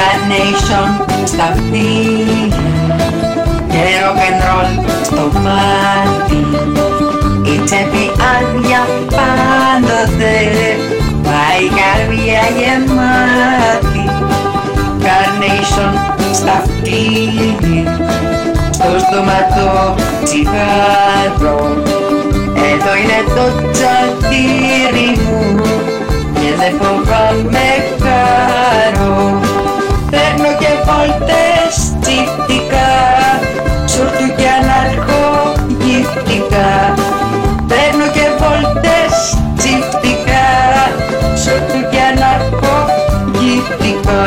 Carnation στα αυτή και rock and roll στο πάρτι η τσέπη άδεια πάντοτε μα η καρδιά γεμάτη Carnation στα αυτή στο στόματο τσιγάρο εδώ είναι το τσατήρι μου και δεν φοβάμαι χαρό Παίρνω και βόλτες τσιφτικά Σουρτου και αναρχογυφτικά Παίρνω και βόλτες τσιφτικά Σουρτου και αναρχογυφτικά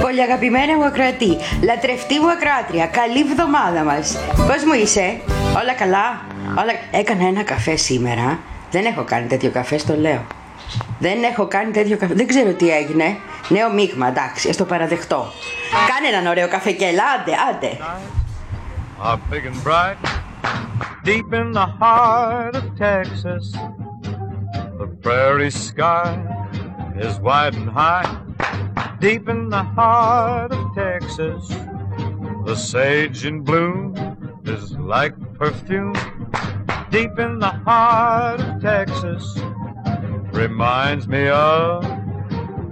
Πολύ αγαπημένα μου ακροατή, λατρευτή μου ακράτρια, καλή βδομάδα μας. Πώς μου είσαι, όλα καλά, όλα... Έκανα ένα καφέ σήμερα, δεν έχω κάνει τέτοιο καφέ, στο λέω. Δεν έχω κάνει τέτοιο καφέ. Δεν ξέρω τι έγινε. Νέο μείγμα, εντάξει, α το παραδεχτώ. Κάνε έναν ωραίο καφεκέλα, άντε, άντε. Are big and bright, deep in the heart of Texas. The prairie sky is wide and high, deep in the heart of Texas. The sage in bloom is like perfume, deep in the heart of Texas. Reminds me of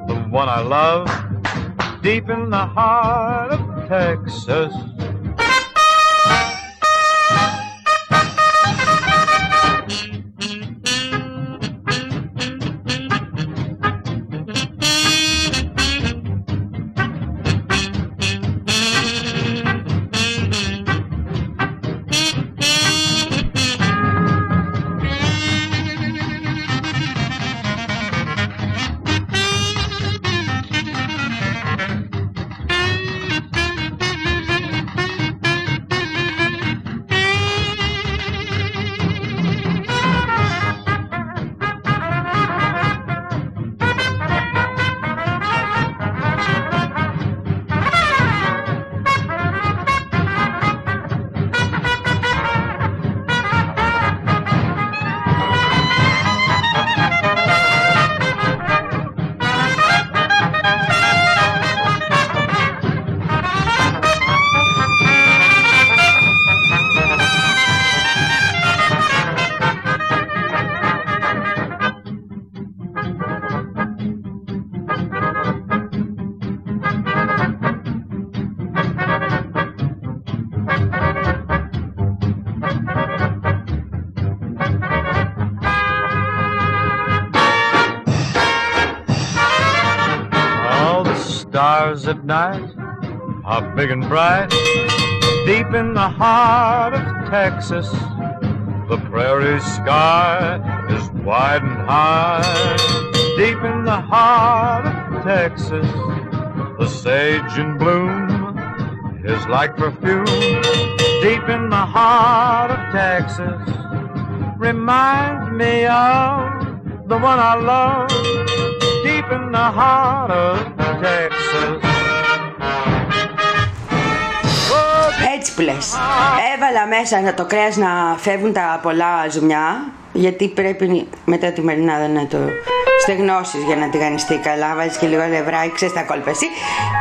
the one I love deep in the heart of Texas. Big and bright, deep in the heart of Texas. The prairie sky is wide and high, deep in the heart of Texas. The sage in bloom is like perfume, deep in the heart of Texas. Reminds me of the one I love, deep in the heart of Texas. Έτσι που λες. Έβαλα μέσα να το κρέας να φεύγουν τα πολλά ζουμιά γιατί πρέπει μετά τη μερινάδα να το στεγνώσεις για να τηγανιστεί καλά βάζεις και λίγο νευράκι, ξέρεις τα κόλπα εσύ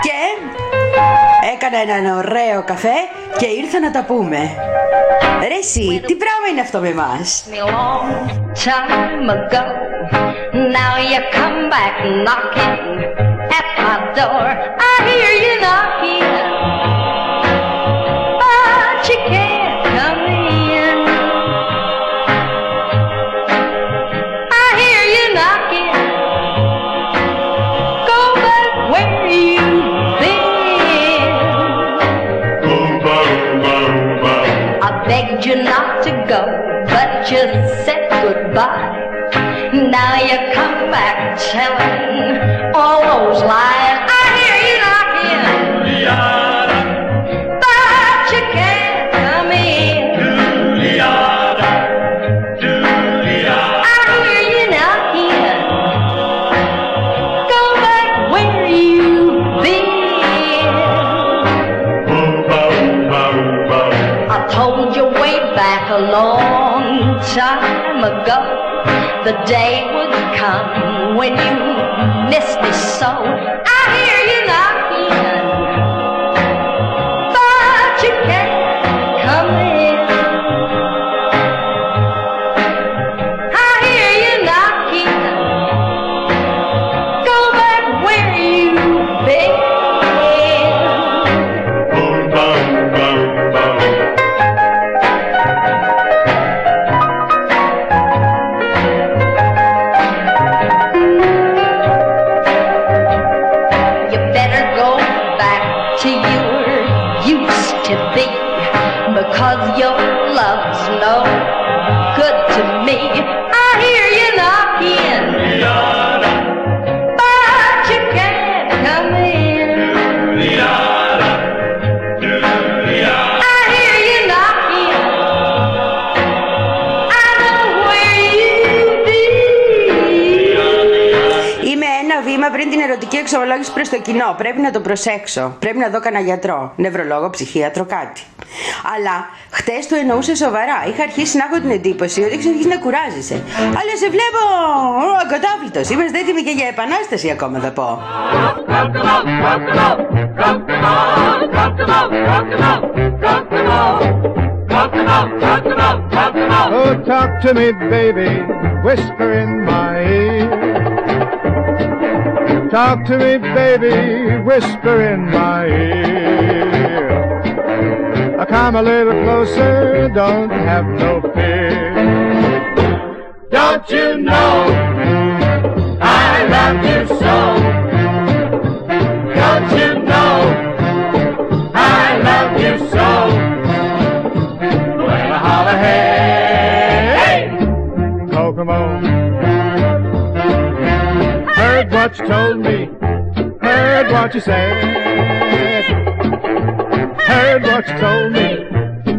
και έκανα έναν ωραίο καφέ και ήρθα να τα πούμε Ρε εσύ, τι πράγμα είναι αυτό με εμάς; Me a long time ago. Now you come back knocking at my door. I hear you knocking, you said goodbye. Now you come back telling all those lies. Day would come when you miss me so. To be because your love's no good to me. Την ερωτική εξομολόγηση προς το κοινό. Πρέπει να το προσέξω. Πρέπει να δω κανένα γιατρό, νευρολόγο, ψυχίατρο, κάτι. Αλλά χτες το εννοούσε σοβαρά. Είχα αρχίσει να έχω την εντύπωση ότι έχει αρχίσει να κουράζεσαι. Αλλά σε βλέπω αγκατάβλητος. Είμαστε έτοιμοι και για επανάσταση ακόμα, θα πω. Oh, talk to me, baby, whisper in my ear. Talk to me, baby, whisper in my ear. Come a little closer, don't have no fear. Don't you know I love you so? What you told me, heard what you said. Heard what you told me,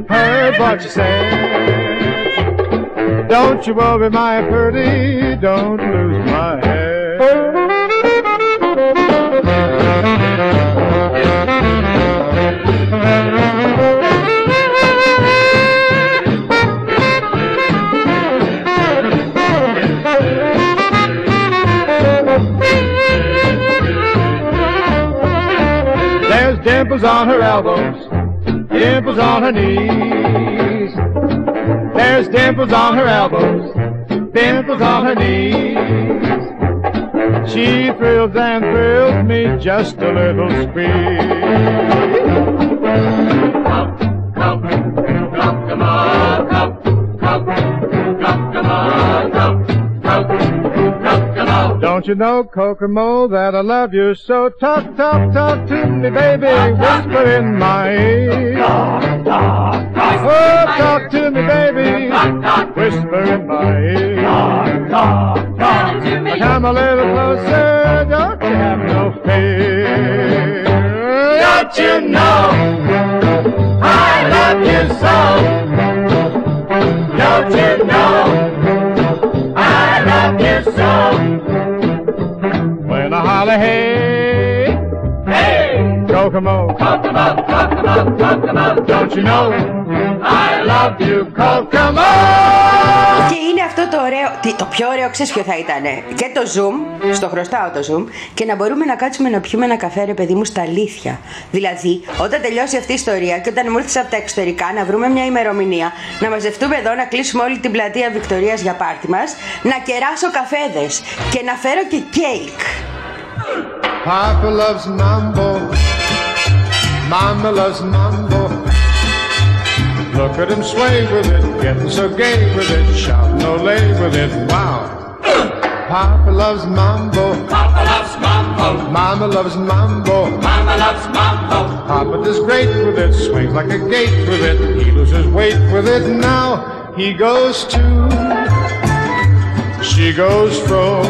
heard what you said. Don't you worry, my pretty, don't lose my head. Dimples on her elbows, dimples on her knees. There's dimples on her elbows, dimples on her knees. She thrills and thrills me just a little squeeze. Don't you know, Kokomo, that I love you so? Talk, talk, talk to me, baby. Whisper in my ear. Oh, talk talk to me, baby. Whisper in my ear. Come a little closer, don't you have no fear. Don't you know I love you so? Don't you When I holler, hey, hey, Kokomo, Kokomo, Kokomo, Kokomo, don't you know; I love you, Kokomo? Και είναι αυτό το ωραίο. τι- Το πιο ωραίο, ξέρεις ποιο θα ήταν. Και το zoom, στο χρωστάω το zoom, και να μπορούμε να κάτσουμε να πιούμε ένα καφέ, ρε παιδί μου, στα αλήθεια. Δηλαδή, όταν τελειώσει αυτή η ιστορία και όταν μου έρθεις από τα εξωτερικά να βρούμε μια ημερομηνία, να μαζευτούμε εδώ, να κλείσουμε όλη την πλατεία Βικτωρίας για πάρτι μας, να κεράσω καφέδες και να φέρω και κέικ. Papa loves mambo. Mama loves mambo. Look at him sway with it, getting so gay with it, shouting olay with it. Wow. Papa loves mambo. Papa loves mambo. Mama loves mambo. Mama loves mambo. Papa does great with it, swings like a gate with it. He loses weight with it. Now he goes to. She goes fro.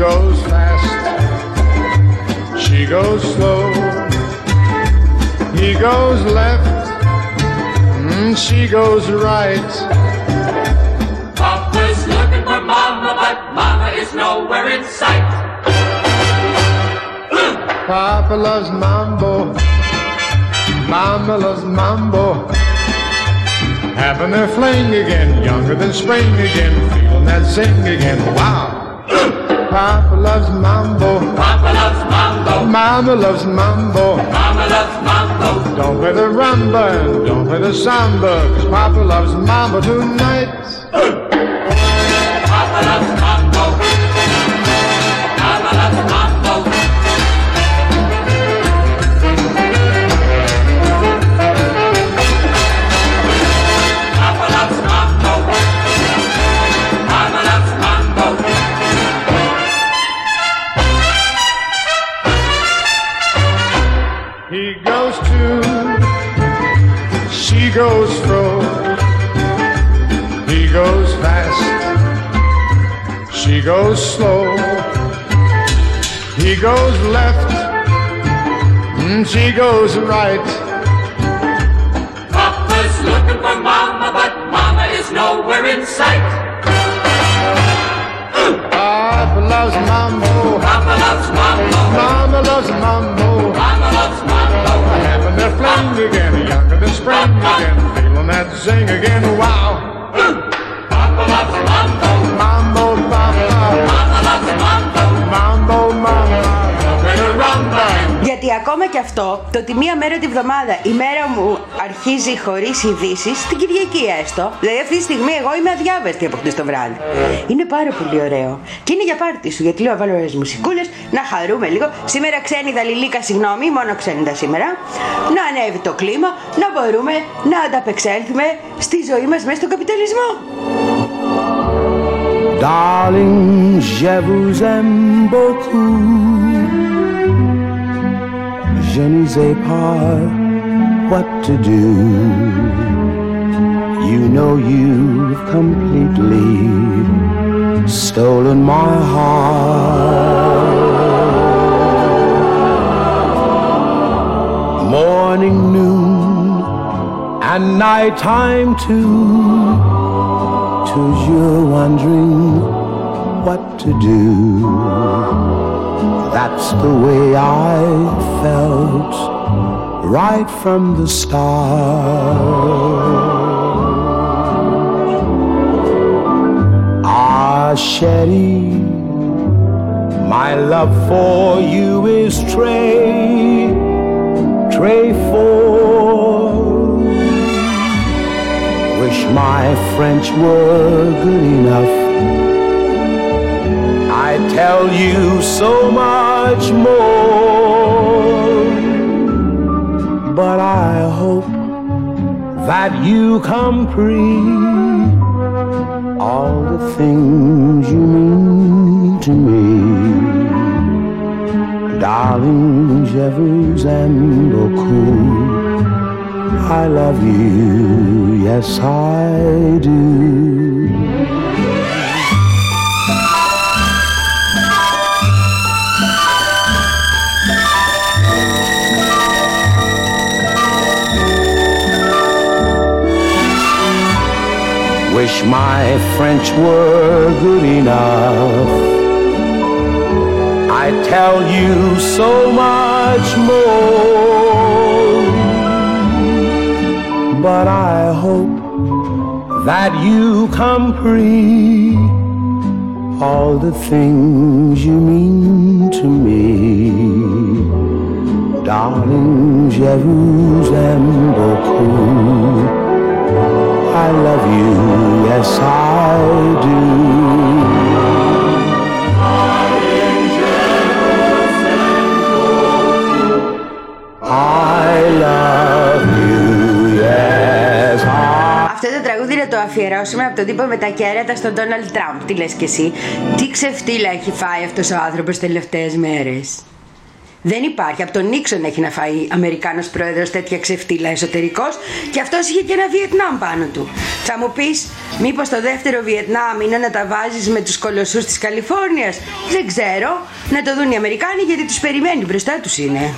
Goes fast. She goes slow. He goes left. Mm, she goes right. Papa's looking for mama, but mama is nowhere in sight. Papa loves mambo. Mama loves mambo. having their fling again, younger than spring again, feeling that zing again. Wow. Papa loves mambo. Papa loves mambo. Mama loves mambo. Mama loves mambo. Don't play the rumba and don't play the samba, cause Papa loves mambo tonight. she goes fro. He goes fast, she goes slow. He goes left, mm, she goes right. Papa's looking for Mama, but Mama is nowhere in sight. Papa loves mambo, Papa loves mambo. Mama loves mambo. Mama loves mambo. Having their fling again, spring again, feeling that zing again. Wow, ακόμα και αυτό, το ότι μία μέρα τη βδομάδα η μέρα μου αρχίζει χωρίς ειδήσεις, την Κυριακή έστω. Δηλαδή αυτή τη στιγμή εγώ είμαι αδιάβεστη από χτες το βράδυ. Είναι πάρα πολύ ωραίο. Και είναι για πάρτι σου, γιατί λέω βάλω ωραίες μουσικούλες, να χαρούμε λίγο. Σήμερα ξένη δαλιλίκα, συγγνώμη, μόνο ξένη τα σήμερα. Να ανέβει το κλίμα, να μπορούμε να ανταπεξέλθουμε στη ζωή μας μέσα στον καπιταλισμό. Darling, je vous aime beaucoup. Je ne sais pas what to do. You know you've completely stolen my heart. Morning, noon, and nighttime too. Toujours wondering what to do. That's the way I felt right from the start. Ah, Sherry, my love for you is Trey, tray for wish my French were good enough. Tell you so much more, but I hope that you comprehend all the things you mean to me. Darling, je vous aime. I love you, yes I do. Wish my French were good enough. I tell you so much more but I hope that you comprehend all the things you mean to me. Darling, je vous aime beaucoup. I love you, yes I do. I love you, yes I Αυτό το τραγούδι να το αφιερώσουμε από τον τύπο με τα κέρατα στον Ντόναλτ Τραμπ. Τι λες και εσύ; Τι ξεφτύλα έχει φάει αυτός ο άνθρωπος τελευταίες μέρες; Δεν υπάρχει. Από τον Νίξον έχει να φάει Αμερικάνος πρόεδρος τέτοια ξεφτύλα εσωτερικός και αυτός είχε και ένα Βιετνάμ πάνω του. Θα μου πεις, μήπως το δεύτερο Βιετνάμ είναι να τα βάζεις με τους κολοσσούς της Καλιφόρνιας; Δεν ξέρω. Να το δουν οι Αμερικάνοι γιατί τους περιμένει μπροστά τους είναι.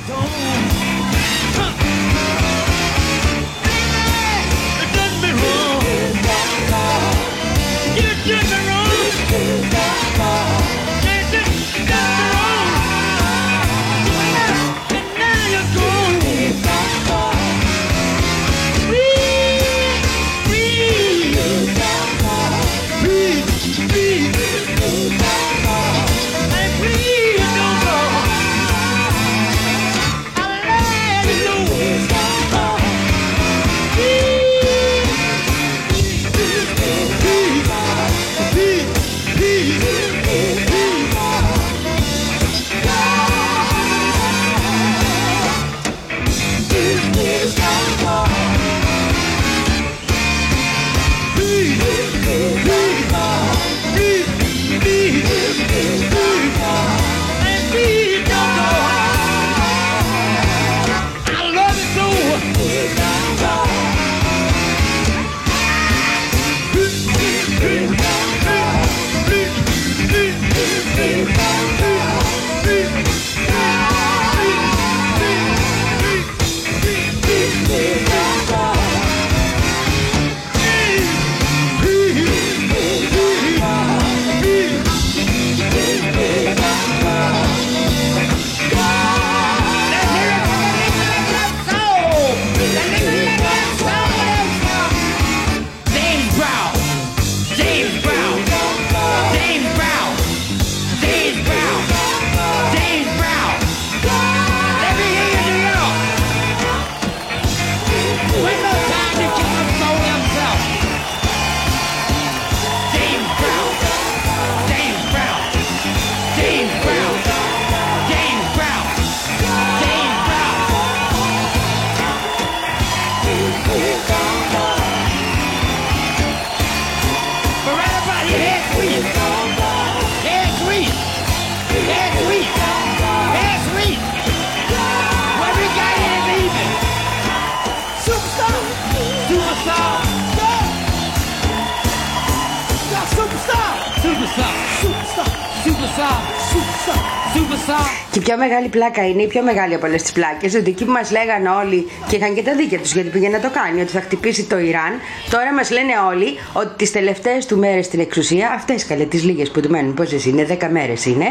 Και η πιο μεγάλη πλάκα είναι, η πιο μεγάλη από όλες τις πλάκες, ότι εκεί που μας λέγανε όλοι και είχαν και τα δίκαια τους γιατί πήγαινε να το κάνει, ότι θα χτυπήσει το Ιράν, τώρα μας λένε όλοι ότι τις τελευταίες του μέρες στην εξουσία, αυτές καλέ τις λίγες που του μένουν, πόσες είναι, 10 μέρες είναι,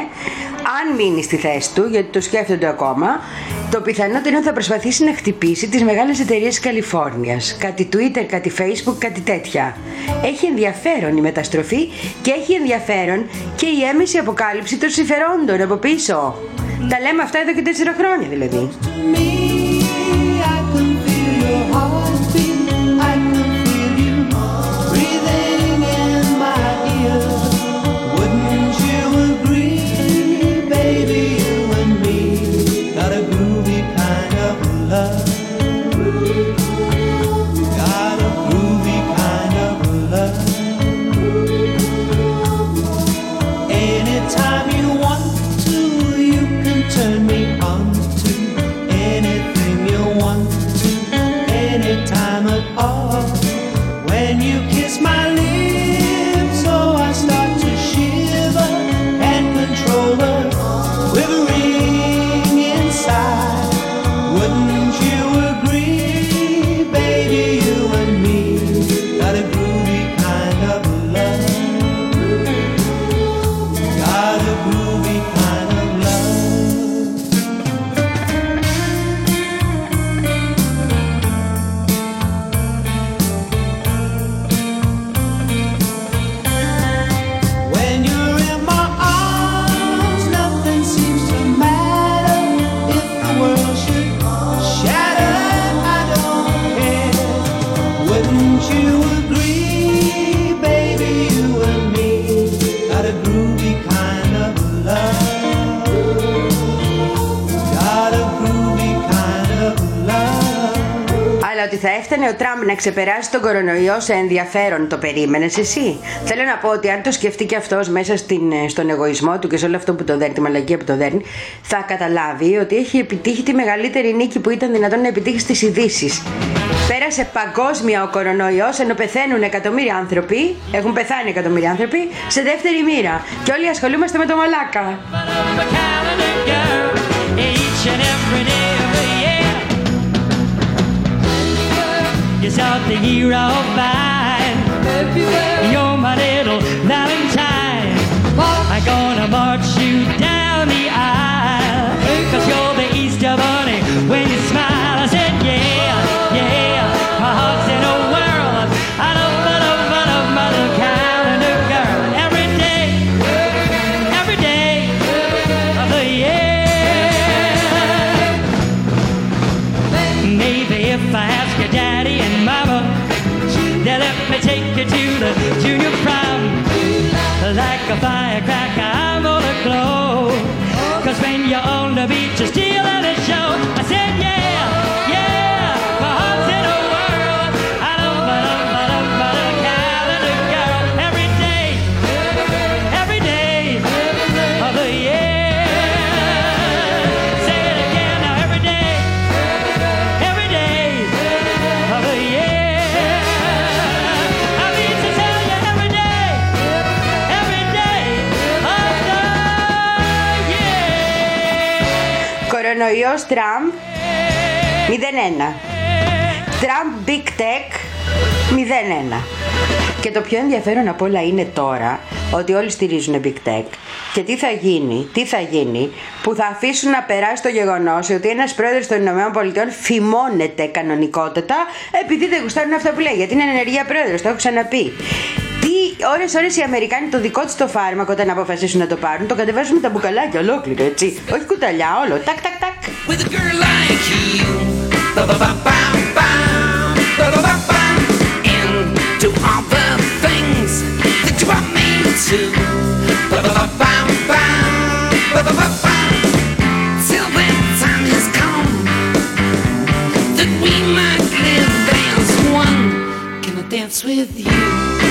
αν μείνει στη θέση του, γιατί το σκέφτονται ακόμα, το πιθανότερο είναι ότι θα προσπαθήσει να χτυπήσει τις μεγάλες εταιρείες της Καλιφόρνιας. Κάτι Twitter, κάτι Facebook, κάτι τέτοια. Έχει ενδιαφέρον η μεταστροφή και έχει ενδιαφέρον και η έμεση αποκάλυψη των συμφερόντων από πίσω. Τα λέμε αυτά εδώ και τέσσερα χρόνια δηλαδή. Ότι θα έφτανε ο Τραμπ να ξεπεράσει τον κορονοϊό σε ενδιαφέρον, το περίμενες εσύ; Θέλω να πω ότι αν το σκεφτεί και αυτός μέσα στην, ε, στον εγωισμό του και σε όλο αυτό που το δέρνει, τη μαλακία που το δέρνει, θα καταλάβει ότι έχει επιτύχει τη μεγαλύτερη νίκη που ήταν δυνατόν να επιτύχει στις ειδήσει. Πέρασε παγκόσμια ο κορονοϊός ενώ πεθαίνουν εκατομμύρια άνθρωποι, έχουν πεθάνει εκατομμύρια άνθρωποι, σε δεύτερη μοίρα. Και όλοι ασχολούμαστε με το μαλάκα. You're the year of mine. You're my little Valentine. A firecracker, I'm gonna glow. Cause when you're on the beach, you're still at year. Κορονοϊός Τραμπ 0-1. Τραμπ Big Tech 0-1. Και το πιο ενδιαφέρον απ' όλα είναι τώρα ότι όλοι στηρίζουν Big Tech. Και τι θα γίνει, τι θα γίνει που θα αφήσουν να περάσει το γεγονός ότι ένας πρόεδρος των Ηνωμένων Πολιτειών φημώνεται κανονικότατα επειδή δεν γουστάρουν αυτά που λέει. Γιατί είναι ενεργεία πρόεδρος, το έχω ξαναπεί. Διότι ώρε-ώρε οι Αμερικάνοι το δικό τους το φάρμακο όταν αποφασίσουν να το πάρουν, το κατεβάζουν με τα μπουκαλάκια ολόκληρο, έτσι. Όχι κουταλιά, όλο. Τακ, τακ, τακ.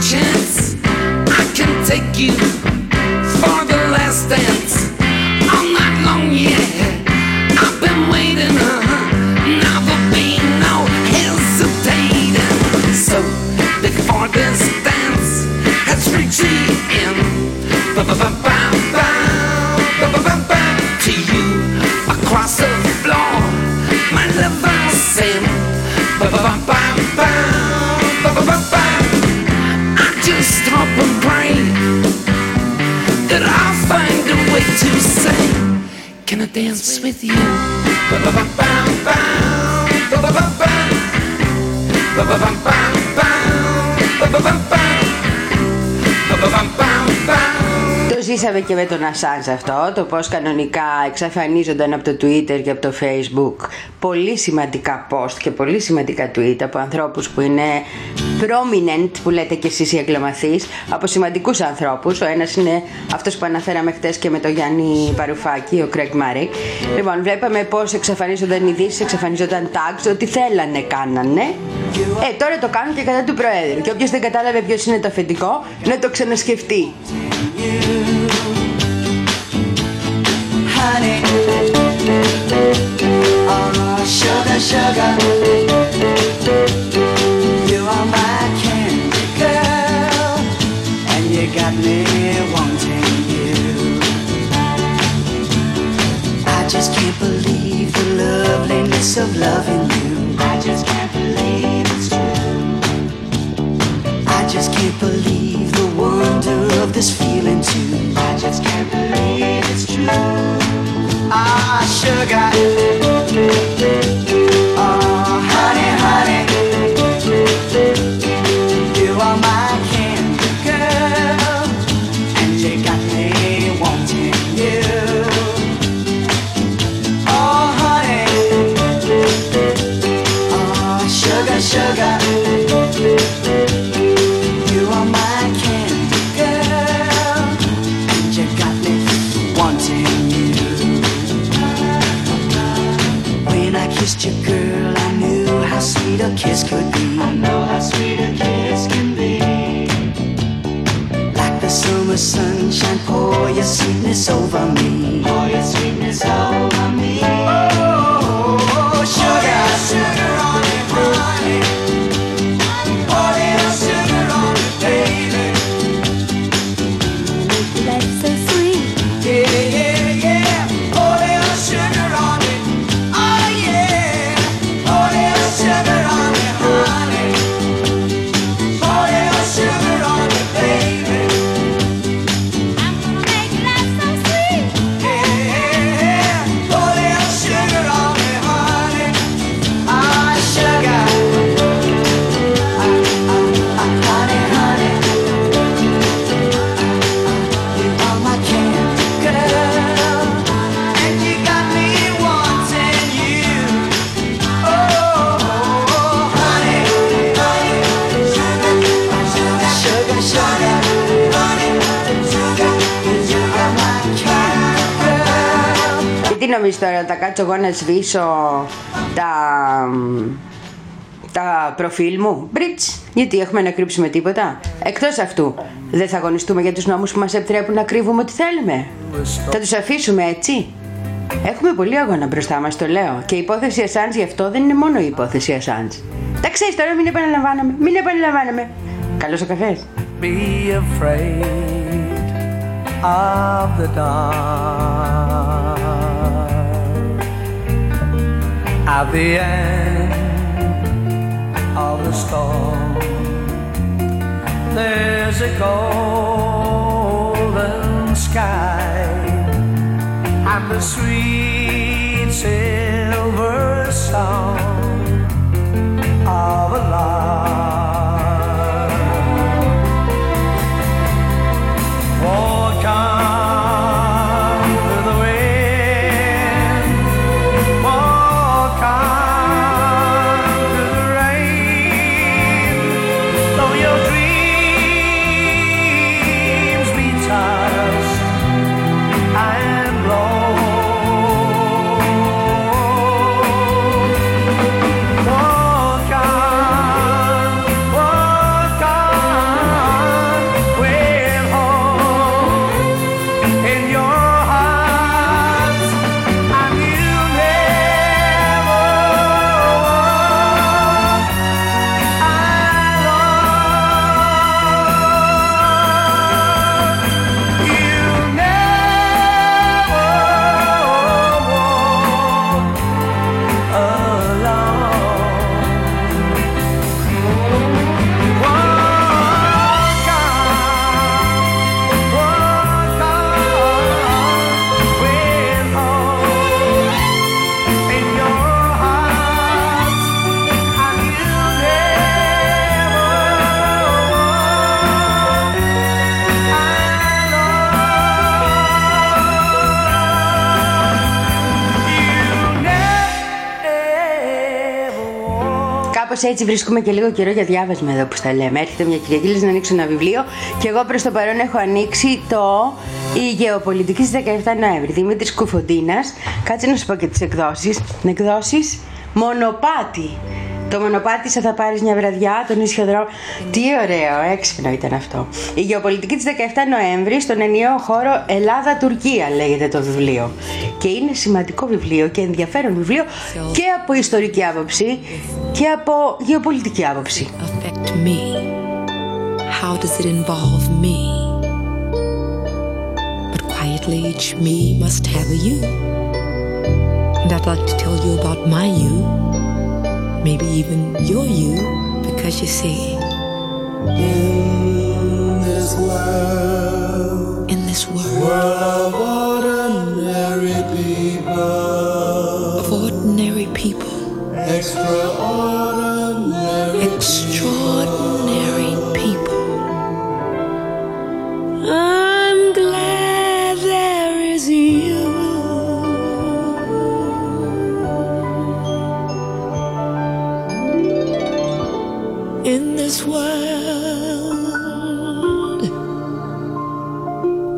chance. I can take you Το ζήσαμε και με τον Ασάνς αυτό, το πώς κανονικά εξαφανίζονταν από το Twitter και από το Facebook πολύ σημαντικά post και πολύ σημαντικά tweet από ανθρώπους που είναι prominent που λέτε και εσείς οι εγκλωμαθείς, από σημαντικούς ανθρώπους. Ο ένας είναι αυτός που αναφέραμε χτες και με τον Γιάννη Παρουφάκη, ο Craig Murray. Λοιπόν, βλέπαμε πώς εξαφανίζονταν ειδήσεις, εξαφανίζονταν tags, ό,τι θέλανε κάνανε. Ε, τώρα το κάνουν και κατά του Προέδρου. Και όποιος δεν κατάλαβε ποιος είναι το αφεντικό, να το ξανασκεφτεί. Honey. Oh, sugar, sugar. You are my candy girl, and you got me wanting you. I just can't believe the loveliness of loving you. I just can't believe it's true. I just can't believe the wonder of this feeling too. I just can't believe it's true. Ah, sugar. Oh, sunshine, pour your sweetness over me. Pour your sweetness over me. Girl. Και τι νομίζεις τώρα, θα κάτσω εγώ να σβήσω τα, τα προφίλ μου. Μπριτς, γιατί έχουμε να κρύψουμε τίποτα; Εκτός αυτού, δεν θα αγωνιστούμε για τους νόμους που μας επιτρέπουν να κρύβουμε ό,τι θέλουμε. Θα τους αφήσουμε έτσι. Έχουμε πολύ αγώνα μπροστά μας, το λέω. Και η υπόθεση Ασάντς γι' αυτό δεν είναι μόνο η υπόθεση Ασάντς. Τα ξέρεις τώρα, μην επαναλαμβάνομαι. Μην επαναλαμβάνομαι. Καλώς ο καφές. be afraid of the dark. At the end of the storm, there's a golden sky and the sweet silver song of a lark. Έτσι βρίσκουμε και λίγο καιρό για διάβασμα εδώ που στα λέμε. Έρχεται μια Κυριακή λες να ανοίξω ένα βιβλίο και εγώ προς το παρόν έχω ανοίξει το Η Γεωπολιτική στις 17 Νοέμβρη. Δημήτρης Κουφοντίνας. Κάτσε να σου πω και τις εκδόσεις. Εκδόσεις Μονοπάτι. Το μονοπάτησα θα πάρεις μια βραδιά, τον ίσιο δρόμο. Τι ωραίο, έξυπνο ήταν αυτό. Η γεωπολιτική της 17 Νοέμβρη στον ενιαίο χώρο Ελλάδα-Τουρκία λέγεται το βιβλίο. Και είναι σημαντικό βιβλίο και ενδιαφέρον βιβλίο και από ιστορική άποψη και από γεωπολιτική άποψη. affect me? How does it involve me? But quietly, each me must have a you. And I'd like to tell you about my you, maybe even your you, because you see, In this world, in this world world of ordinary people, of ordinary people, extraordinary, this world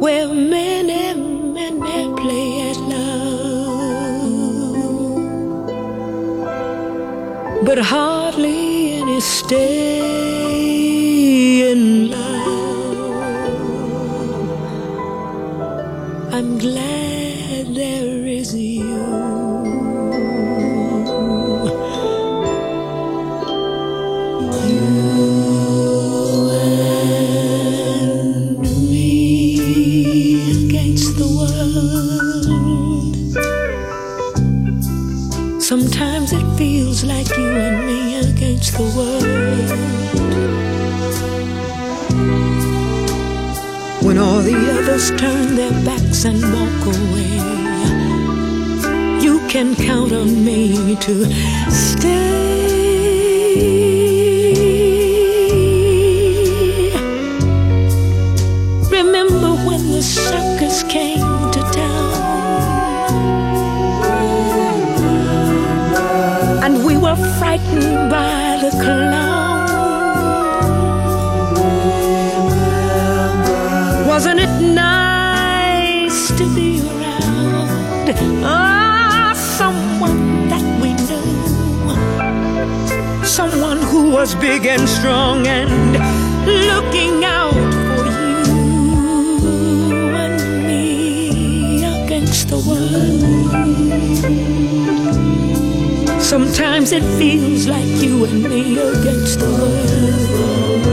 where many, many play at love, but hardly any stay in love. I'm glad turn their backs and walk away, you can count on me to stay. Remember when the circus came to town and we were frightened by the clown? Was big and strong and looking out for you and me against the world. Sometimes it feels like you and me against the world.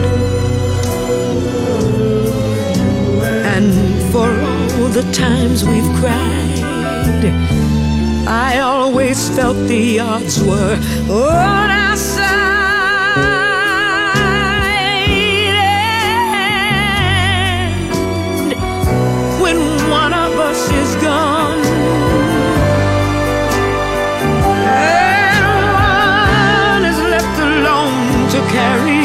And for all the times we've cried, I always felt the odds were on carry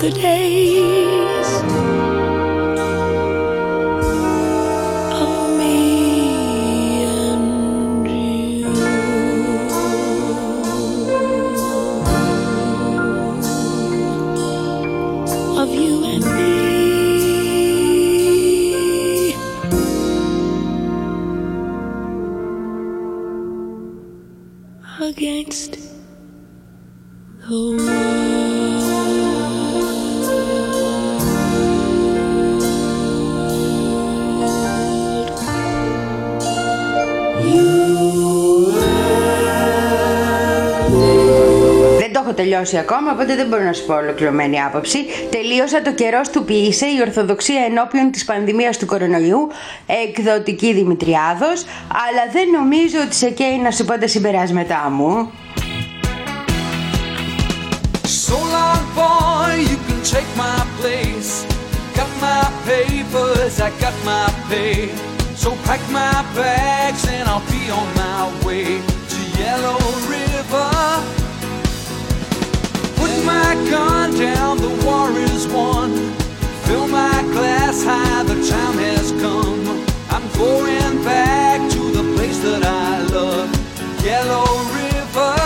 the day. Τελειώσει ακόμα, οπότε δεν μπορώ να σου πω ολοκληρωμένη άποψη. Τελείωσα το καιρός του ποιήσε η Ορθοδοξία ενώπιον της πανδημίας του κορονοϊού, εκδοτική Δημητριάδος, αλλά δεν νομίζω ότι σε καίει να σου πω τα συμπεράσματά μου. So long, boy, you can take my place. Got my papers, I got my pay. So pack my bags and I'll be on my way to Yellow River. My gun down, the war is won. Fill my glass high, the time has come. I'm going back to the place that I love, Yellow River.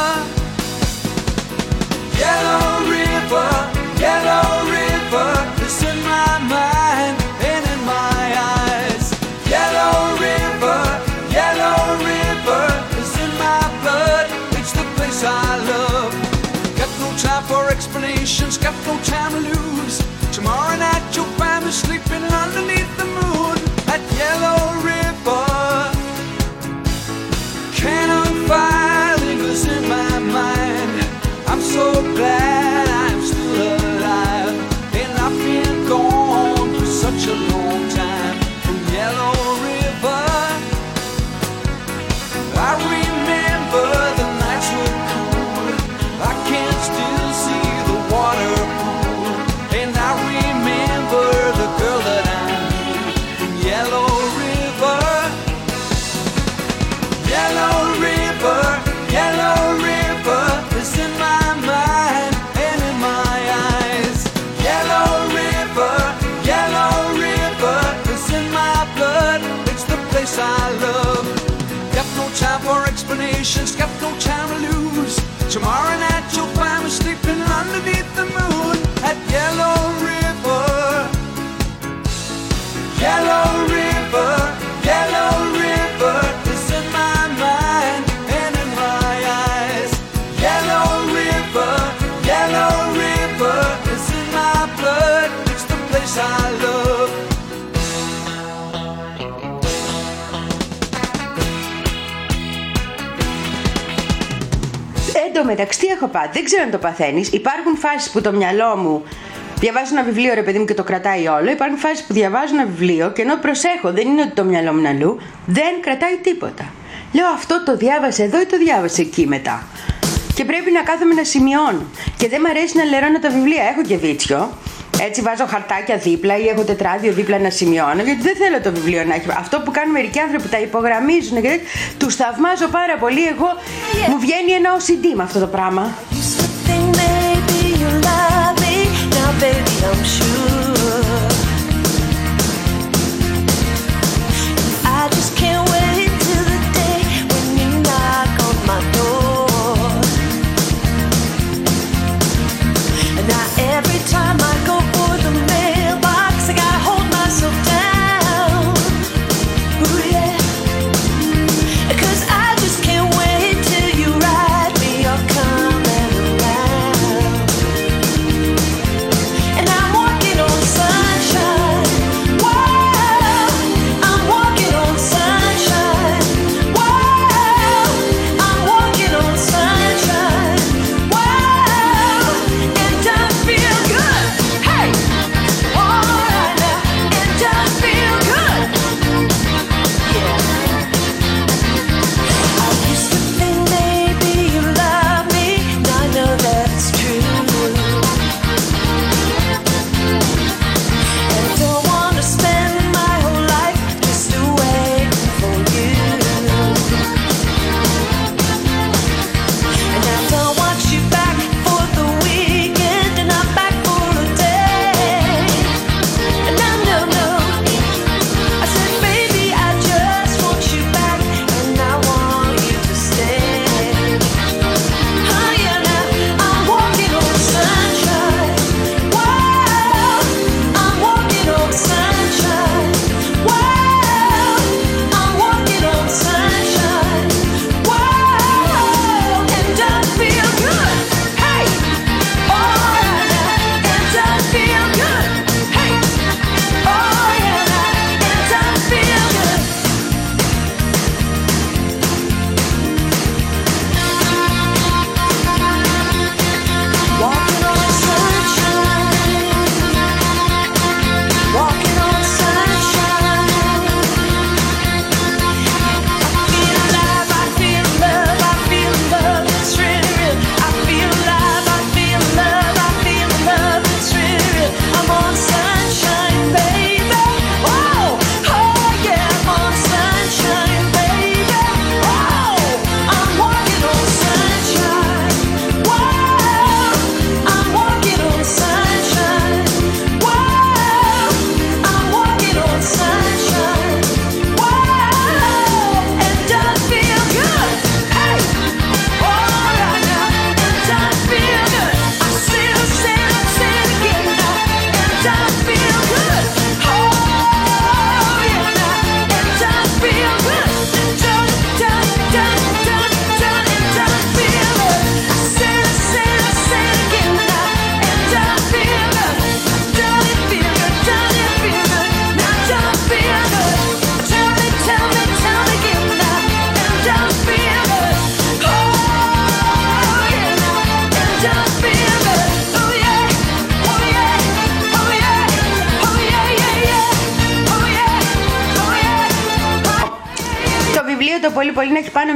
Yellow got no time to lose. Tomorrow night you'll find me sleeping underneath got no time to lose. Tomorrow night you'll find me sleeping underneath the moon at Yellow River. Τω μεταξύ τι έχω πάθει, δεν ξέρω αν το παθαίνεις. Υπάρχουν φάσεις που το μυαλό μου διαβάζω ένα βιβλίο ρε παιδί μου και το κρατάει όλο. Υπάρχουν φάσεις που διαβάζω ένα βιβλίο και ενώ προσέχω, δεν είναι ότι το μυαλό μου είναι αλλού, δεν κρατάει τίποτα. Λέω αυτό το διάβασε εδώ ή το διάβασε εκεί μετά; Και πρέπει να κάθομαι να σημειώνω. Και δεν μ' αρέσει να λερώνω τα βιβλία. Έχω και βίτσιο. Έτσι βάζω χαρτάκια δίπλα ή έχω τετράδιο δίπλα να σημειώνω, γιατί δεν θέλω το βιβλίο να έχει. Αυτό που κάνουν μερικοί άνθρωποι που τα υπογραμμίζουν και τους θαυμάζω πάρα πολύ. Εγώ μου βγαίνει ένα OCD με αυτό το πράγμα. Think maybe you love me now, baby. I'm sure.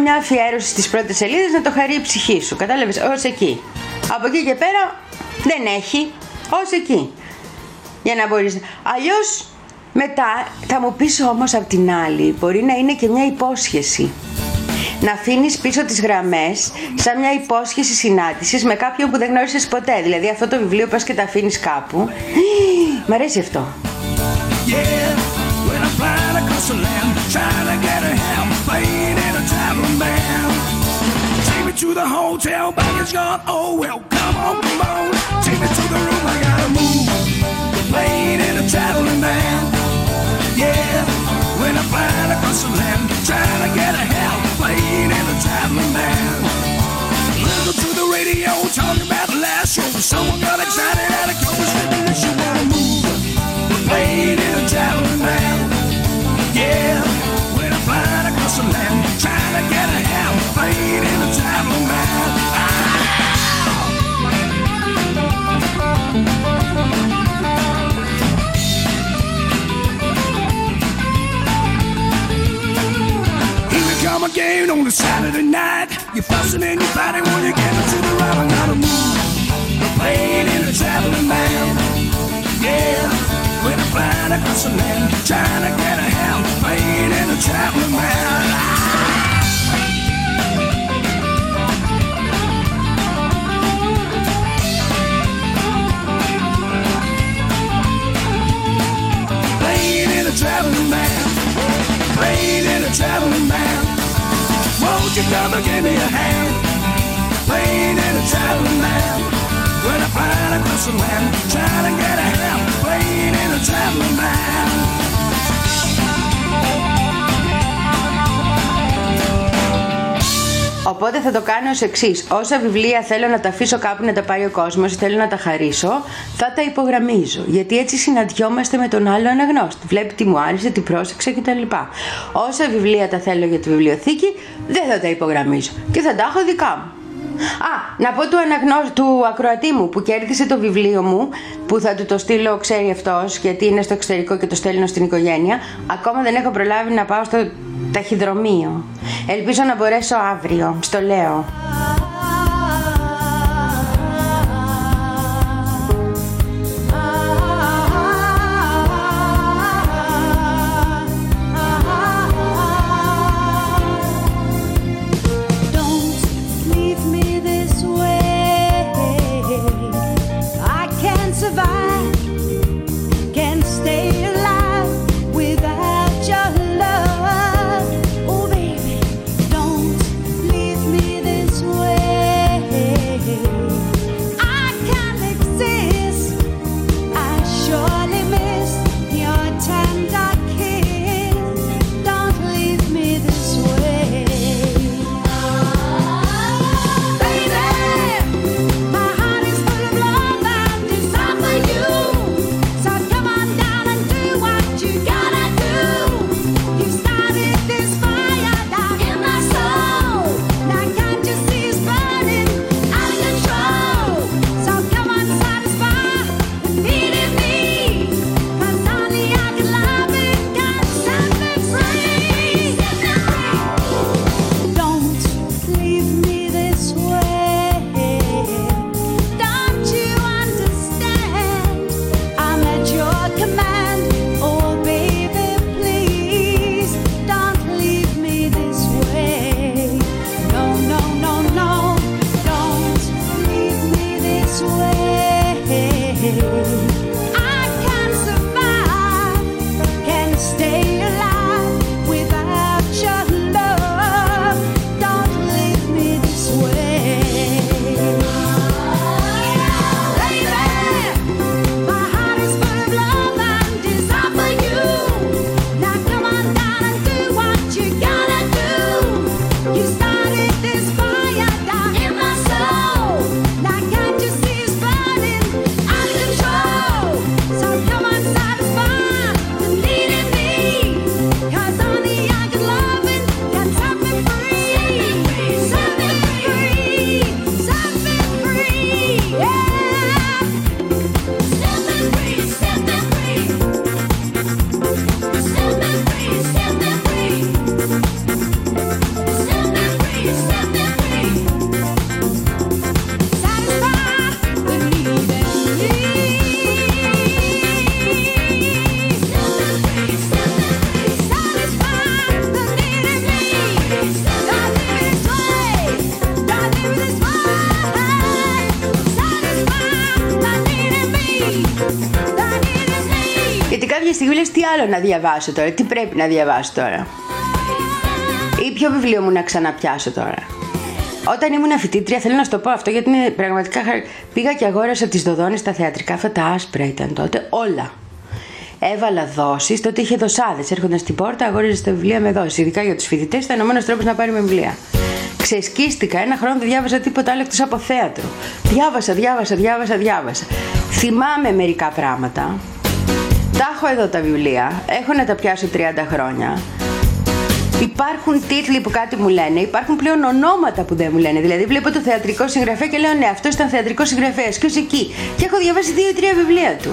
Μια αφιέρωση στις πρώτες σελίδες να το χαρεί η ψυχή σου. Κατάλαβες, ως εκεί. Από εκεί και πέρα δεν έχει, ως εκεί. Για να μπορείς. Αλλιώς μετά θα μου πεις όμως απ' την άλλη, μπορεί να είναι και μια υπόσχεση. Να αφήνεις πίσω τις γραμμές σαν μια υπόσχεση συνάντησης με κάποιον που δεν γνώρισες ποτέ. Δηλαδή αυτό το βιβλίο πας και τα αφήνεις κάπου. Μ' αρέσει αυτό. Yeah, band. Take me to the hotel, bag is gone. Oh well, come on, come on. Take me to the room, I gotta move. Playing in a traveling band. Yeah, when I'm flying across the land, trying to get a help, playing in a traveling band. Listen to the radio, talking about the last show. Someone got excited at a conversation that you wanna move. Playing in a traveling band. Yeah, when I'm flying across the land, trying to get in a traveling band. Here we come again on a Saturday night. You're fussing when you get into the. I gotta move. In a traveling band. Yeah, when land, trying to get a playing in a traveling band. Traveling man, playing in a traveling band. Won't you come and give me a hand? Playing in a traveling band. When I'm flying across the land, trying to get a hand, playing in a traveling band. Οπότε θα το κάνω ως εξής. Όσα βιβλία θέλω να τα αφήσω κάπου να τα πάρει ο κόσμος, θέλω να τα χαρίσω, θα τα υπογραμμίζω. Γιατί έτσι συναντιόμαστε με τον άλλο αναγνώστη. Βλέπει τι μου άρεσε, τι πρόσεξε κτλ. Όσα βιβλία τα θέλω για τη βιβλιοθήκη, δεν θα τα υπογραμμίζω. Και θα τα έχω δικά μου. Α, να πω του, αναγνώ... του ακροατή μου που κέρδισε το βιβλίο μου, που θα του το στείλω, ξέρει αυτός, γιατί είναι στο εξωτερικό και το στέλνω στην οικογένεια. Ακόμα δεν έχω προλάβει να πάω στο ταχυδρομείο. Ελπίζω να μπορέσω αύριο. Στο λέω. Να διαβάσω τώρα, τι πρέπει να διαβάσω τώρα; Ή ποιο βιβλίο μου να ξαναπιάσω τώρα; Όταν ήμουν φοιτήτρια, θέλω να σου το πω αυτό γιατί είναι πραγματικά. χαρ- Πήγα και αγόρασα τις δοδόνες στα θεατρικά, αυτά τα άσπρα ήταν τότε, όλα. Έβαλα δόσεις, τότε είχε δοσάδες. Έρχονταν στην πόρτα, αγόραζε τα βιβλία με δόσεις. Ειδικά για τους φοιτητές, ήταν ο μόνος τρόπος να πάρει με βιβλία. Ξεσκίστηκα, ένα χρόνο δεν διάβασα τίποτα άλλο εκτός από θέατρο. Διάβασα, διάβασα, διάβασα, διάβασα. Θυμάμαι μερικά πράγματα. Τα έχω εδώ τα βιβλία. Έχω να τα πιάσω 30 χρόνια. Υπάρχουν τίτλοι που κάτι μου λένε, υπάρχουν πλέον ονόματα που δεν μου λένε. Δηλαδή, βλέπω το θεατρικό συγγραφέα και λέω Ναι, αυτός ήταν θεατρικός συγγραφέας και ω εκεί; Και έχω διαβάσει δύο ή τρία βιβλία του.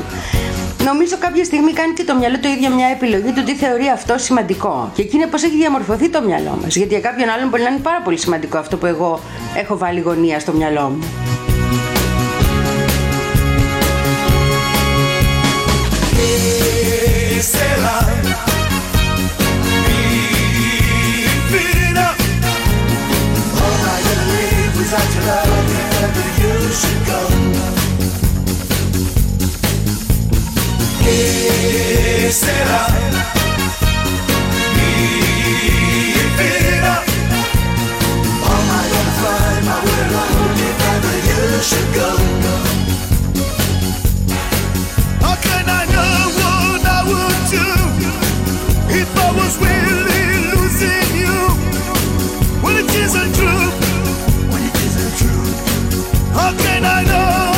Νομίζω κάποια στιγμή κάνει και το μυαλό το ίδιο μια επιλογή του τι θεωρεί αυτό σημαντικό. Και εκεί είναι πώς έχει διαμορφωθεί το μυαλό μας. Γιατί για κάποιον άλλον μπορεί να είναι πάρα πολύ σημαντικό αυτό που εγώ έχω βάλει γωνία στο μυαλό μου. Será? Mi vida. All I gonna my should go. How can I know what I would do if I was really losing you? It it isn't true. How can I know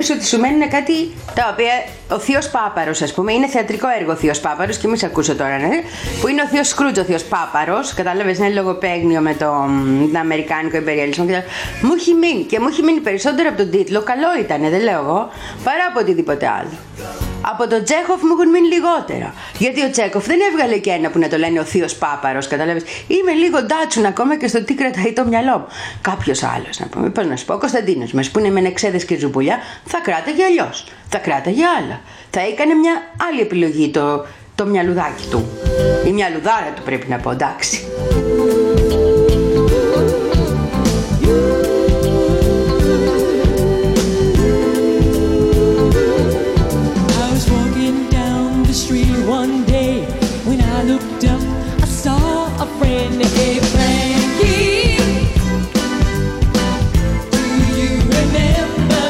βλέπεις ότι σου μένουν κάτι τα οποία. Ο Θείος Πάπαρος, ας πούμε, είναι θεατρικό έργο ο Θείος Πάπαρος και μη σε ακούσω τώρα, ναι. Που είναι ο Θείος Σκρούτζ ο Θείος Πάπαρος. Κατάλαβες, είναι λογοπαίγνιο με το, τον Αμερικάνικο υπεριαλισμό. Και τα- μου έχει μείνει και μου έχει μείνει περισσότερο από τον τίτλο. Καλό ήταν, δεν λέω εγώ, παρά από οτιδήποτε άλλο. Από τον Τσέχοφ μου έχουν μείνει λιγότερα. Γιατί ο Τσέχοφ δεν έβγαλε και ένα που να το λένε ο Θείος Πάπαρος, κατάλαβες; Είμαι λίγο ντάτσουν ακόμα και στο τι κρατάει το μυαλό μου. Κάποιος άλλος, να πούμε, πώς να σου πω, ο Κωνσταντίνος μας που είναι με νεξέδε και ζουμπουλιά, θα κράταγε αλλιώς. Θα κράταγε άλλα. Θα έκανε μια άλλη επιλογή το, το μυαλουδάκι του. Η μυαλουδάρα του πρέπει να πω, εντάξει. Looked up, I saw a friend. Hey, Frankie, do you remember?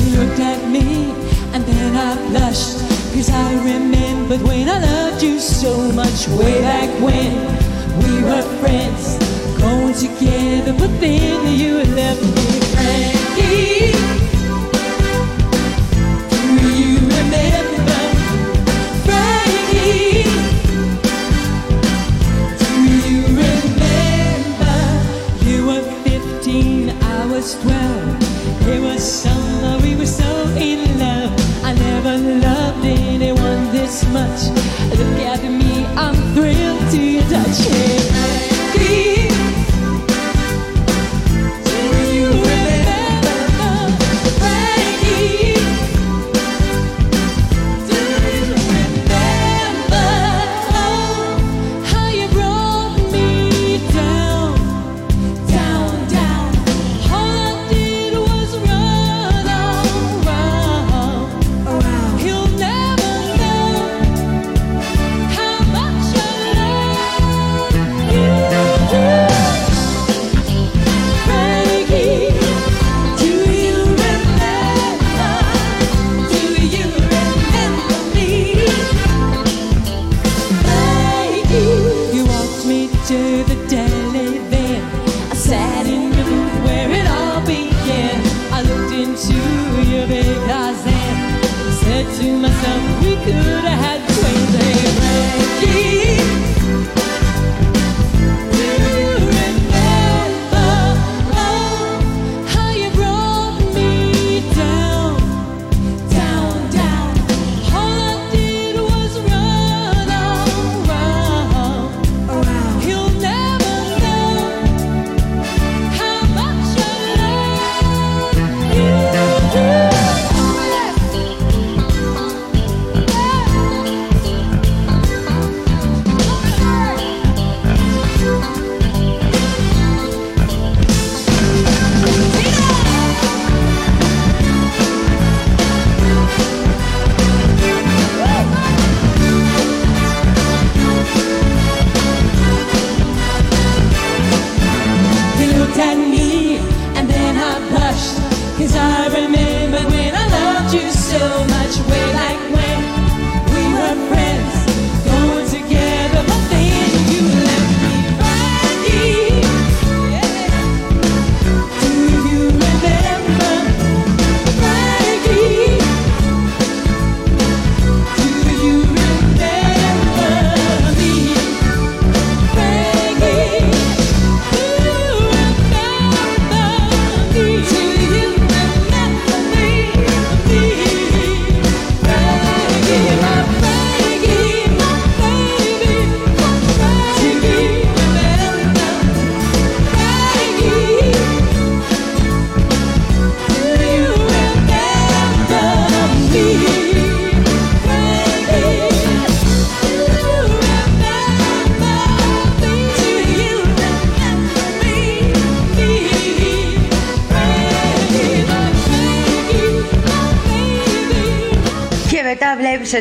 He looked at me and then I blushed because I remembered when I loved you so much way back when we were friends, going together, but then you left me, Frankie. Hey,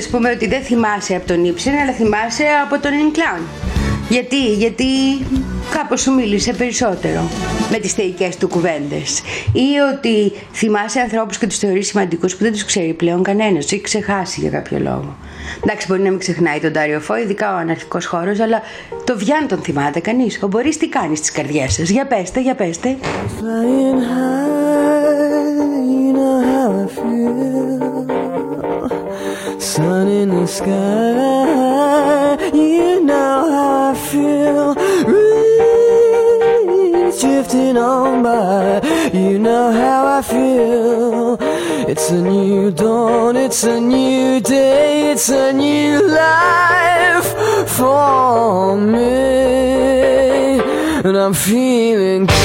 βλέπεις ας πούμε ότι δεν θυμάσαι από τον Ήψεν αλλά θυμάσαι από τον Ινκλάν. Γιατί, γιατί κάπως σου μίλησε περισσότερο με τις θεϊκές του κουβέντες. Ή ότι θυμάσαι ανθρώπους και τους θεωρείς σημαντικούς που δεν τους ξέρει πλέον κανένας, ή ξεχάσει για κάποιο λόγο. Εντάξει, μπορεί να μην ξεχνάει τον Τάριο Φω, ειδικά ο αναρχικός χώρος, αλλά το Βιάν τον θυμάται κανείς. Ο Μπορίς τι κάνει στις καρδιές σας; Για πέστε, για πέστε. Flying high, you know how I I feel. Sun in the sky, you know how I feel. Breeze drifting on by, you know how I feel. It's a new dawn, it's a new day, it's a new life for me. And I'm feeling good.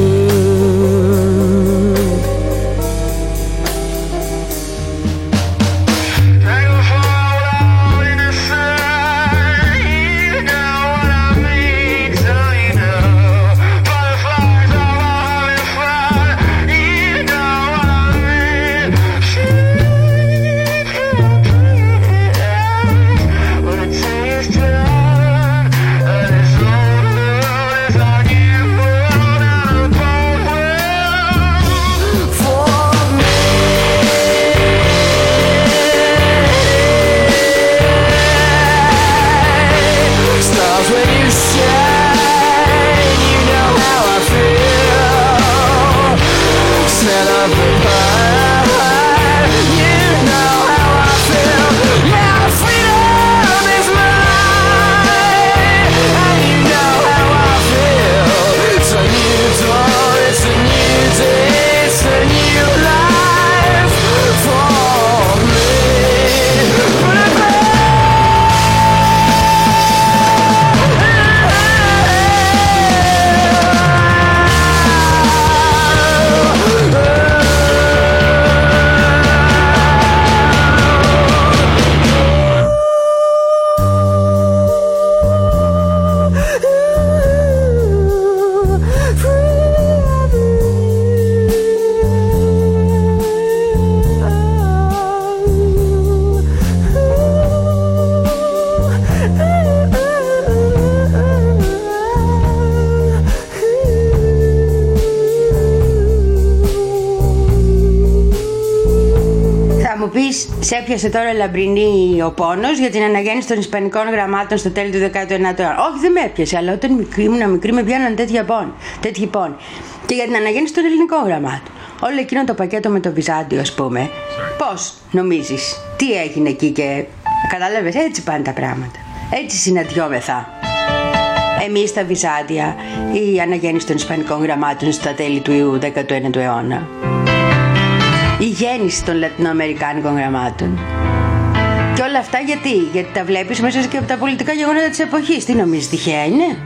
έπιασε τώρα λαμπρινή ο πόνος για την αναγέννηση των Ισπανικών γραμμάτων στο τέλο του 19ου αιώνα. Όχι, δεν με έπιασε, αλλά όταν μικρή, ήμουν μικρή με πιάναν τέτοια πόν, τέτοιοι πόνοι. Και για την αναγέννηση των ελληνικών γραμμάτων. Όλο εκείνο το πακέτο με το Βυζάντιο, ας πούμε. Πώς νομίζεις, τι έγινε εκεί και. Κατάλαβες, έτσι πάνε τα πράγματα. Έτσι συναντιόμεθα. Εμείς στα Βυζάντια, η αναγέννηση των Ισπανικών γραμμάτων στα τέλη του 19ου αιώνα η γέννηση των Λατινοαμερικάνικων γραμμάτων. Και όλα αυτά γιατί, γιατί τα βλέπεις μέσα και από τα πολιτικά γεγονότα της εποχής. Τι νομίζεις, τυχαία είναι;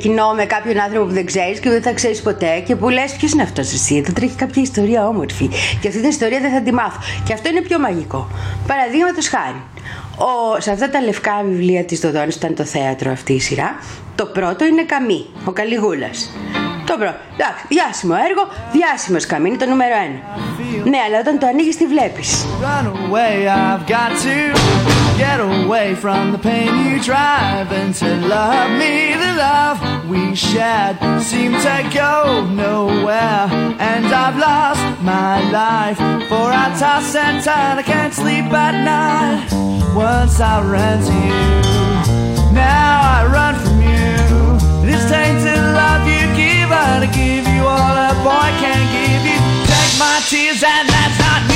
Κοινό με κάποιον άνθρωπο που δεν ξέρεις και δεν θα ξέρεις ποτέ και που λες: Ποιος είναι αυτός εσύ, θα τρέχει κάποια ιστορία όμορφη. Και αυτή την ιστορία δεν θα τη μάθω. Και αυτό είναι πιο μαγικό. Παραδείγματος χάρη, ο, σε αυτά τα λευκά βιβλία της Δοδόνης που ήταν το θέατρο αυτή η σειρά, το πρώτο είναι Καμί, ο Καλιγούλας. Το πρώτο. Εντάξει, διάσημο έργο, διάσημος Καμί, είναι το νούμερο ένα. Ναι, αλλά όταν το ανοίγεις τη βλέπεις. Get away from the pain you drive and to love me. The love we shared seemed to go nowhere, and I've lost my life. For I toss and turn, I can't sleep at night. Once I ran to you, now I run from you. This tainted love you give, I give you all a boy can give you. Take my tears, and that's not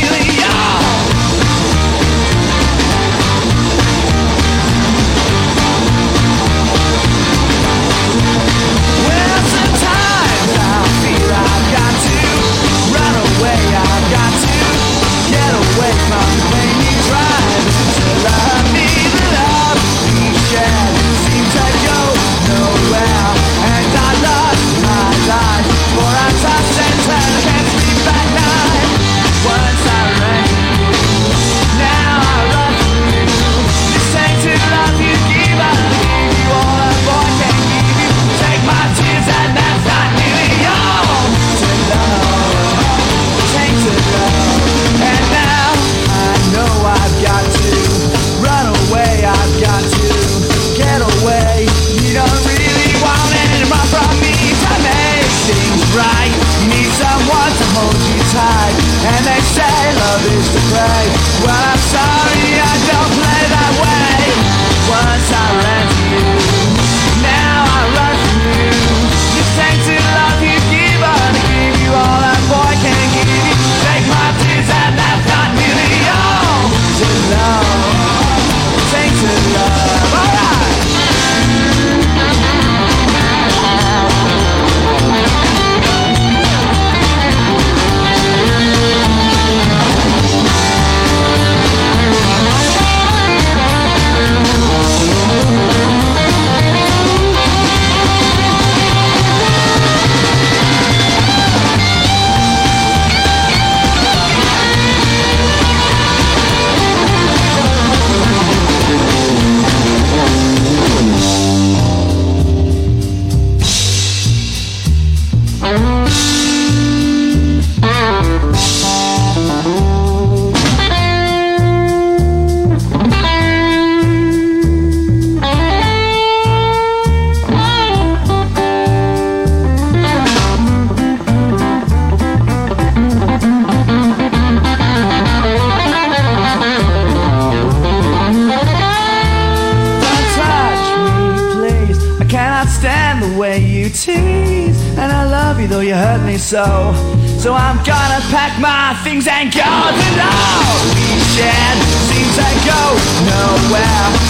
things and go. The love we shared seems to go nowhere.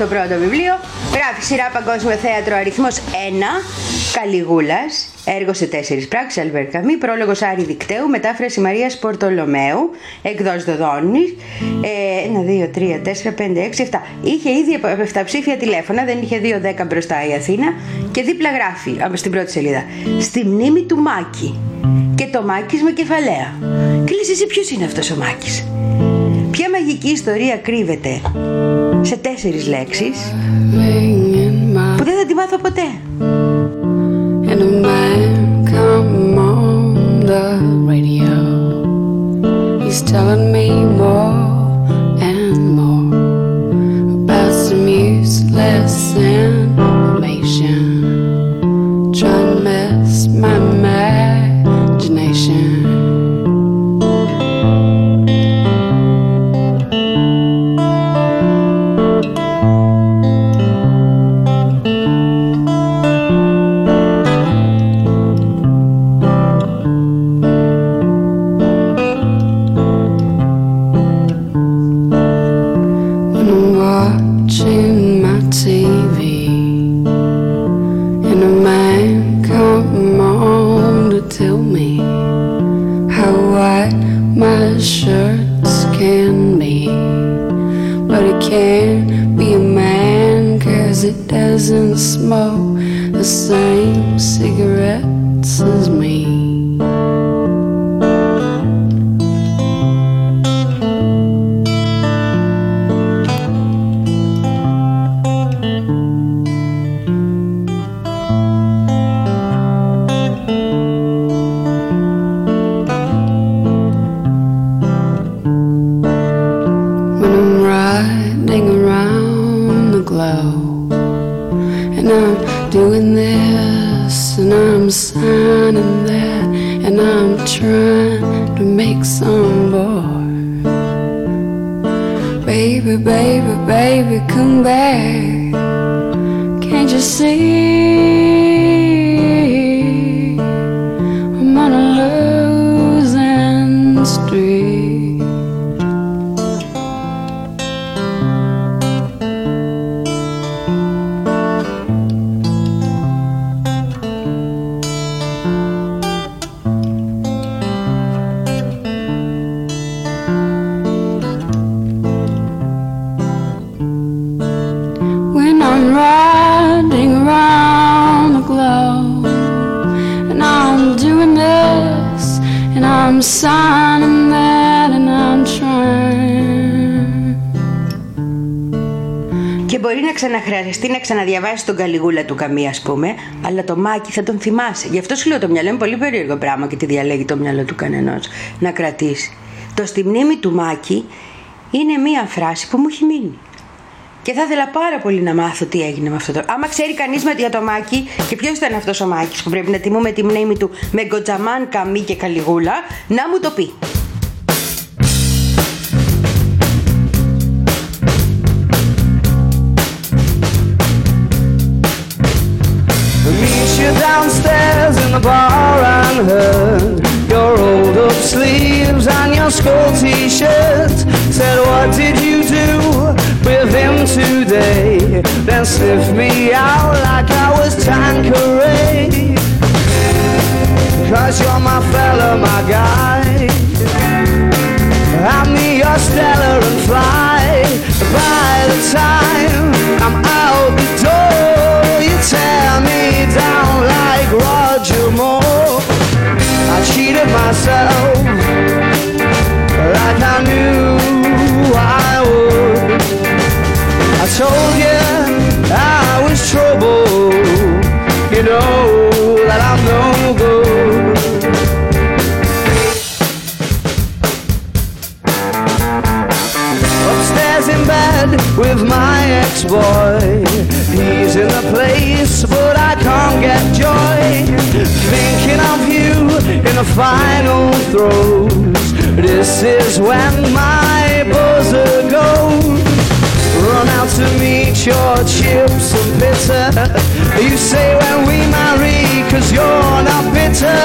Ανοίγεις που λες το πρώτο βιβλίο, γράφει σειρά Παγκόσμιο Θέατρο αριθμός 1, Καλιγούλας, έργο σε τέσσερις πράξεις, Αλβέρ Καμί, πρόλογος Άρη Δικτέου, μετάφραση Μαρίας Πορτολομέου, εκδός Δοδόνης, ε, 1, 2, 3, 4, 5, 6, 7. Είχε ήδη από 7 ψήφια τηλέφωνα, δεν είχε 2, 10 μπροστά η Αθήνα και δίπλα γράφει, από στην πρώτη σελίδα, στη μνήμη του Μάκη και το Μάκης με κεφαλαία. Και λες εσύ ποιος είναι αυτός ο Μάκης; Ποια μαγική ιστορία κρύβεται σε τέσσερις λέξεις που δεν θα τη μάθω ποτέ; Trying to mess my ξαναδιαβάσει τον Καλιγούλα του Καμί, ας πούμε, αλλά το Μάκη θα τον θυμάσαι. Γι' αυτό σου λέω το μυαλό είναι πολύ περίεργο πράγμα και τι διαλέγει το μυαλό του κανενός να κρατήσει. Το στη μνήμη του Μάκη είναι μία φράση που μου έχει μείνει. Και θα ήθελα πάρα πολύ να μάθω τι έγινε με αυτό το. Άμα ξέρει κανείς για το Μάκη και ποιος ήταν αυτός ο Μάκης που πρέπει να τιμούμε τη μνήμη του με γκοτζαμάν, καμί και καλιγούλα, να μου το πει. Bar and heard your rolled up sleeves and your skull t-shirt. Said, what did you do with him today? Then sniffed me out like I was Tanqueray. Cause you're my fella, my guy. I'm the your stellar and fly. By the time I'm out I myself like I knew I would. I told you I was trouble. You know that I'm no good. Upstairs in bed with my ex-boy He's in the place but I can't get joy Thinking of you in the final throes. This is when my buzzer goes. Run out to meet your chips and bitter. You say when we marry cause you're not bitter.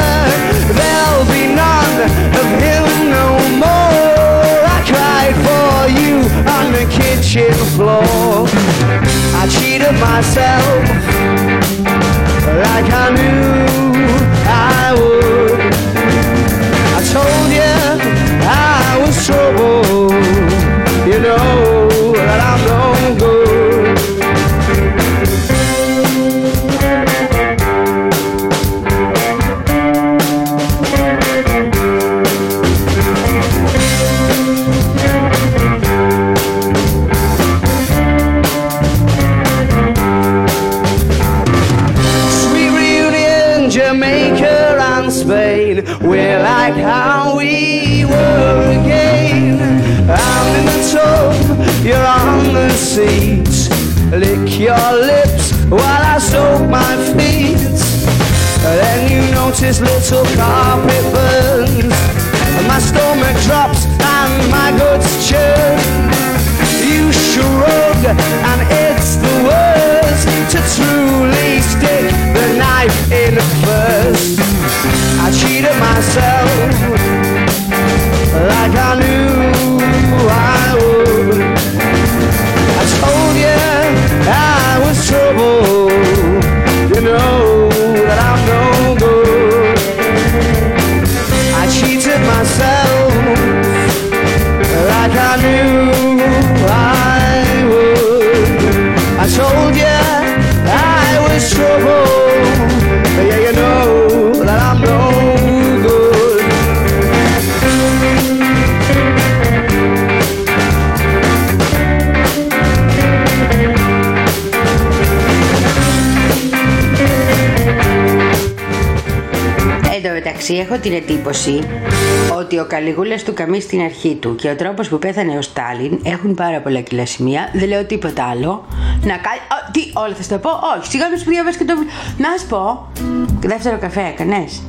There'll be none of him no more. I cried for you on the kitchen floor. I cheated myself like I knew I would know you're on the seat. Lick your lips while I soak my feet. Then you notice little carpet burns. My stomach drops and my guts churn. You shrug and it's the words to truly stick the knife in first. I cheated myself like I knew trouble. You know that I'm no έχω την εντύπωση ότι ο Καλιγούλας του Καμί στην αρχή του και ο τρόπος που πέθανε ο Στάλιν έχουν πάρα πολλά κιλά σημεία. Δεν λέω τίποτα άλλο. Να κάνει. Τι, όλα θα σου το πω; Όχι, σιγά με σου διαβάσει και το βιβλίο. Να σου πω. Δεύτερο καφέ έκανες;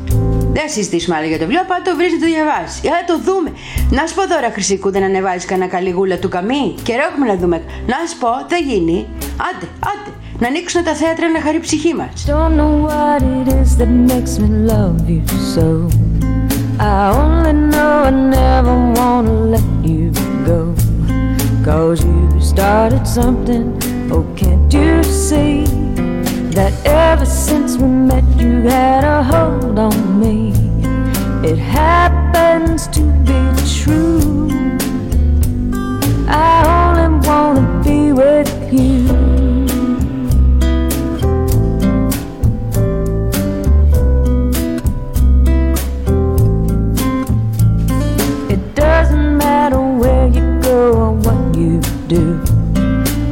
Δεν θα συζητήσουμε άλλο για το βιβλίο, πάντα το βρεις να το διαβάσεις. Θα το δούμε. Να σου πω τώρα, Χρυσικού, δεν ανεβάζεις κανένα καλιγούλα του καμί; Καιρό έχουμε να δούμε. Να σου πω, θα γίνει. Άντε, άντε. Να ανοίξουν τα θέατρα να χαρεί η ψυχή μα. Don't know what it is that makes me love you so. I only know I never wanna let you go. Cause you started something, oh, can't you see? That ever since we met, you had a hold on me. It happens to be true. I only wanna be with you.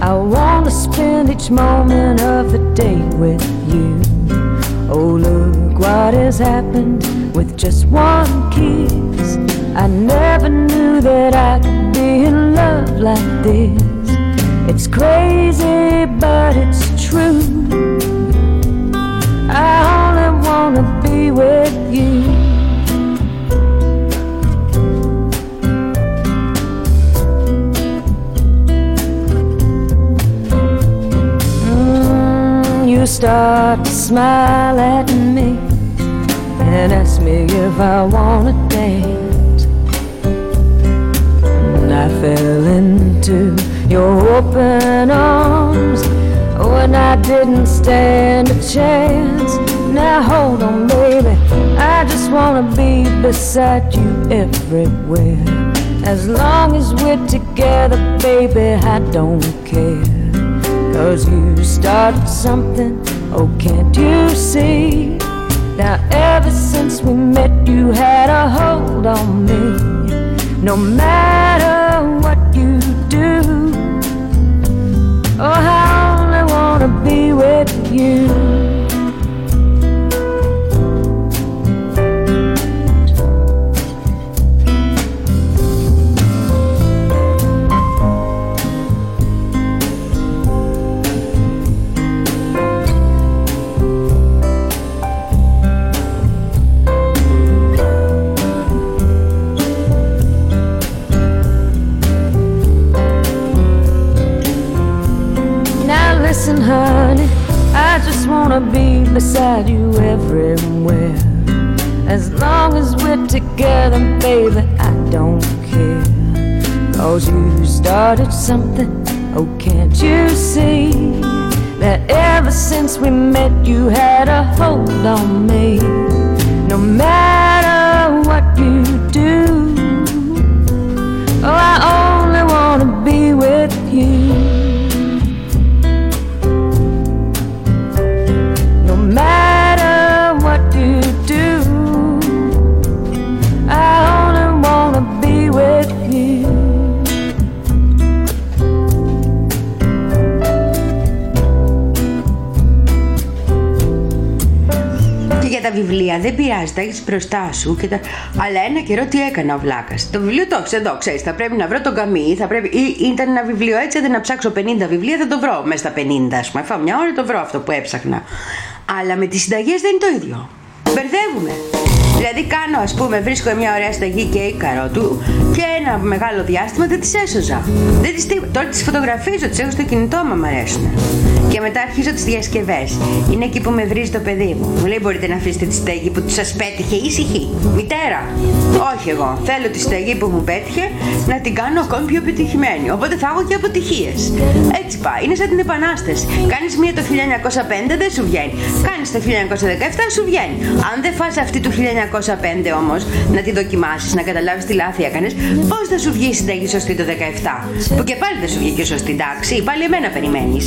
I wanna spend each moment of the day with you. Oh, look what has happened with just one kiss. I never knew that I could be in love like this. It's crazy, but it's true. I only wanna be with you. Start to smile at me and ask me if I wanna dance. And I fell into your open arms when I didn't stand a chance. Now hold on, baby. I just wanna be beside you everywhere. As long as we're together, baby, I don't care. Cause you started something, oh, can't you see? Now, ever since we met, you had a hold on me. No matter what you do, oh, I only wanna be with you. Listen, honey, I just wanna be beside you everywhere. As long as we're together, baby, I don't care. Cause you started something, oh, can't you see? That ever since we met, you had a hold on me. No matter what you do, oh, I only wanna be with you. Βιβλία δεν πειράζει, τα έχεις μπροστά σου. Και τα... Αλλά ένα καιρό τι έκανα ο Βλάκας. Το βιβλίο το έχεις εδώ, ξέρεις. Θα πρέπει να βρω τον καμί, θα πρέπει. Ή, ήταν ένα βιβλίο έτσι, δεν να ψάξω 50 βιβλία, θα το βρω μέσα στα 50, ας πούμε. Φάω μια ώρα το βρω αυτό που έψαχνα. Αλλά με τις συνταγές δεν είναι το ίδιο. Μπερδεύουμε. Δηλαδή κάνω, ας πούμε, βρίσκω μια ωραία συνταγή και καρότου και ένα μεγάλο διάστημα δεν τις έσωζα. Δεν τις, τί- τώρα τις φωτογραφίζω, τις έχω στο κινητό μου, μου αρέσουν. Και μετά αρχίζω τις διασκευές. Είναι εκεί που με βρίζει το παιδί μου. Μου λέει: Μπορείτε να αφήσετε τη συνταγή που σας πέτυχε ήσυχη. Μητέρα; Όχι εγώ. Θέλω τη συνταγή που μου πέτυχε να την κάνω ακόμη πιο επιτυχημένη. Οπότε θα έχω και αποτυχίες. Έτσι πάει. Είναι σαν την επανάσταση. Κάνεις μία το 1905 δεν σου βγαίνει. Κάνεις το 1917 σου βγαίνει. Αν δεν φας αυτή του 1905 όμως να τη δοκιμάσεις, να καταλάβεις τι λάθη έκανες, πώς θα σου βγει η συνταγή σωστή το 17. Που και πάλι δεν σου βγήκε σωστή, εντάξει. Πάλι εμένα περιμένεις.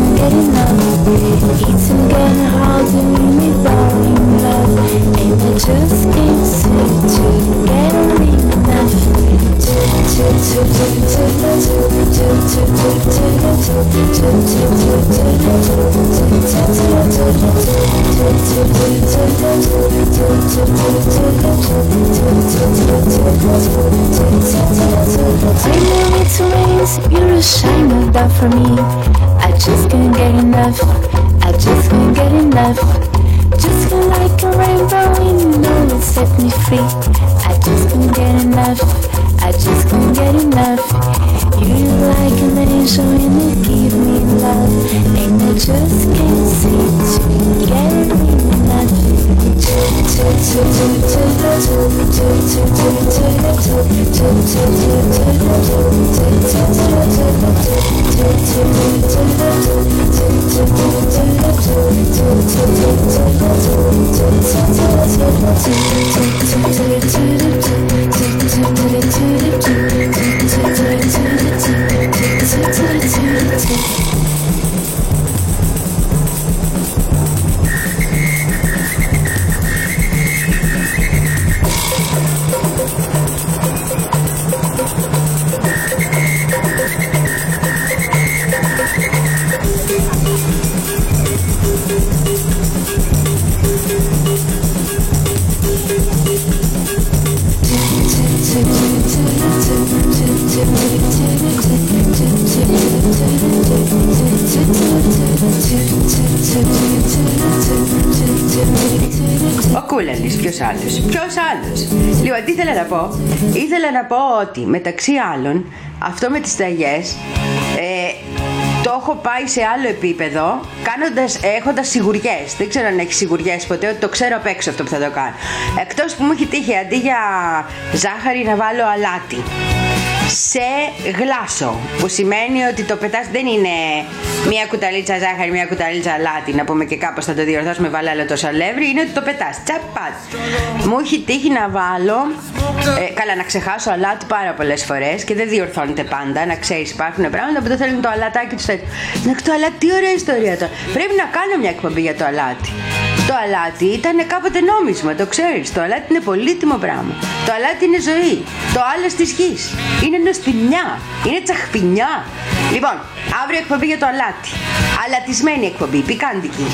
get enough hard, love And I just can't seem to get enough you're a shine of that for me. I just can't get enough. I just can't get enough. Just feel like a rainbow, set me free. I just can't get enough. I just can't get enough. You're like an angel and you give me love, and I just can't seem to get Thank you. Πω. Ήθελα να πω ότι μεταξύ άλλων αυτό με τις ταγιές ε, το έχω πάει σε άλλο επίπεδο κάνοντας, έχοντας σιγουριές. Δεν ξέρω αν έχεις σιγουριές ποτέ, ότι το ξέρω απ' έξω αυτό που θα το κάνω. Εκτός που μου έχει τύχει αντί για ζάχαρη να βάλω αλάτι σε γλάσο που σημαίνει ότι το πετάς δεν είναι μία κουταλίτσα ζάχαρη, μία κουταλίτσα αλάτι να πούμε και κάπως θα το διορθώσουμε βάλε άλλο το σαλεύρι είναι ότι το πετάς. Τσαπάτ. Μου έχει τύχει να βάλω ε, καλά να ξεχάσω αλάτι πάρα πολλές φορές και δεν διορθώνεται πάντα να ξέρεις υπάρχουν πράγματα που δεν θέλουν το αλατάκι τους. Τέτοιο να το αλάτι τι ωραία ιστορία τώρα. Πρέπει να κάνω μια εκπομπή για το αλάτι το αλάτι ήταν κάποτε νόμισμα, το ξέρεις. Το αλάτι είναι πολύτιμο πράγμα. Το αλάτι είναι ζωή. Το άλλο της γης. Είναι νοστιμιά. Είναι τσαχπινιά. Λοιπόν, αύριο εκπομπή για το αλάτι. Αλατισμένη εκπομπή, πικάντικη.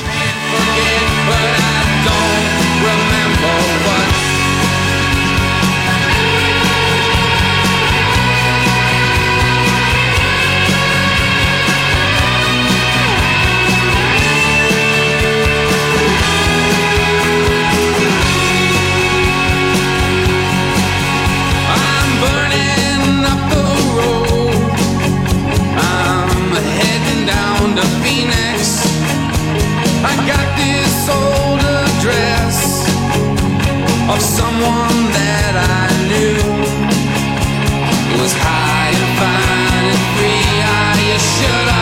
should I?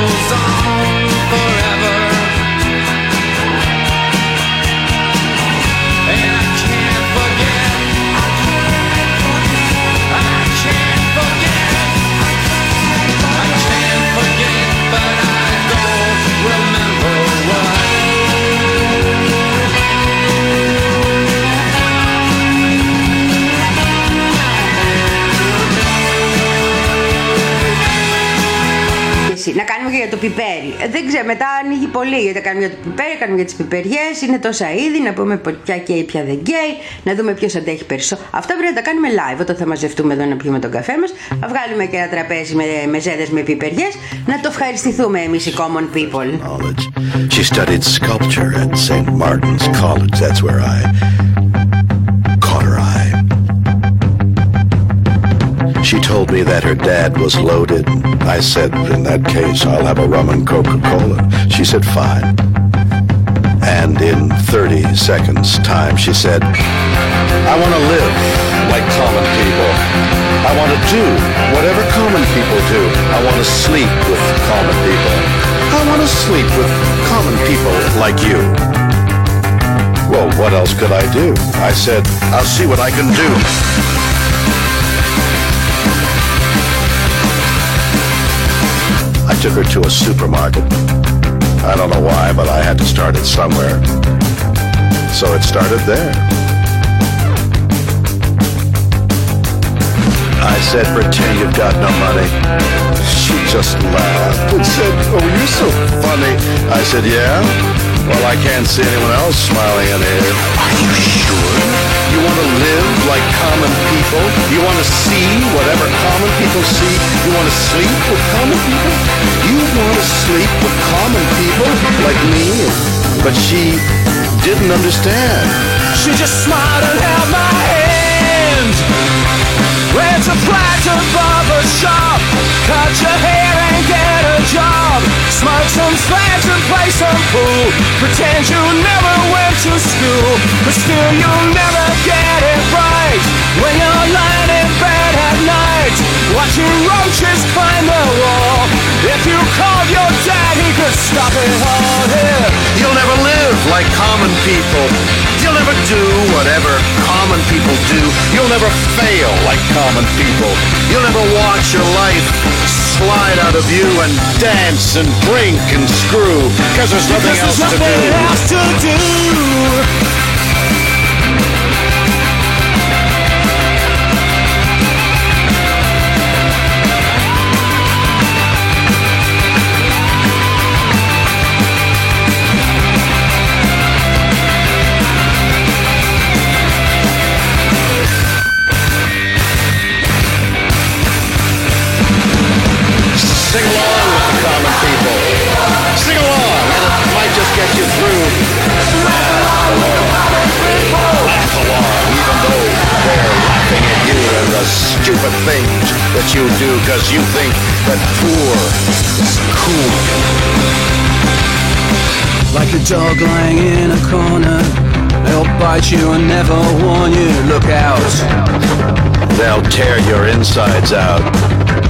Goes on το πιπέρι. Ε, δεν ξέρω, μετά ανοίγει πολύ. Γιατί θα κάνουμε για το πιπέρι, κάνουμε για τις πιπεριές. Είναι τόσα είδη. Να πούμε ποια καίει, ποια δεν καίει. Να δούμε ποιος αντέχει περισσότερο. Αυτά πρέπει να τα κάνουμε live όταν θα μαζευτούμε εδώ να πιούμε τον καφέ μας. Θα βγάλουμε και ένα τραπέζι με μεζέδε με πιπεριές. Να το ευχαριστηθούμε εμείς οι common people. college. She studied sculpture at St. Martin's College. That's where I She told me that her dad was loaded. I said, in that case, I'll have a rum and Coca-Cola. She said, fine. And in 30 seconds time, she said, I want to live like common people. I want to do whatever common people do. I want to sleep with common people. I want to sleep with common people like you. Well, what else could I do? I said, I'll see what I can do. Took her to a supermarket. I don't know why, but I had to start it somewhere. So it started there. I said, pretend you've got no money. She just laughed and said, oh, you're so funny. I said, yeah? Well, I can't see anyone else smiling in here. Are you sure? You want to live like common people? You want to see whatever common people see? You want to sleep with common people? You want to sleep with common people like me? But she didn't understand. She just smiled and held my hand. Went to private barber shop. Cut your hair and get a job. Smoke some fags and play some pool. Pretend you never went to school. But still you'll never get it right. When you're lying in bed at night. Watching roaches climb the wall. If you called your dad, he could stop it all here. You'll never live like common people. You'll never do whatever common people do. You'll never fail like common people. You'll never watch your life slide out of you and dance and drink and screw because there's nothing else there's to nothing do. else to do. Through. Even though they're laughing at you and the stupid things that you do because you think that poor is cool. Like a dog lying in a corner They'll bite you and never warn you. Look out. They'll tear your insides out.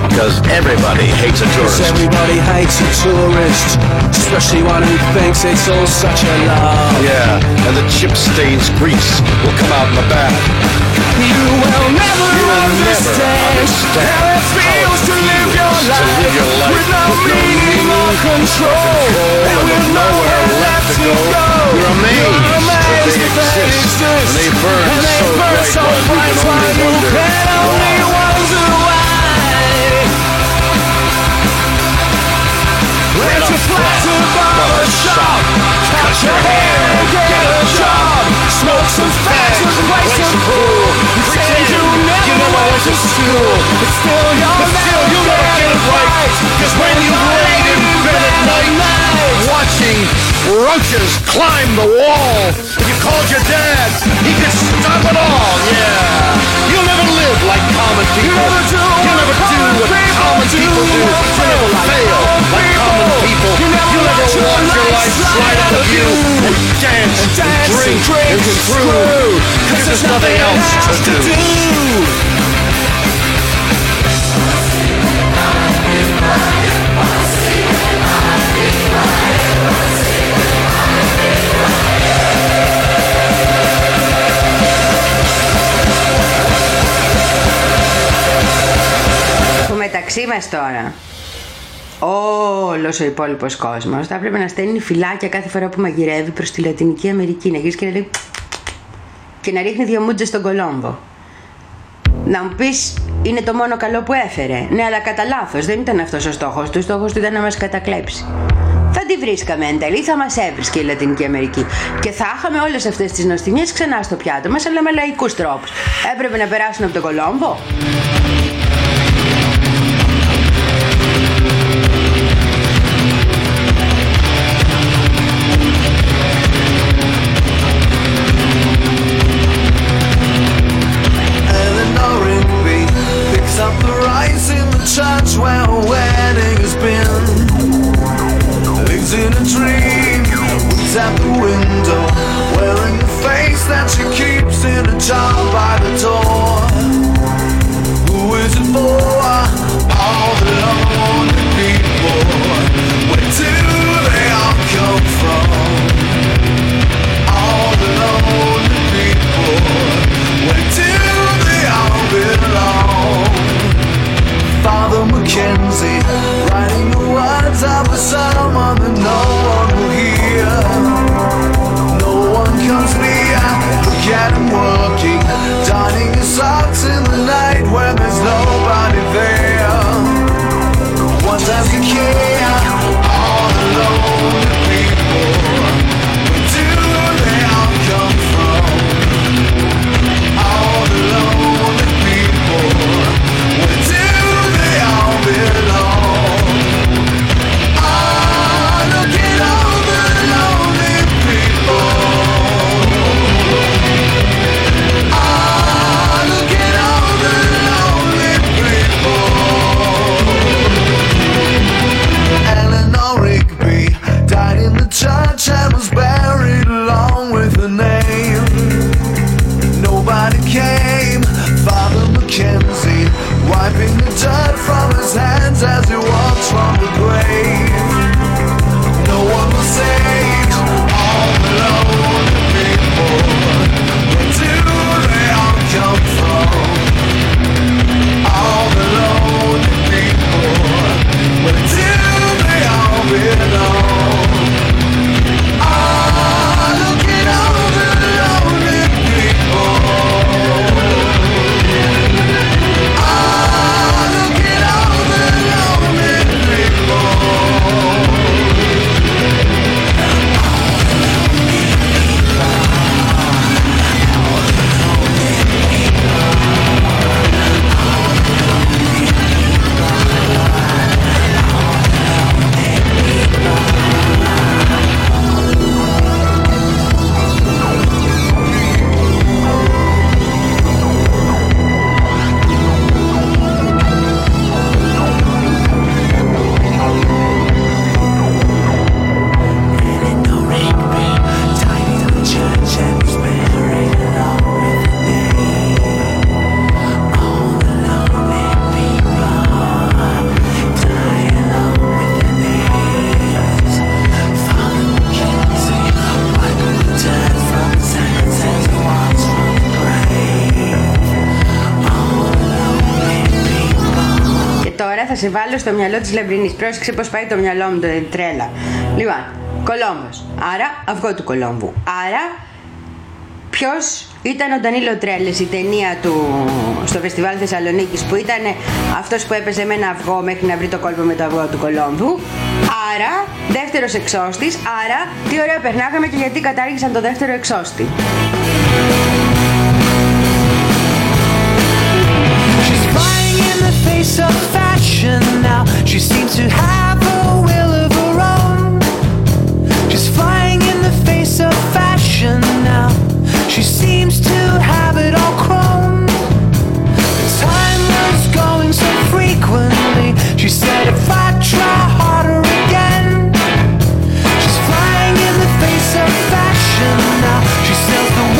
Because everybody hates a tourist. everybody hates a tourist. Especially one who thinks it's all such a laugh Yeah, and the chip stains grease will come out in the bath. You will never You will never understand How it feels to live your to live your life With no with no meaning or control. And with nowhere left to go. You're amazed. that they exist, and they burn And they so burn bright. so bright you can only you wonder. Can only wonder why Went to flat to barber shop. Cut your hair, get a job. Smoke some fags and play some pool. Pretend you never went to school. But still you'll never get it right. Cause when you laid in bed at night, watching roaches climb the wall, you called your dad, he could stop it all, yeah. You'll never live like common people. You'll never do You'll never what do what common people do. You'll never fail like common people. You never You'll never your watch your life slide out of you and dance and dance and drink drink and and screw because there's nothing else to do. Μεταξύ μας τώρα όλος ο υπόλοιπος κόσμος θα έπρεπε να στέλνει φυλάκια κάθε φορά που μαγειρεύει προς τη Λατινική Αμερική να γυρίσει και να λέει και να ρίχνει δύο μούτζες στον Κολόμβο Να μου πεις, είναι το μόνο καλό που έφερε. Ναι, αλλά κατά λάθος. Δεν ήταν αυτός ο στόχος του. Ο στόχος του ήταν να μας κατακλέψει. Θα τη βρίσκαμε εν τέλει, θα μας έβρισκε η Λατινική Αμερική. Και θα είχαμε όλες αυτές τις νοστιμιές ξανά στο πιάτο μας, αλλά με λαϊκούς τρόπους. Έπρεπε να περάσουν από τον Κολόμβο. Care? All the lonely people. Στο μυαλό της Λαμπρινής. Πρόσεξε πώς πάει το μυαλό μου, το τρέλα. Λοιπόν, Κολόμβος. Άρα, αυγό του Κολόμβου. Άρα, ποιος ήταν ο Ντανίλο Τρέλες, η ταινία του στο Φεστιβάλ Θεσσαλονίκης που ήταν αυτός που έπαιζε με ένα αυγό μέχρι να βρει το κόλπο με το αυγό του Κολόμβου. Άρα, δεύτερος εξώστης. Άρα, τι ωραία περνάγαμε και γιατί κατάργησαν το δεύτερο εξώστη. She's flying in the face of now. She seems to have a will of her own. She's flying in the face of fashion now. She seems to have it all chrome. The time was going so frequently. She said, if I try harder again. She's flying in the face of fashion now. She sells the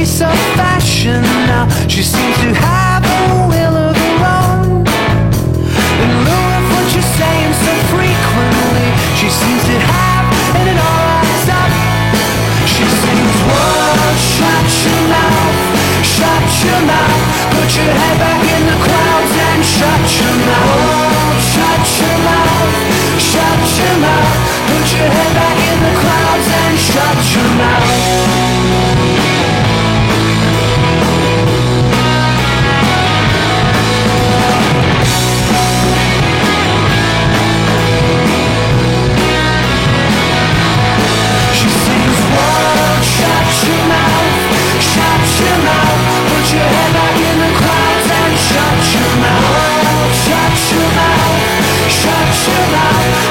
face of fashion now. She seems to have a will of her own. In lieu of what you're saying so frequently, she seems to have it in all eyes up. She sings, "World, shut your mouth, shut your mouth, put your head back in the clouds and shut your mouth." World, shut your mouth, shut your mouth, put your head back in the clouds and shut your mouth.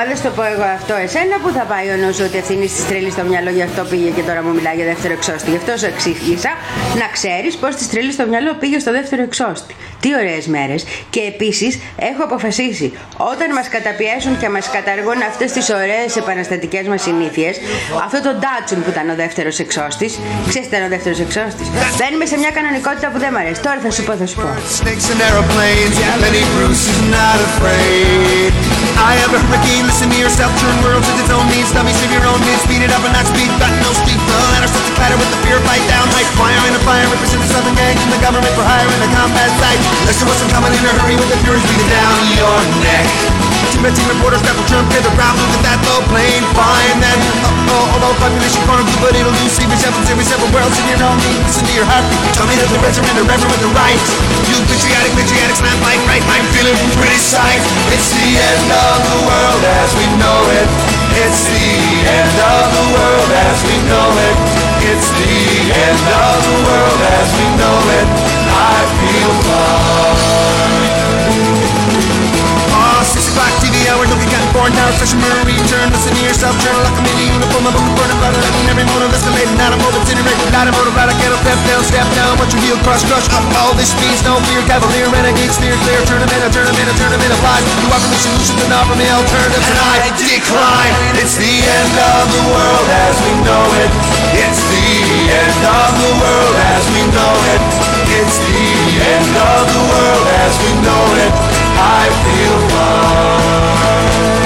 άμα δεν στο πω εγώ αυτό, εσένα που θα πάει ο νους ότι ευθύνη της τρέλης στο μυαλό, γι' αυτό πήγε και τώρα μου μιλάει για δεύτερο εξώστη. Γι' αυτό σου εξήγησα να ξέρεις πώς της τρέλης στο μυαλό πήγε στο δεύτερο εξώστη. Τι ωραίες μέρες. Και επίσης έχω αποφασίσει, όταν μας καταπιέσουν και μας καταργούν αυτές τις ωραίες επαναστατικές μας συνήθειες, αυτό το ντάτσουν που ήταν ο δεύτερος εξώστης, ξέρεις τι ήταν ο δεύτερος εξώστης; Μπαίνουμε σε μια κανονικότητα που δεν μ' αρέσει. Τώρα θα σου πω, θα σου πω. And. I have a hurricane, listen to yourself, turn worlds into its own needs. Me, save your own needs, speed it up and not speed, got no speed. The ladder starts to clatter with the fear fight down. High fire in a fire, represent the southern gang from the government for hire in the combat site. Listen what's coming in a hurry with the furies beating down your neck. Team reporters that will jump to the ground, look at that low plane, fine then. Uh oh, although population gonna do, but it'll lose. See, seven, every seven worlds in your own need. Listen to your heartbeat. Tell me that the rest are in the reverend with the right. You patriotic, patriotics, not like right. I'm feeling pretty psyched. It's the end of the world as we know it. It's the end of the world as we know it. It's the end of the world as we know it. I feel fine. Don't get gotten bored now. Fresh Murray, turn, listen to yourself, journal, like a mini uniform, my book burning, blood, and every motive escalating, not a motive, incinerate, not a motive, right, I get up, step down, step down, watch your heel, crush, crush, up all this speeds, no fear, cavalier, renegade, steer clear, tournament, a tournament, a tournament of lies. You offer me solutions and offer me alternatives, and I decline. It's the end of the world as we know it. It's the end of the world as we know it. It's the end of the world as we know it. I feel fine.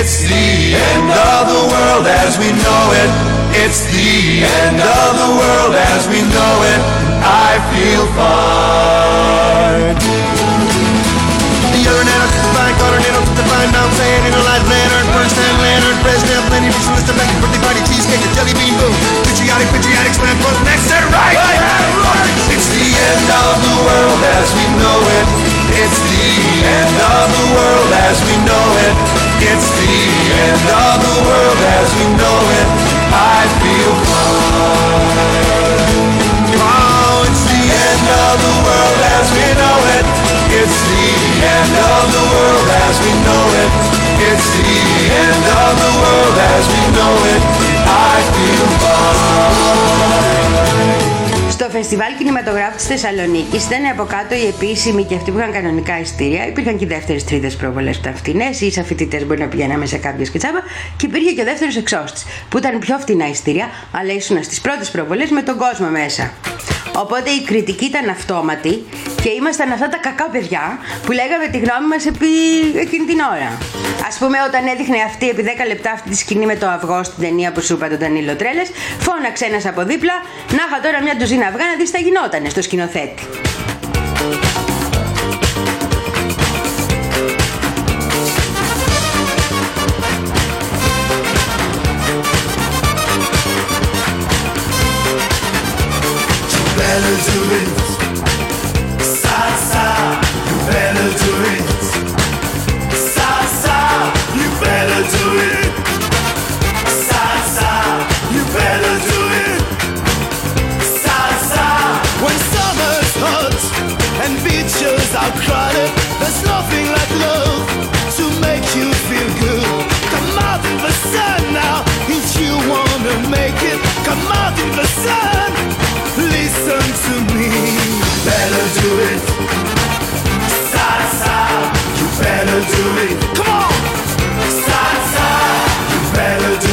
It's the end of the world as we know it. It's the end of the world as we know it. I feel fine. The other nano to the fine, color nano to the fine, now like birthday party cheesecake, jelly bean boom. Patriotic, patriotic, slam, close, next, and right. It's the end of the world as we know it. It's the end of the world as we know it. It's the end of the world as we know it. I feel fine. Oh, it's the end of the world as we know it. It's the end of the world as we know it. It's the end of the world as we know it. I feel fine. Στο φεστιβάλ κινηματογράφου της Θεσσαλονίκης ήταν από κάτω οι επίσημοι και αυτοί που είχαν κανονικά ειστήρια. Υπήρχαν και οι δεύτερες τρίτες προβολές που ήταν φτηνές, ή σαν φοιτητές μπορεί να πηγαίναμε σε κάποιε και τσάμπα. Και υπήρχε και ο δεύτερος εξώστης, που ήταν πιο φτηνά ειστήρια, αλλά ήσουν στις πρώτες προβολές με τον κόσμο μέσα. Οπότε η κριτική ήταν αυτόματη και ήμασταν αυτά τα κακά παιδιά που λέγαμε τη γνώμη μας επί εκείνη την ώρα. Α πούμε, όταν έδειχνε αυτή επί 10 λεπτά αυτή τη σκηνή με το αυγό στην ταινία που σου είπα τον Ντανίλο Τρέλες, φώναξε ένας από δίπλα, να είχα τώρα μια ντουζίνα αυγά να δεις τι θα γινότανε στο σκηνοθέτη. Stop crying, there's nothing like love to make you feel good. Come out in the sun now if you wanna make it. Come out in the sun, listen to me. Better do it. Sa you better do it. Come on. Sasa, you better do it.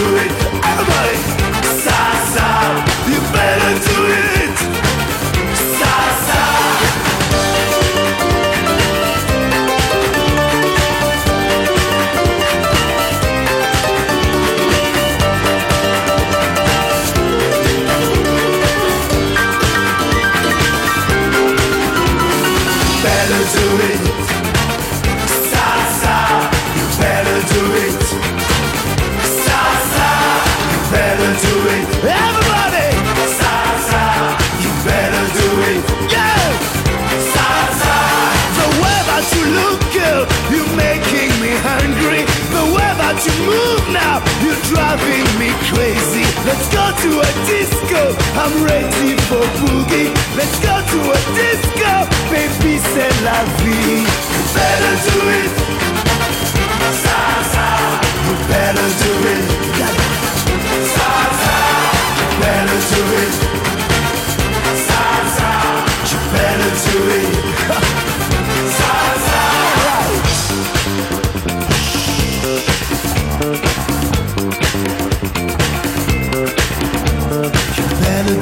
To a disco. I'm ready for boogie. Let's go to a disco. Baby, c'est la vie. You better do it. Side, side. You better do it. Side, side. You better do it. Side, side. You better do it.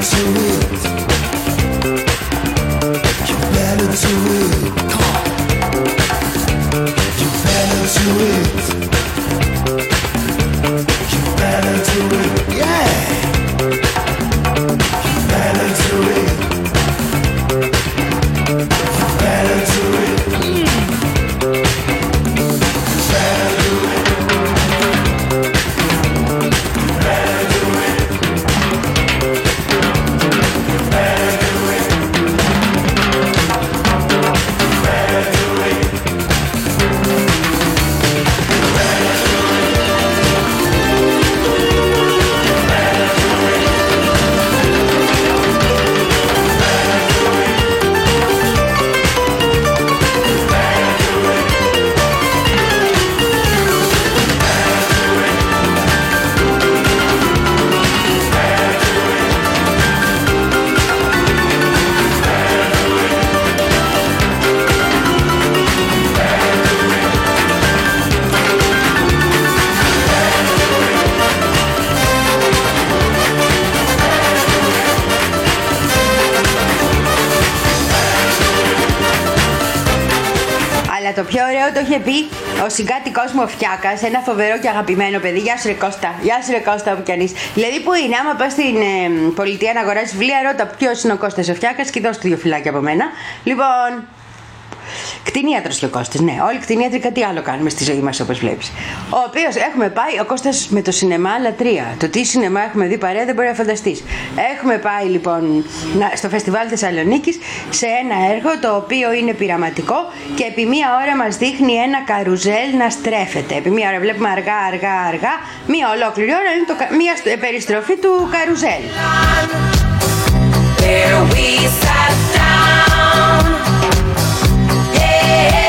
to ο συγκάτοικό μου ο Φτιάκα, ένα φοβερό και αγαπημένο παιδί. Γεια σου, ρε Κώστα. Γεια σου, ρε Κώστα, που κι αν είσαι. Δηλαδή, που είναι, άμα πας στην ε, πολιτεία να αγοράσεις βιβλία, ρώτα ποιος είναι ο Κώστας ο Φτιάκα και δώσ' του δύο φυλάκια από μένα. Λοιπόν, Κτηνίατρο και ο Κώστας, ναι. Όλοι κτηνίατροι κάτι άλλο κάνουμε στη ζωή μας, όπως βλέπεις. Ο οποίος έχουμε πάει, ο Κώστας με το σινεμά λατρεία. Το τι σινεμά έχουμε δει παρέα δεν μπορεί να φανταστείς. Έχουμε πάει λοιπόν να- στο φεστιβάλ Θεσσαλονίκης σε ένα έργο το οποίο είναι πειραματικό και επί μία ώρα μας δείχνει ένα καρουζέλ να στρέφεται. Επί μία ώρα βλέπουμε αργά, αργά, αργά. Μία ολόκληρη ώρα είναι το, κα- μία st- περιστροφή του καρουζέλ. There we sat down. Yeah,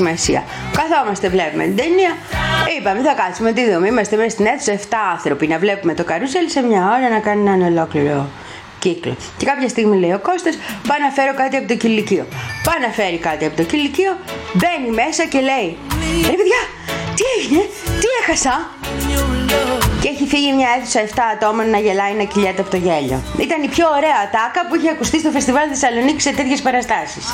σημασία. Καθόμαστε, βλέπουμε την ταινία. Είπαμε, θα κάτσουμε, τι δούμε. Είμαστε μέσα στην αίθουσα 7 άνθρωποι να βλέπουμε το καρούσελ σε μια ώρα να κάνει έναν ολόκληρο κύκλο. Και κάποια στιγμή λέει ο Κώστας, πάω να φέρω κάτι από το κηλικείο. Πάει να φέρει κάτι από το κηλικείο, μπαίνει μέσα και λέει, Ρε παιδιά, τι έγινε, τι έχασα; Και έχει φύγει μια αίθουσα 7 ατόμων να γελάει να κυλιέται από το γέλιο. Ήταν η πιο ωραία τάκα που είχε ακουστεί στο φεστιβάλ Θεσσαλονίκη σε τέτοιες παραστάσεις.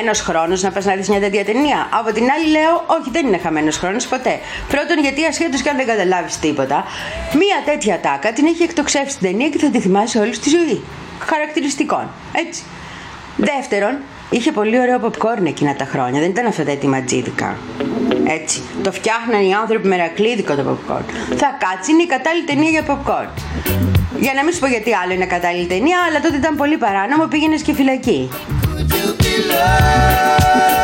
Χαμένος χρόνος να πας να δεις μια τέτοια ταινία. Από την άλλη λέω, όχι, δεν είναι χαμένος χρόνος ποτέ. Πρώτον, γιατί ασχέτως και αν δεν καταλάβεις τίποτα, μια τέτοια τάκα την έχει εκτοξεύσει την ταινία και θα τη θυμάσαι όλη τη ζωή. Χαρακτηριστικών. Έτσι. Δεύτερον, είχε πολύ ωραίο popcorn εκείνα τα χρόνια. Δεν ήταν αυτά τα έτοιμα τζίδικα. Έτσι. Το φτιάχναν οι άνθρωποι μερακλείδικο το popcorn. Θα κάτσει, είναι η κατάλληλη ταινία για popcorn. Για να μην σου πω γιατί άλλο είναι κατάλληλη ταινία, αλλά τότε ήταν πολύ παράνομο, πήγαινες και φυλακή. Deus.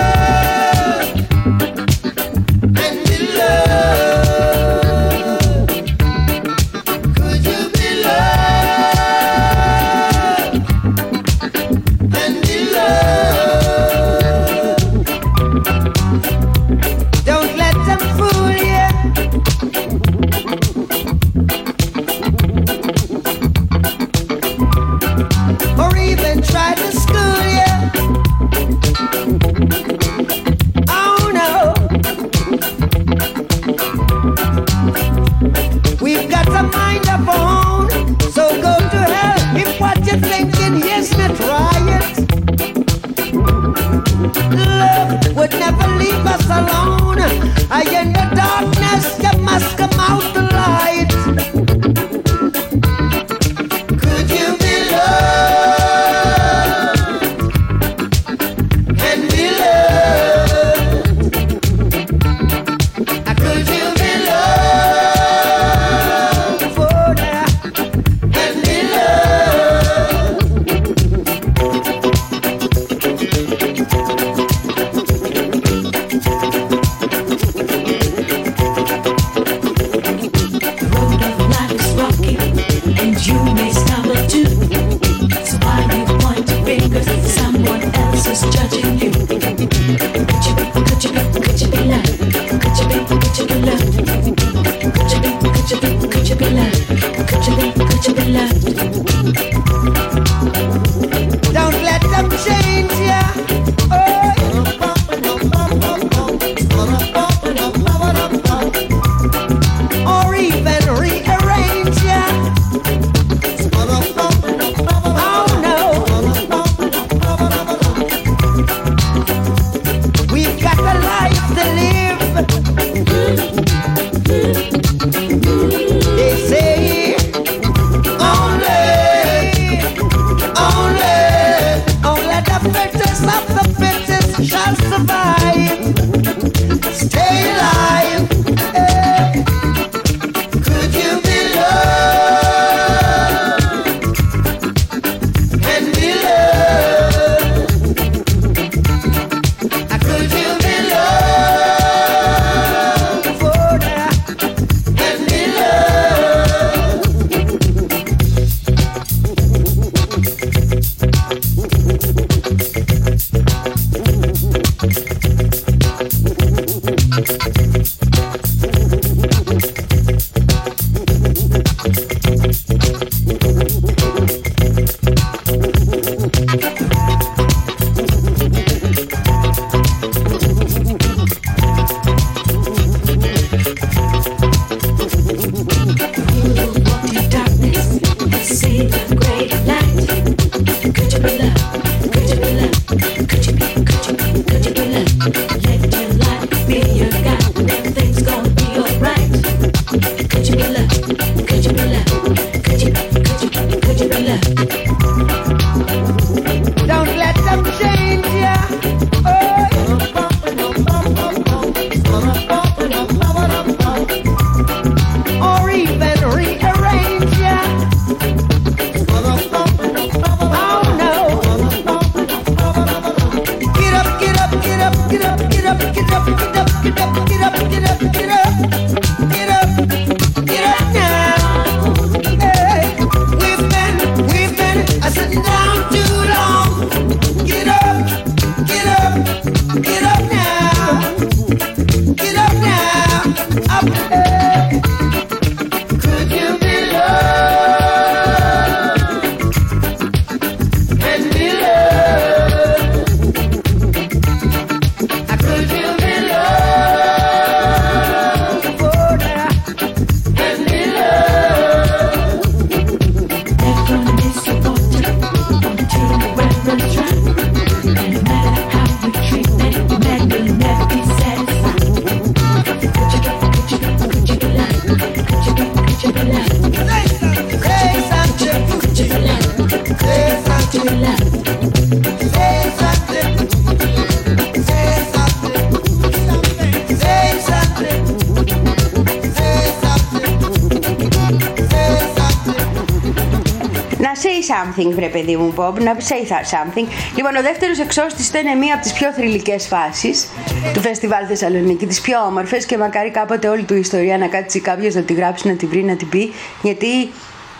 something, βρε παιδί μου, Bob, να say something. Λοιπόν, ο δεύτερος εξώστης ήταν μία από τις πιο θρηλυκές φάσεις του φεστιβάλ Θεσσαλονίκη, τις πιο όμορφες και μακάρι κάποτε όλη του η ιστορία να κάτσει κάποιος να τη γράψει, να τη βρει, να την πει, γιατί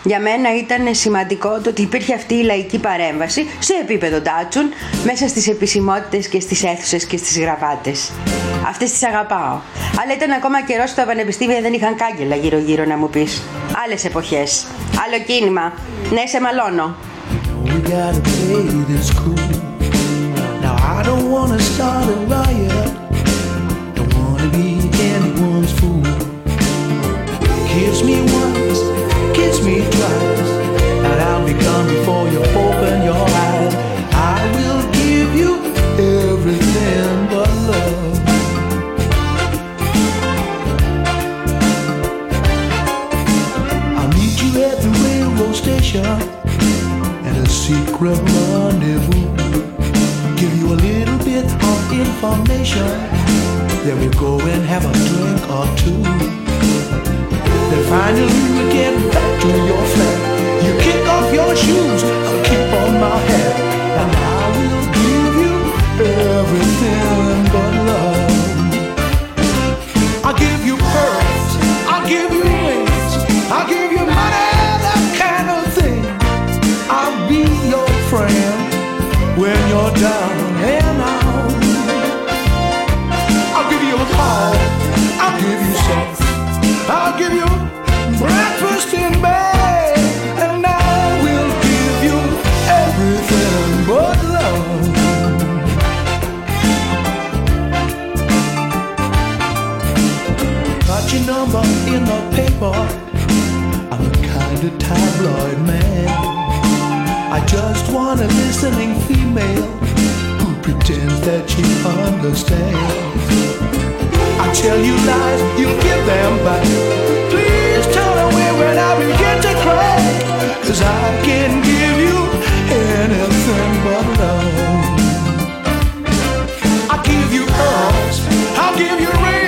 για μένα ήταν σημαντικό το ότι υπήρχε αυτή η λαϊκή παρέμβαση σε επίπεδο τάτσουν μέσα στις επισημότητες και στις αίθουσες και στις γραβάτες. Αυτές τις αγαπάω. Αλλά ήταν ακόμα καιρός που τα πανεπιστήμια δεν είχαν κάγκελα γύρω γύρω να μου πεις. Άλλες εποχές. Άλλο κίνημα. Nese Malono. We gotta play this cool. Now I don't wanna start a riot. vacation. Then we'll go and have a drink or two. Then finally we get back to your flat. You kick off your shoes, I'll keep on my hat. Tabloid man. I just want a listening female who pretends that she understands. I tell you lies, you give them back. Please turn away when I begin to cry. Cause I can give you anything but love. I'll give you pearls, I'll give you rings,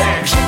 sex,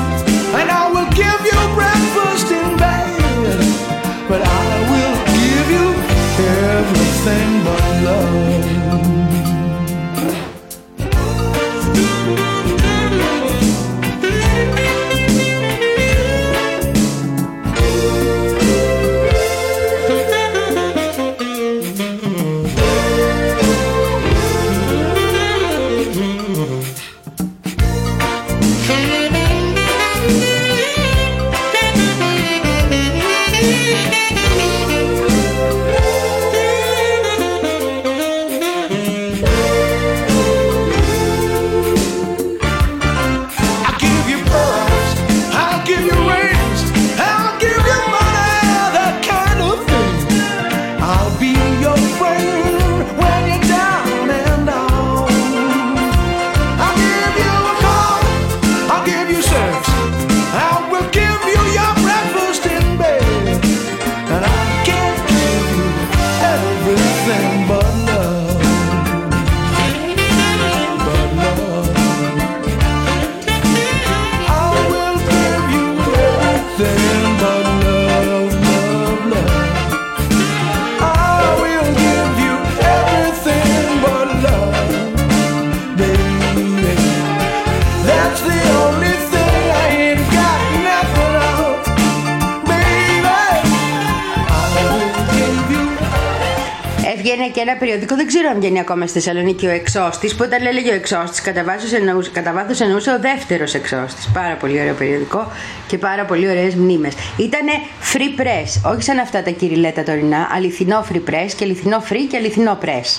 περιοδικό, δεν ξέρω αν βγαίνει ακόμα στη Θεσσαλονίκη ο εξώστης, που όταν έλεγε ο εξώστης, κατά, βάθος εννοούσε- κατά βάθο εννοούσε ο δεύτερος εξώστης. Πάρα πολύ ωραίο περιοδικό και πάρα πολύ ωραίες μνήμες. Ήτανε free press, όχι σαν αυτά τα κυριλέτα τωρινά, αληθινό free press και αληθινό free και αληθινό press.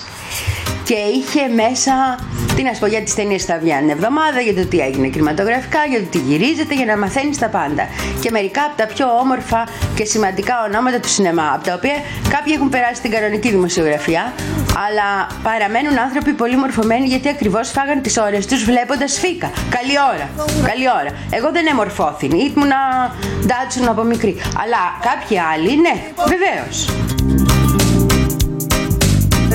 Και είχε μέσα, τι να σου πω, για τις ταινίες που θα βγαίνουν εβδομάδα, για το τι έγινε κινηματογραφικά, για το τι γυρίζεται, για να μαθαίνεις τα πάντα. Και μερικά από τα πιο όμορφα και σημαντικά ονόματα του σινεμά, από τα οποία κάποιοι έχουν περάσει την κανονική δημοσιογραφία, αλλά παραμένουν άνθρωποι πολύ μορφωμένοι γιατί ακριβώς φάγαν τις ώρες τους βλέποντας φίκα. Καλή ώρα. Καλή ώρα. Εγώ δεν έμορφώθην, ήμουνα ντάτσουν από μικρή. Αλλά κάποιοι άλλοι, ναι, βεβαίως.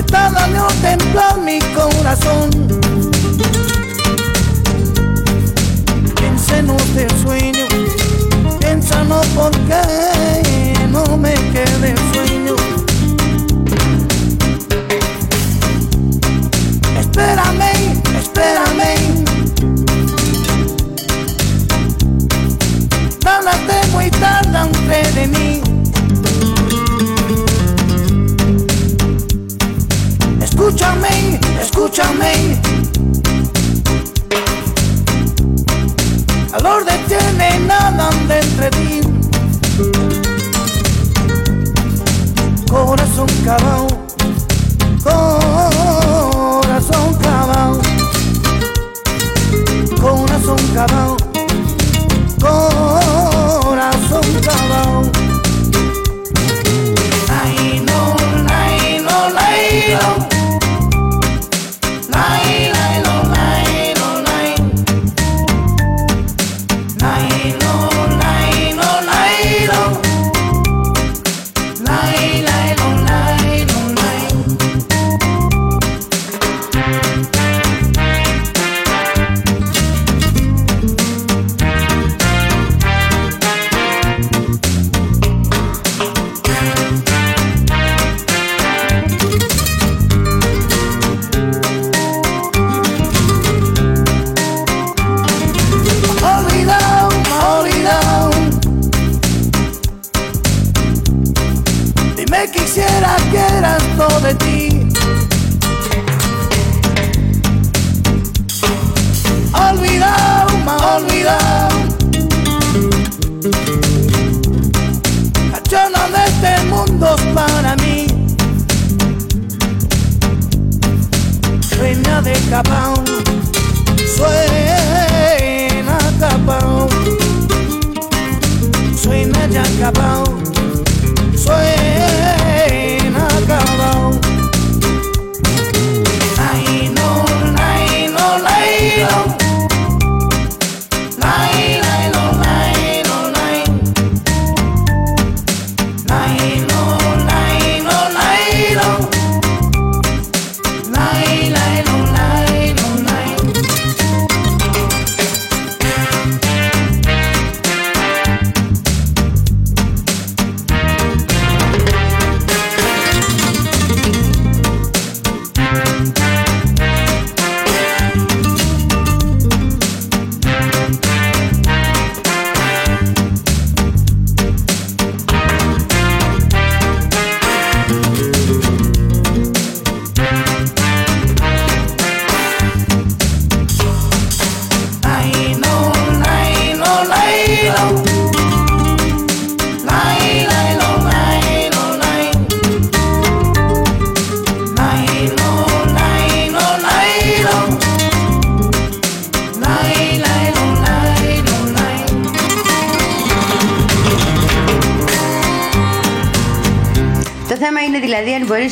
Está dando temblor mi corazón. En este sueño, piensa no porque no me quede sueño. Espérame, espérame. Háblate muy tarde entre de mí. Escúchame, escúchame. calor detiene y nadan dentro de ti. Corazón cavao, corazón cavao, corazón cavao, corazón cavao.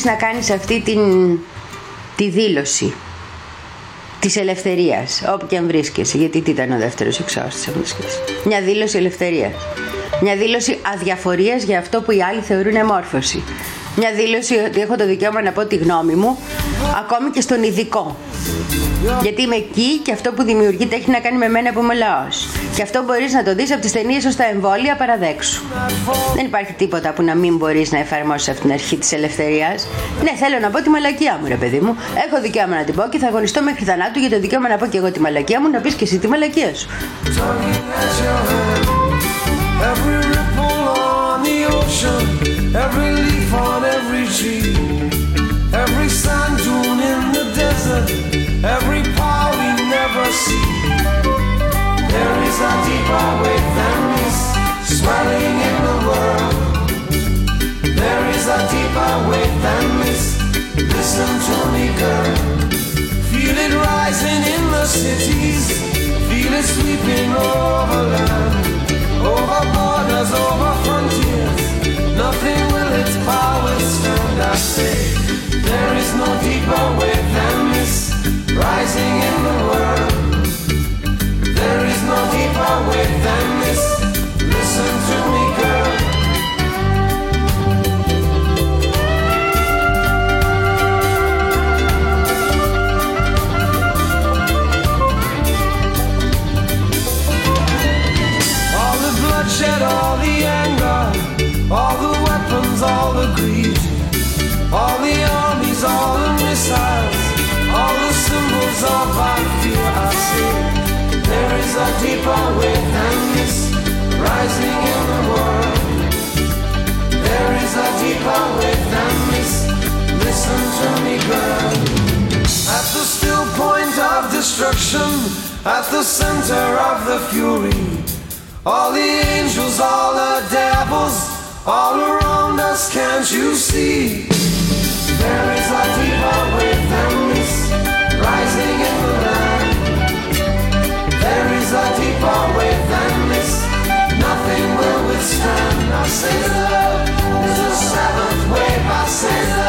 Δηλαδή αν μπορείς να κάνεις αυτή την, τη δήλωση της ελευθερίας, όπου και αν βρίσκεσαι, γιατί τι ήταν ο δεύτερος εξώστης της βρίσκεσαι. Μια δήλωση ελευθερίας. Μια δήλωση αδιαφορίας για αυτό που οι άλλοι θεωρούν εμόρφωση. Μια δήλωση ότι έχω το δικαίωμα να πω τη γνώμη μου, ακόμη και στον ειδικό. Γιατί είμαι εκεί και αυτό που δημιουργείται έχει να κάνει με μένα που είμαι λαός. Και αυτό μπορείς να το δεις από τις ταινίες ως τα εμβόλια παραδέξου. Δεν υπάρχει τίποτα που να μην μπορείς να εφαρμόσεις αυτή την αρχή της ελευθερίας. Ναι, θέλω να πω τη μαλακία μου, ρε παιδί μου. Έχω δικαίωμα να την πω και θα αγωνιστώ μέχρι θανάτου για το δικαίωμα να πω και εγώ τη μαλακία μου, να πεις και εσύ τη μαλακία σου. Every ripple on the ocean, every leaf on every tree, every sand dune in the desert, every power we never see. There is a deeper weight than this swelling in the world. There is a deeper weight than this. Listen to me, girl. Feel it rising in the cities. Feel it sweeping over land. Over borders, over frontiers, nothing will its power stand. I say, there is no deeper weight than this rising in the world more deeper within this there is a deeper weight than this rising in the world. There is a deeper this. Listen to me, girl. At the still point of destruction, at the center of the fury. All the angels, all the devils, all around us, can't you see? There is a deeper weight this, rising in the. Is a deeper than this, nothing will withstand. I say love is the seventh wave. I say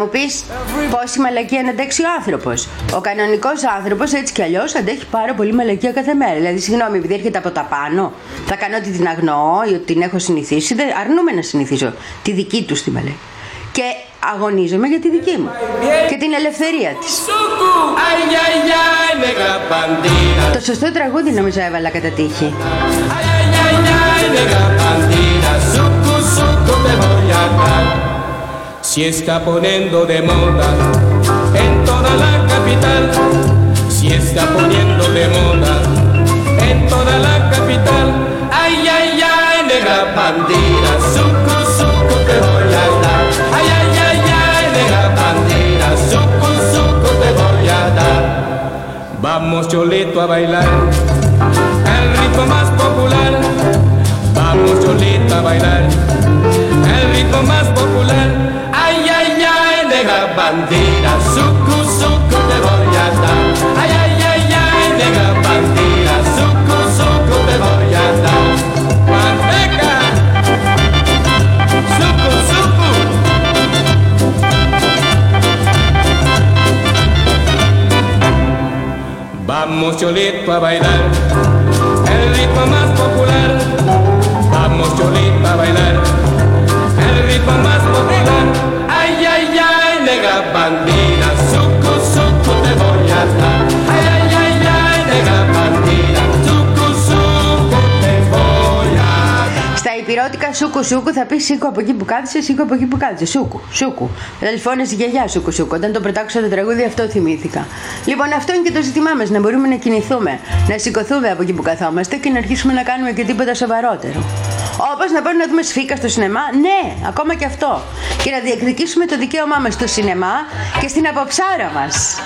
μου πει πόση μαλακία να αντέξει ο άνθρωπο. Ο κανονικό άνθρωπο έτσι κι αλλιώ αντέχει πάρα πολύ μαλακία κάθε μέρα. Δηλαδή, συγγνώμη, επειδή έρχεται από τα πάνω, θα κάνω ότι την αγνοώ ή ότι την έχω συνηθίσει. Δεν αρνούμε να συνηθίσω τη δική του τη μαλακία. Και αγωνίζομαι για τη δική μου και την ελευθερία της. Ay, ay, ay, negra bandida. Το σωστό τραγούδι νομίζω έβαλα κατά τύχη. Ay, ay, negra Si está poniendo de moda en toda la capital. Si está poniendo de moda en toda la capital. Ay, ay, ay, negra bandida. Suku, suku te voy a dar. Ay, ay, ay, ay, negra bandida. Suku, suku te voy a dar. Vamos, Cholito, a bailar el ritmo más popular. Vamos, Cholito, a bailar negra bandida, suku, suku te voy a dar. Ay, ay, ay, ay, negra bandida, suku, suku te voy a dar. Manteca, suku, suku. Vamos, Cholito, a bailar el ritmo más popular. Vamos, Cholito, a bailar el ritmo más popular. Ay, ay, ay, negra bandida, suku, suku te voy a dar. Ay, ay, ay, ay, negra bandida, suku, suku te voy a dar. Στα υπηρώτικα σούκου σούκου θα πεις σήκω από εκεί που κάθισε, σήκω από εκεί που κάθισε. Σούκου, σούκου. Δηλαδή φώνασε η γιαγιά σούκου σούκου. Όταν το πετάξω το τραγούδι αυτό θυμήθηκα. Λοιπόν, αυτό είναι και το ζήτημά μας, να μπορούμε να κινηθούμε, να σηκωθούμε από εκεί που καθόμαστε και να αρχίσουμε να κάνουμε και τίποτα σοβαρότερο. Όπως να πάμε να δούμε σφίκα στο σινεμά, ναι, ακόμα και αυτό. Και να διεκδικήσουμε το δικαίωμά μας στο σινεμά και στην αποψάρα μας.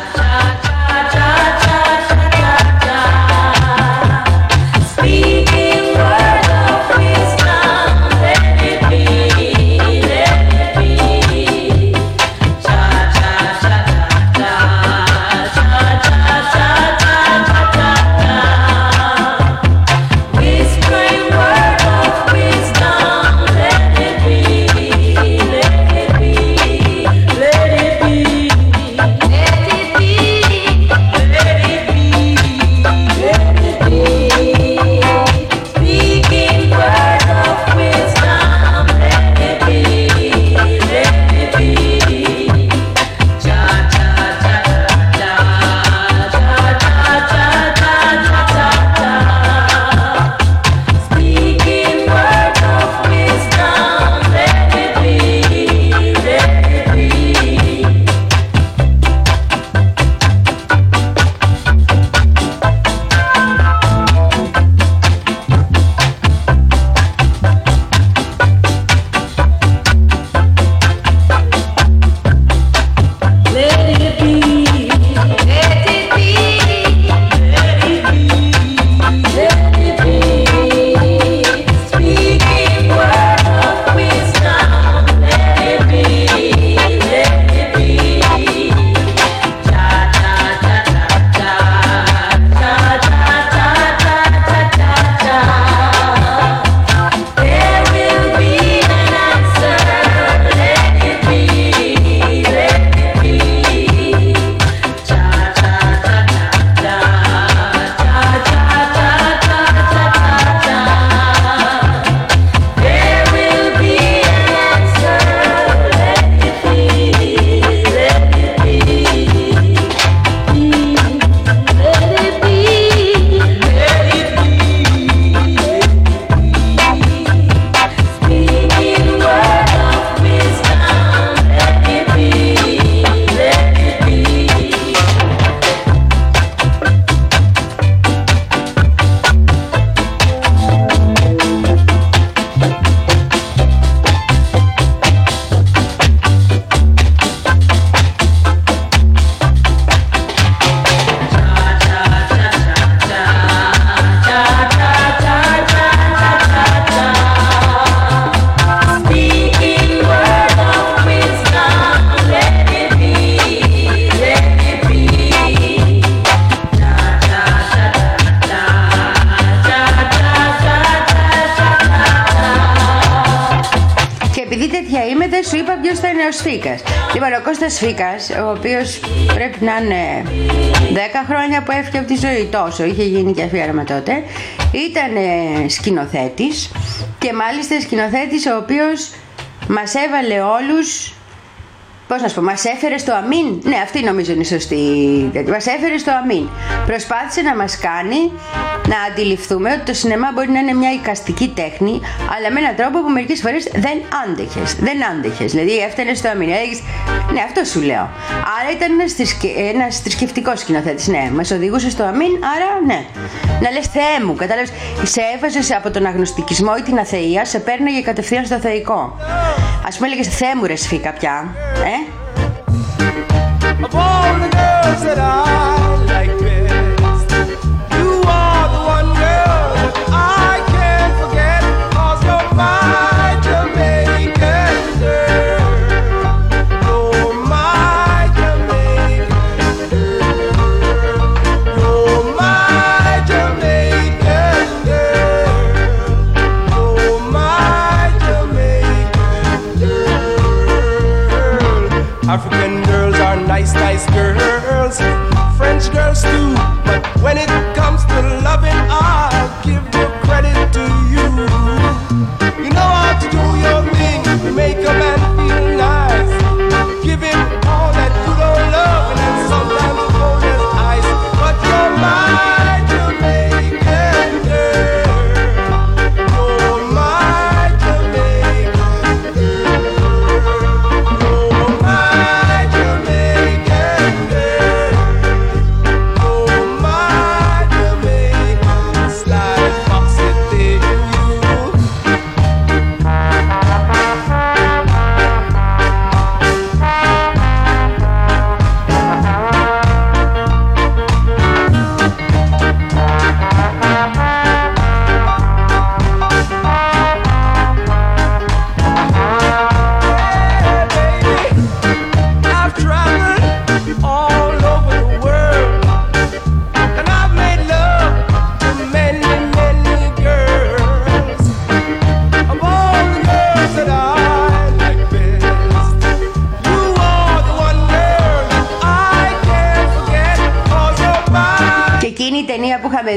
Έφυγε από τη ζωή, τόσο είχε γίνει και αφιέρωμα τότε, ήταν σκηνοθέτης και μάλιστα σκηνοθέτης ο οποίος μας έβαλε όλους Πώς να σου πω, μας έφερε στο αμήν. Ναι, αυτή νομίζω είναι η σωστή. Μας έφερε στο αμήν. Προσπάθησε να μας κάνει να αντιληφθούμε ότι το σινεμά μπορεί να είναι μια εικαστική τέχνη, αλλά με έναν τρόπο που μερικές φορές δεν άντεχες. Δεν άντεχες. Δηλαδή έφτανε στο αμήν. Έλεγες, ναι, αυτό σου λέω. Άρα ήταν ένας ένας θρησκευτικός σκηνοθέτης. Ναι, μας οδηγούσε στο αμήν, άρα ναι. Να λες Θεέ μου, κατάλαβες. Σε έβαζες από τον αγνωστικισμό ή την αθεία, σε παίρναγε κατευθείαν στο θεϊκό. Α πούμε, έλεγες Θεέ μου, ρε σφίκα πια. Ε;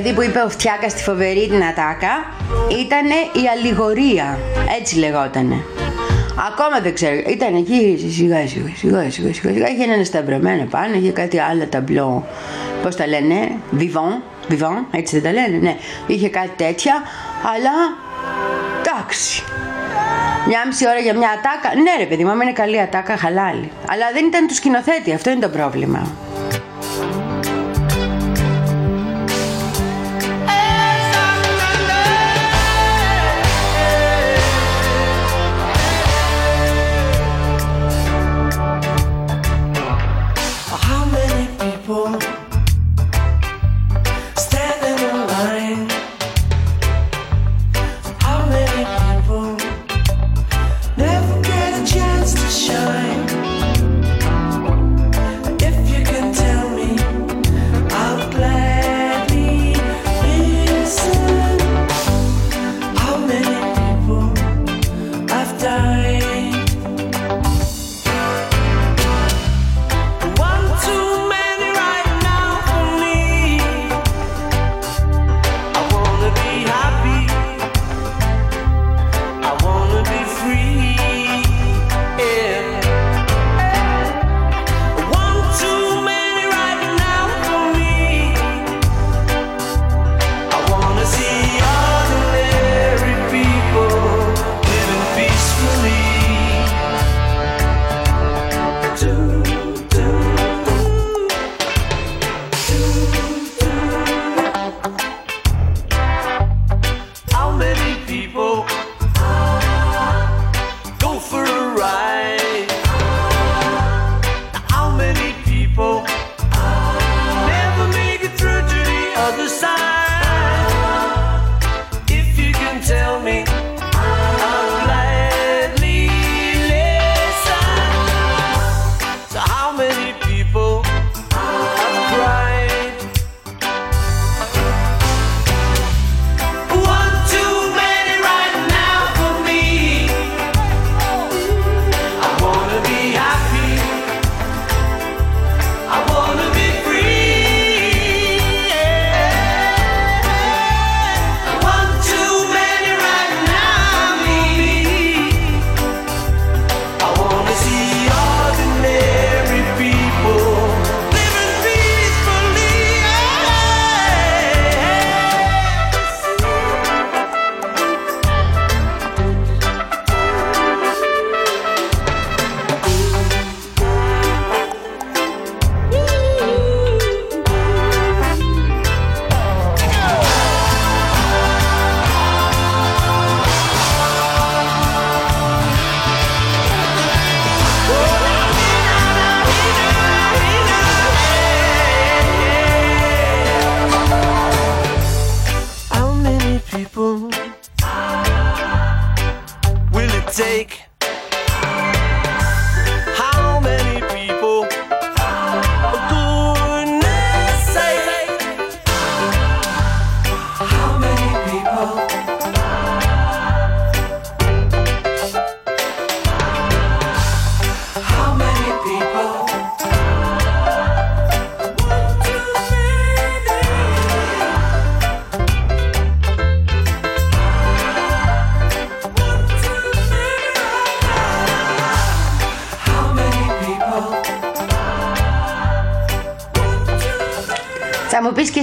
Ταινία που είχαμε δει που είπε ο Φτιάκας στη φοβερή την Ατάκα ήταν η Αλληγορία. Έτσι λεγότανε. Ακόμα δεν ξέρω. Ήταν εκεί σιγά σιγά σιγά σιγά σιγά. σιγά. Είχε ένα σταυρωμένο πάνω, είχε κάτι άλλο ταμπλό. Πώς τα λένε, Vivant, Vivant, έτσι δεν τα λένε, ναι. Είχε κάτι τέτοια, αλλά εντάξει. Μια μισή ώρα για μια ατάκα. Ναι, ρε παιδί μου, άμα είναι καλή ατάκα, χαλάλι. Αλλά δεν ήταν του σκηνοθέτη, αυτό είναι το πρόβλημα.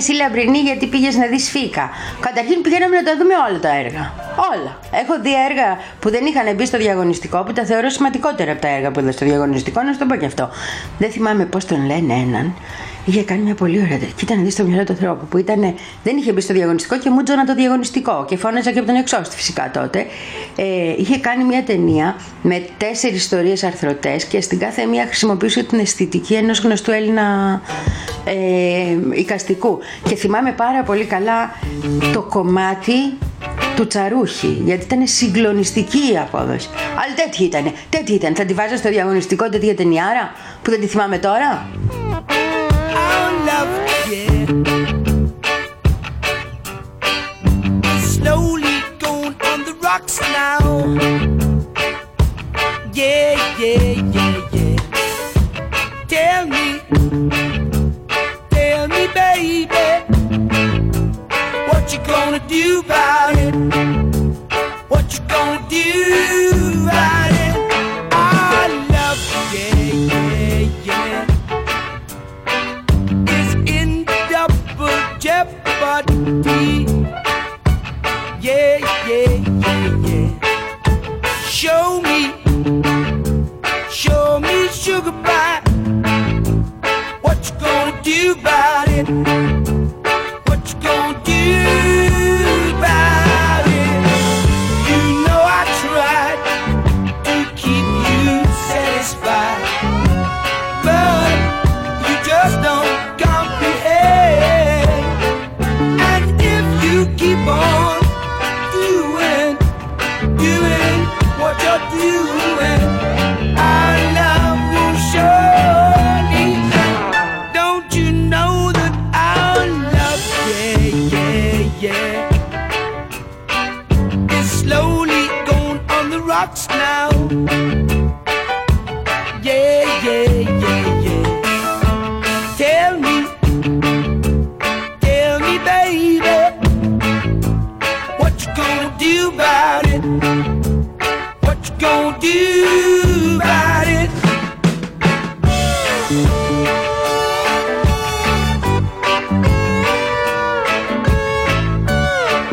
Εσύ Λαμπρινή γιατί πήγες να δεις φίκα. Καταρχήν πηγαίναμε να τα δούμε όλα τα έργα. Όλα. Έχω δει έργα που δεν είχαν μπει στο διαγωνιστικό που τα θεωρώ σημαντικότερα από τα έργα που είδα στο διαγωνιστικό, να σου το πω και αυτό. Δεν θυμάμαι πώς τον λένε έναν. Είχε κάνει μια πολύ ωραία. τέτοια. Κοίτα να δεις το μυαλό του ανθρώπου που ήταν, δεν είχε μπει στο διαγωνιστικό και μούτζωνα το διαγωνιστικό. Και φώναζα και από τον εξώστη φυσικά τότε. Ε, είχε κάνει μια ταινία με τέσσερις ιστορίες αρθρωτές και στην κάθε μία χρησιμοποιούσε την αισθητική ενός γνωστού Έλληνα ε, οικαστικού. Και θυμάμαι πάρα πολύ καλά το κομμάτι του Τσαρούχη, γιατί ήταν συγκλονιστική η απόδοση. Αλλά τέτοια ήταν, τέτοια ήταν. Θα τη βάζα στο διαγωνιστικό τέτοια ταινιάρα που δεν τη θυμάμαι τώρα.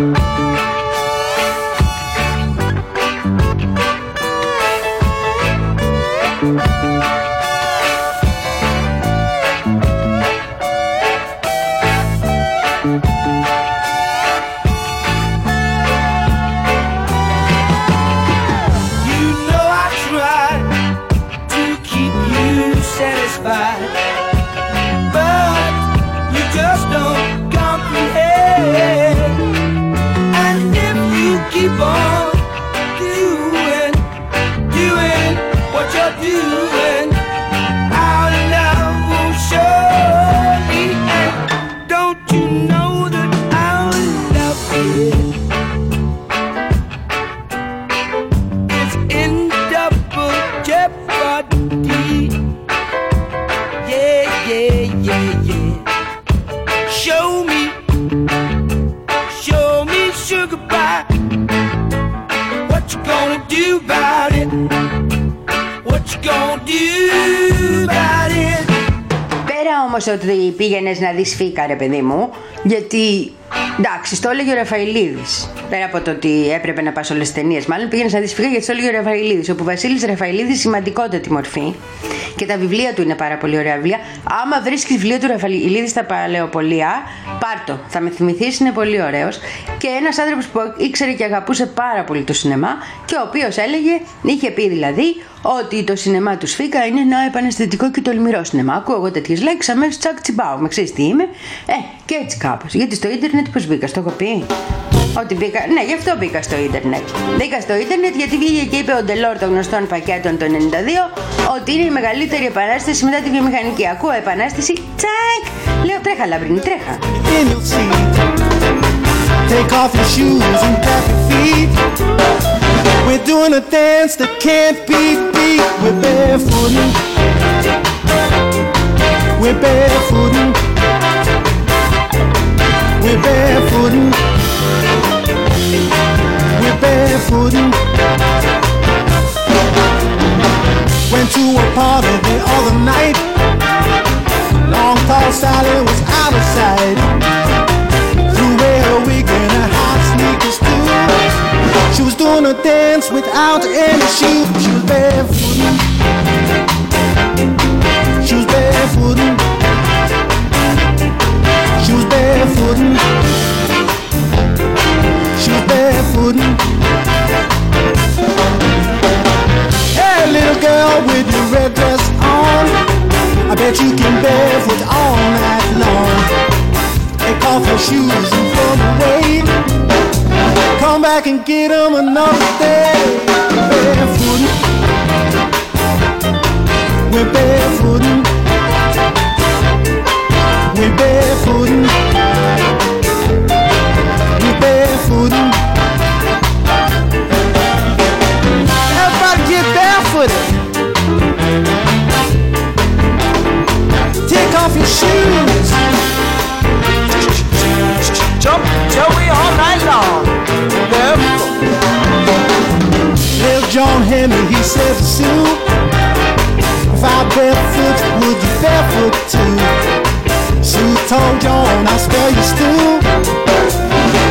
Bye. Πήγαινε να δεις φίκα, ρε παιδί μου, γιατί εντάξει, το έλεγε ο Ραφαηλίδης. Πέρα από το ότι έπρεπε να πας όλες τις ταινίες, μάλλον πήγαινες να δεις φίκα γιατί το έλεγε ο Ραφαηλίδης. Όπου Βασίλης Ραφαηλίδης σημαντικότατη μορφή και τα βιβλία του είναι πάρα πολύ ωραία βιβλία. Άμα βρίσκεις βιβλίο του Ραφαηλίδη στα παλαιοπολία, πάρτο. Θα με θυμηθείς, είναι πολύ ωραίος. Και ένας άνθρωπος που ήξερε και αγαπούσε πάρα πολύ το σινεμά και ο οποίος έλεγε, είχε πει δηλαδή, ότι το σινεμά του Σφίκα είναι ένα επαναισθητικό και τολμηρό σινεμά. Ακούω εγώ τέτοιες λέξεις, αμέσως τσακ τσιμπάω. Με ξέρεις τι είμαι. Ε, και έτσι κάπως. Γιατί στο ίντερνετ πώς μπήκα, το έχω πει. Ότι μπήκα, ναι, γι' αυτό μπήκα στο ίντερνετ. Μπήκα στο ίντερνετ γιατί βγήκε και είπε ο Ντελόρ των γνωστών πακέτων το 92 ότι είναι η μεγαλύτερη επανάσταση μετά τη βιομηχανική. Ακούω επανάσταση, τσακ! Λέω τρέχα, λαμπρινή, τρέχα. in your seat. Take off your shoes and tap your feet. We're doing a dance that can't be beat. We're barefooting. We're barefooting. We're barefooting. we're barefooting. Went to a party the other night. Long tall Sally was out of sight. Threw away her wig and her hot sneakers too. She was doing a dance without any shoes. She was barefooting. She was barefooting. She was barefooting. She. Hey, little girl with your red dress on. I bet you can barefoot all night long. Take off your shoes and throw them away. Come back and get them another day. Barefooting. We're barefooting. We're barefooting. Barefooted. Take off your shoes. Jump Joey all night long. Little John Henry, he says, Sue, if I barefoot, would you barefoot too? Sue told John, I spell you stew.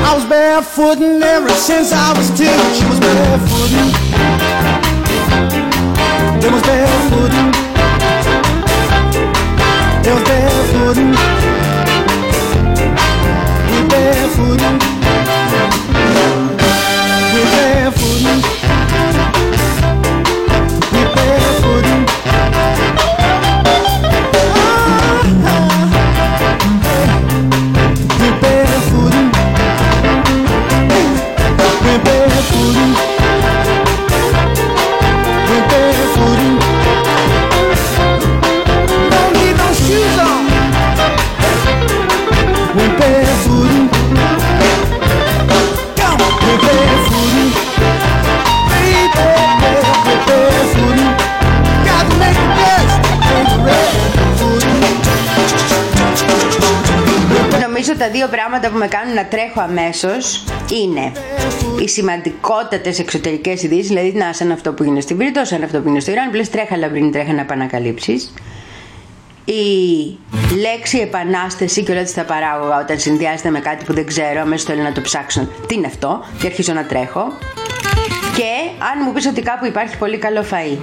I was barefooting ever since I was two. She was barefooting. They was barefooting. They was barefooting. We barefooting. Τα δύο πράγματα που με κάνουν να τρέχω αμέσως είναι οι σημαντικότατες εξωτερικές ειδήσεις, δηλαδή να σαν αυτό που γίνεται στην Πυρητό, σαν αυτό που γίνεται στο Ιράν, πλες τρέχα λαμπρίνη, τρέχα να επανακαλύψεις. Η λέξη επανάσταση και όλα τα παράγωγα όταν συνδυάζεται με κάτι που δεν ξέρω, αμέσως θέλω να το ψάξω τι είναι αυτό; Και αρχίζω να τρέχω. Και αν μου πεις ότι κάπου υπάρχει πολύ καλό φαΐ.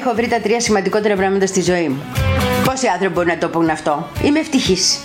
Έχω βρει τα τρία σημαντικότερα πράγματα στη ζωή μου. Πόσοι άνθρωποι μπορούν να το πούν αυτό; Είμαι ευτυχής.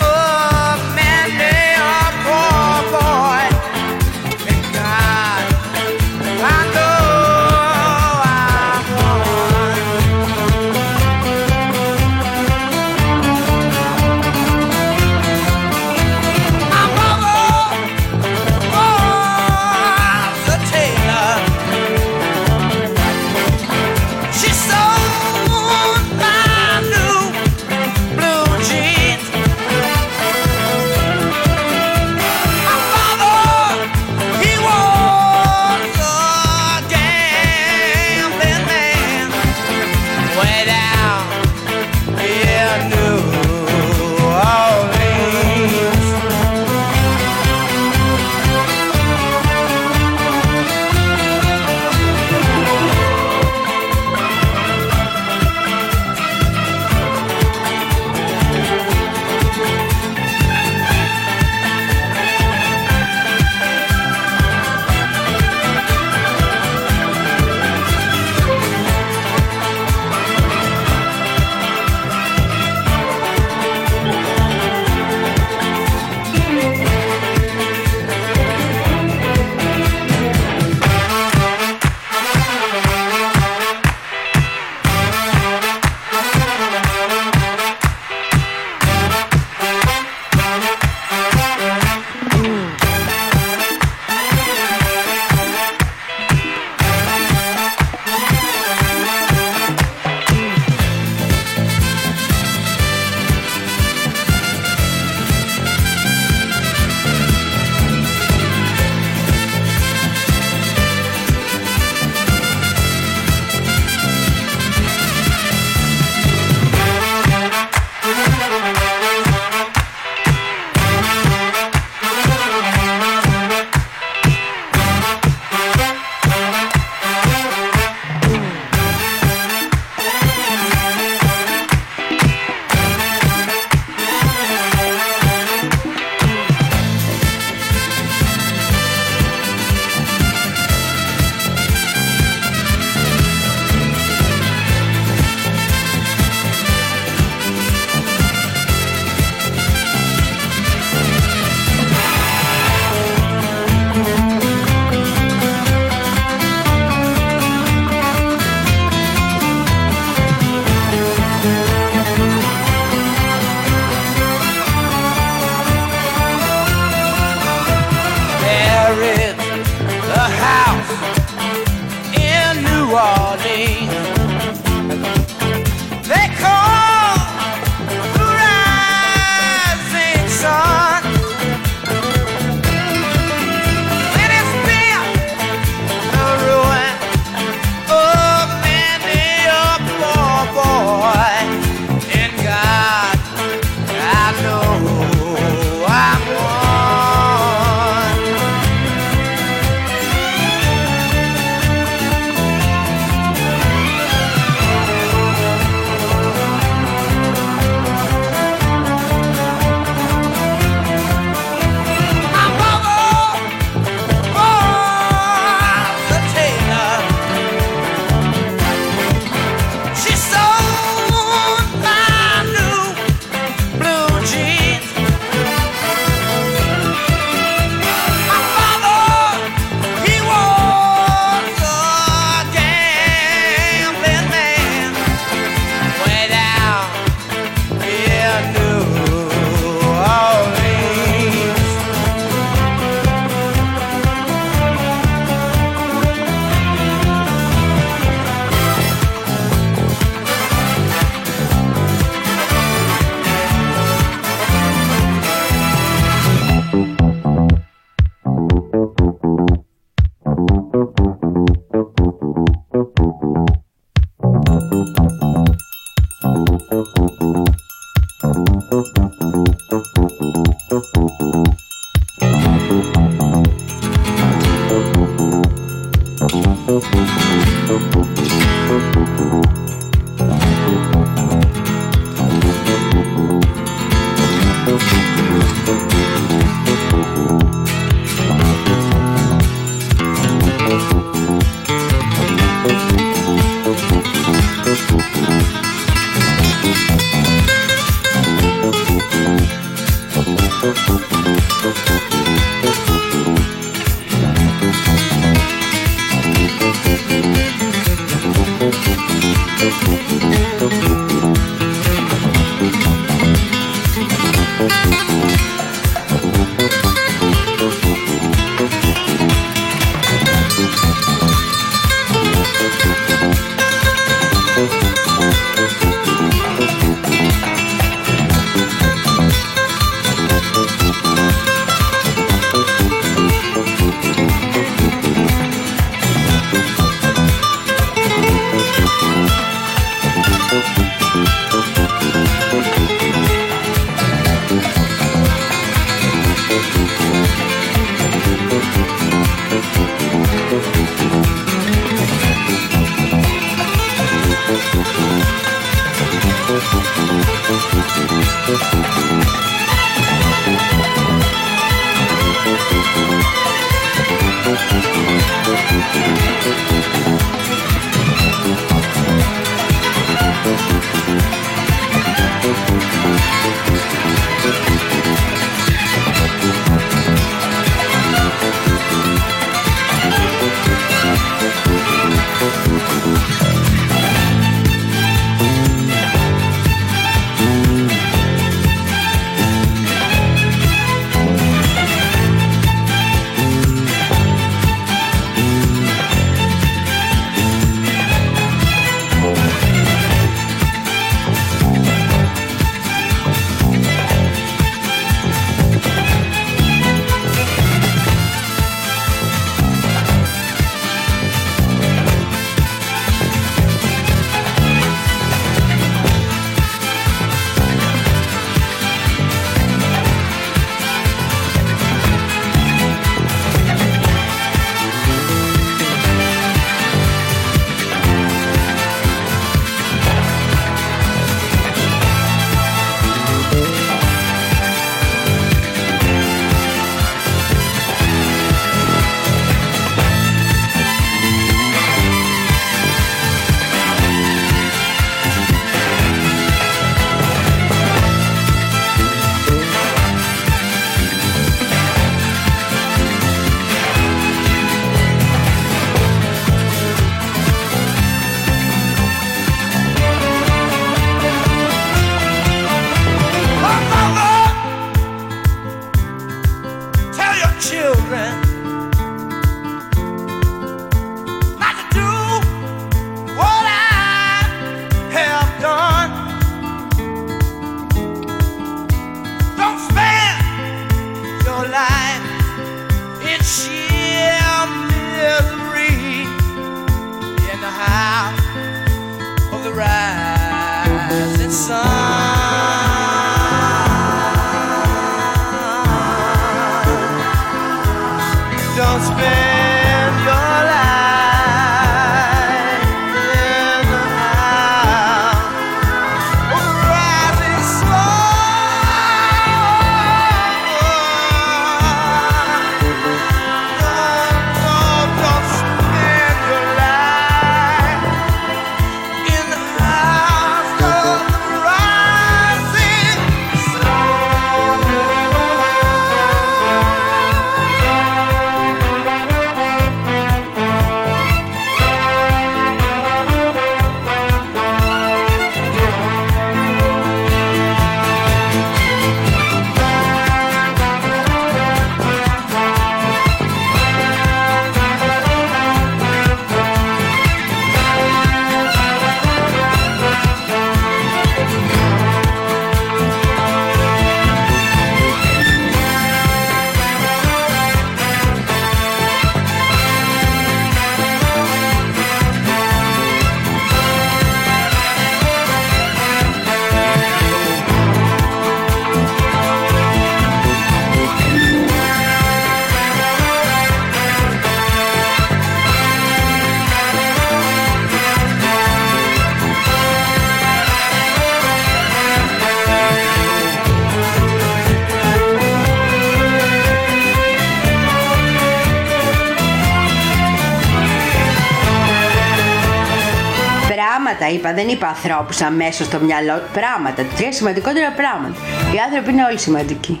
Είπα, δεν είπα ανθρώπους αμέσως στο μυαλό. Πράγματα. Τρία σημαντικότερα πράγματα. Οι άνθρωποι είναι όλοι σημαντικοί.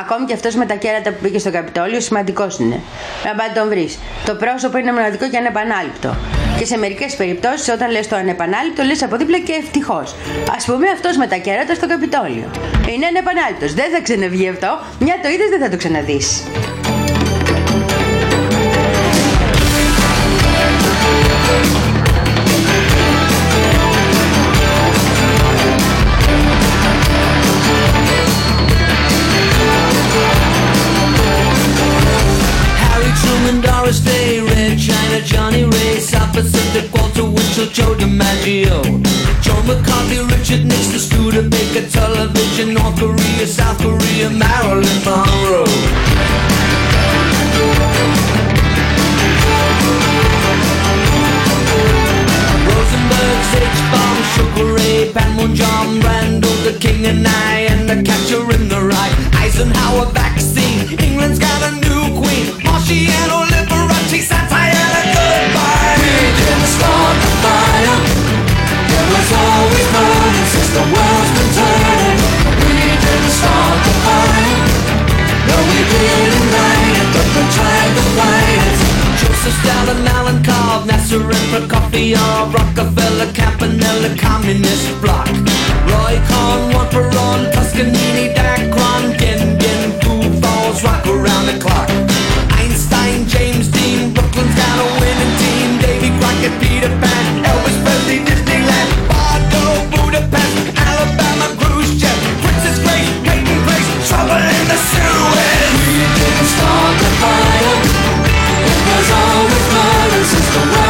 Ακόμη και αυτός με τα κέρατα που πήγε στο Καπιτόλιο σημαντικός είναι. Να πάει να τον βρεις. Το πρόσωπο είναι μοναδικό και ανεπανάληπτο. Και σε μερικές περιπτώσεις, όταν λες το ανεπανάληπτο, λες από δίπλα και ευτυχώς. Α πούμε αυτός με τα κέρατα στο Καπιτόλιο. Είναι ανεπανάληπτος. Δεν θα ξαναβγεί αυτό. Μια το είδες, δεν θα το ξαναδείς. Pacific, Walter Winchell, Joe DiMaggio, Joe McCarthy, Richard Nixon, Scooter Baker, Television, North Korea, South Korea, Marilyn Monroe. Rosenberg, H-Bomb, Sugar Ray, Panmunjom, Randall, the King and I, and the Catcher in the Rye, Eisenhower vaccine, England's got a new queen, Marciano, Liberace, satire, fire, it was always burning since the world's been turning. We didn't start the fire, no we didn't light it, but we tried to it. Prokofiev, Rockefeller, Campanella, Communist Bloc. Roy Toscanini, Dacron, Gen Gen, Foo Falls, rock around the clock. Peter Pan, Elvis Presley, Disneyland, Bardo, Budapest, Alabama, Khrushchev, Princess Grace, Peyton Place, trouble in the Suez. We didn't start the fire. It was always burning since the world's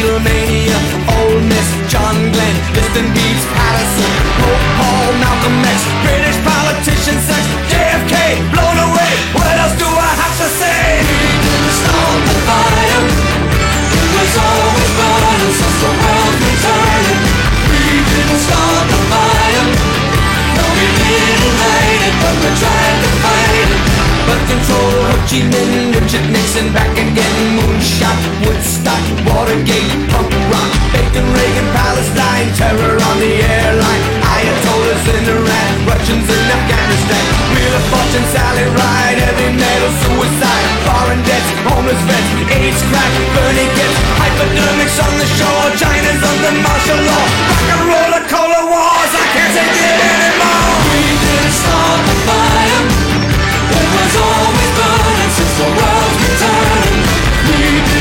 Miss, John Glenn, Distant Beats, Patterson, Pope Paul, Malcolm X, British politician, sex, JFK, blown away. What else do I have to say? We didn't start the fire. It was always burning since the world's turning. We didn't start the fire. No, we didn't it, but we tried to fight it. But control Ho Chi Minh, Richard Nixon back again. Iraq, Watergate, punk rock, Bacon, Reagan, Palestine, terror on the airline, Ayatollahs in Iran, Russians in Afghanistan, Wheel of Fortune, Sally Ride, heavy metal, suicide, foreign debts, homeless vets, AIDS crack, Bernie gets hypodermics on the shore, China's under martial law, rock and roll, roller, cola wars, I can't take it anymore. We didn't start the fire, it was always burning since the world's returning. We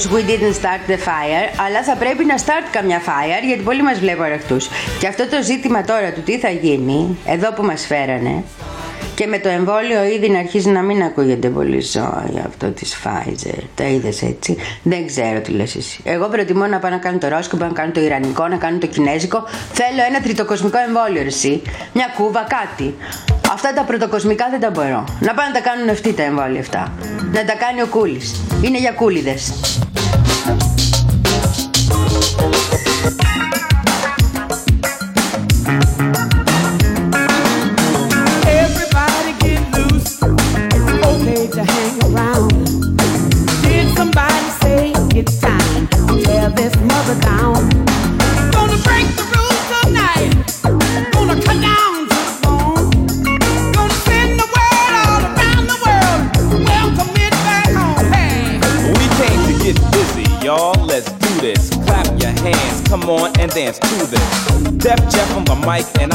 Και όντω, we didn't start the fire, αλλά θα πρέπει να start καμιά fire γιατί πολλοί μας βλέπουν ρεχτούς. Και αυτό το ζήτημα τώρα του τι θα γίνει, εδώ που μας φέρανε, και με το εμβόλιο ήδη να αρχίζει να μην ακούγεται πολύ ζώα αυτό της Pfizer. Τα είδες έτσι; Δεν ξέρω τι λες εσύ. Εγώ προτιμώ να πάω να κάνω το ρόσκοπο, να κάνω το ιρανικό, να κάνω το κινέζικο. Θέλω ένα τριτοκοσμικό εμβόλιο, ρε εσύ. Μια κούβα, κάτι. Αυτά τα πρωτοκοσμικά δεν τα μπορώ. Να πάνε να τα κάνουν αυτοί τα εμβόλια αυτά. Να τα κάνει ο Κούλης. Είναι για κούλιδες.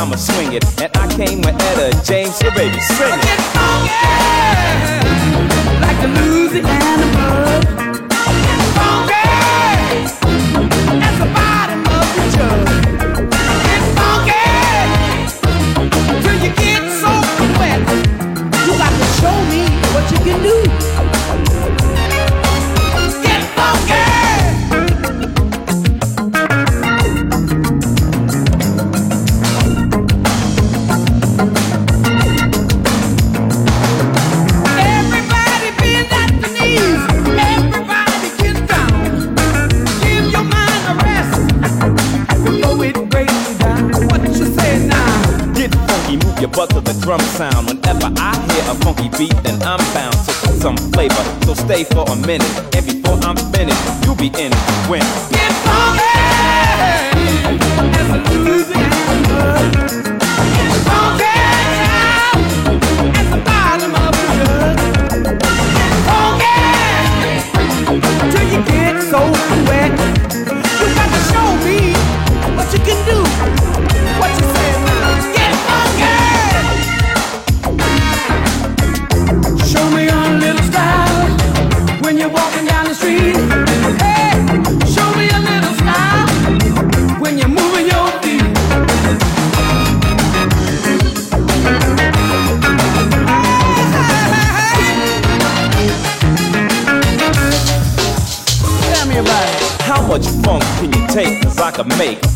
I'ma swing it. And I came with Etta James, so baby, sing it.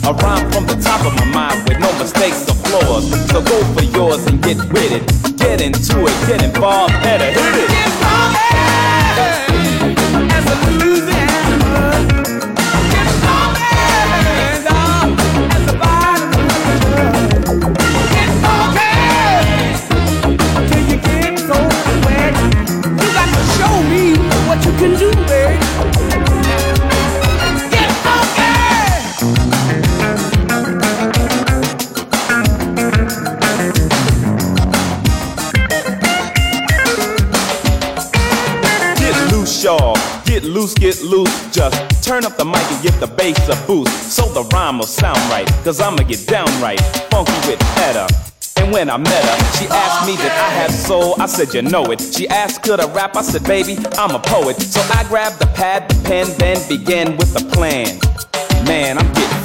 A rhyme from the top of my mind with no mistakes or flaws. So go for yours and get with it. Get into it, get involved, better hit it. Sound right. Cause I'ma get down right. Funky with Etta. And when I met her, she asked me did I have soul. I said you know it. She asked could I rap. I said baby I'm a poet. So I grabbed the pad, the pen, then began with the plan. Man, I'm getting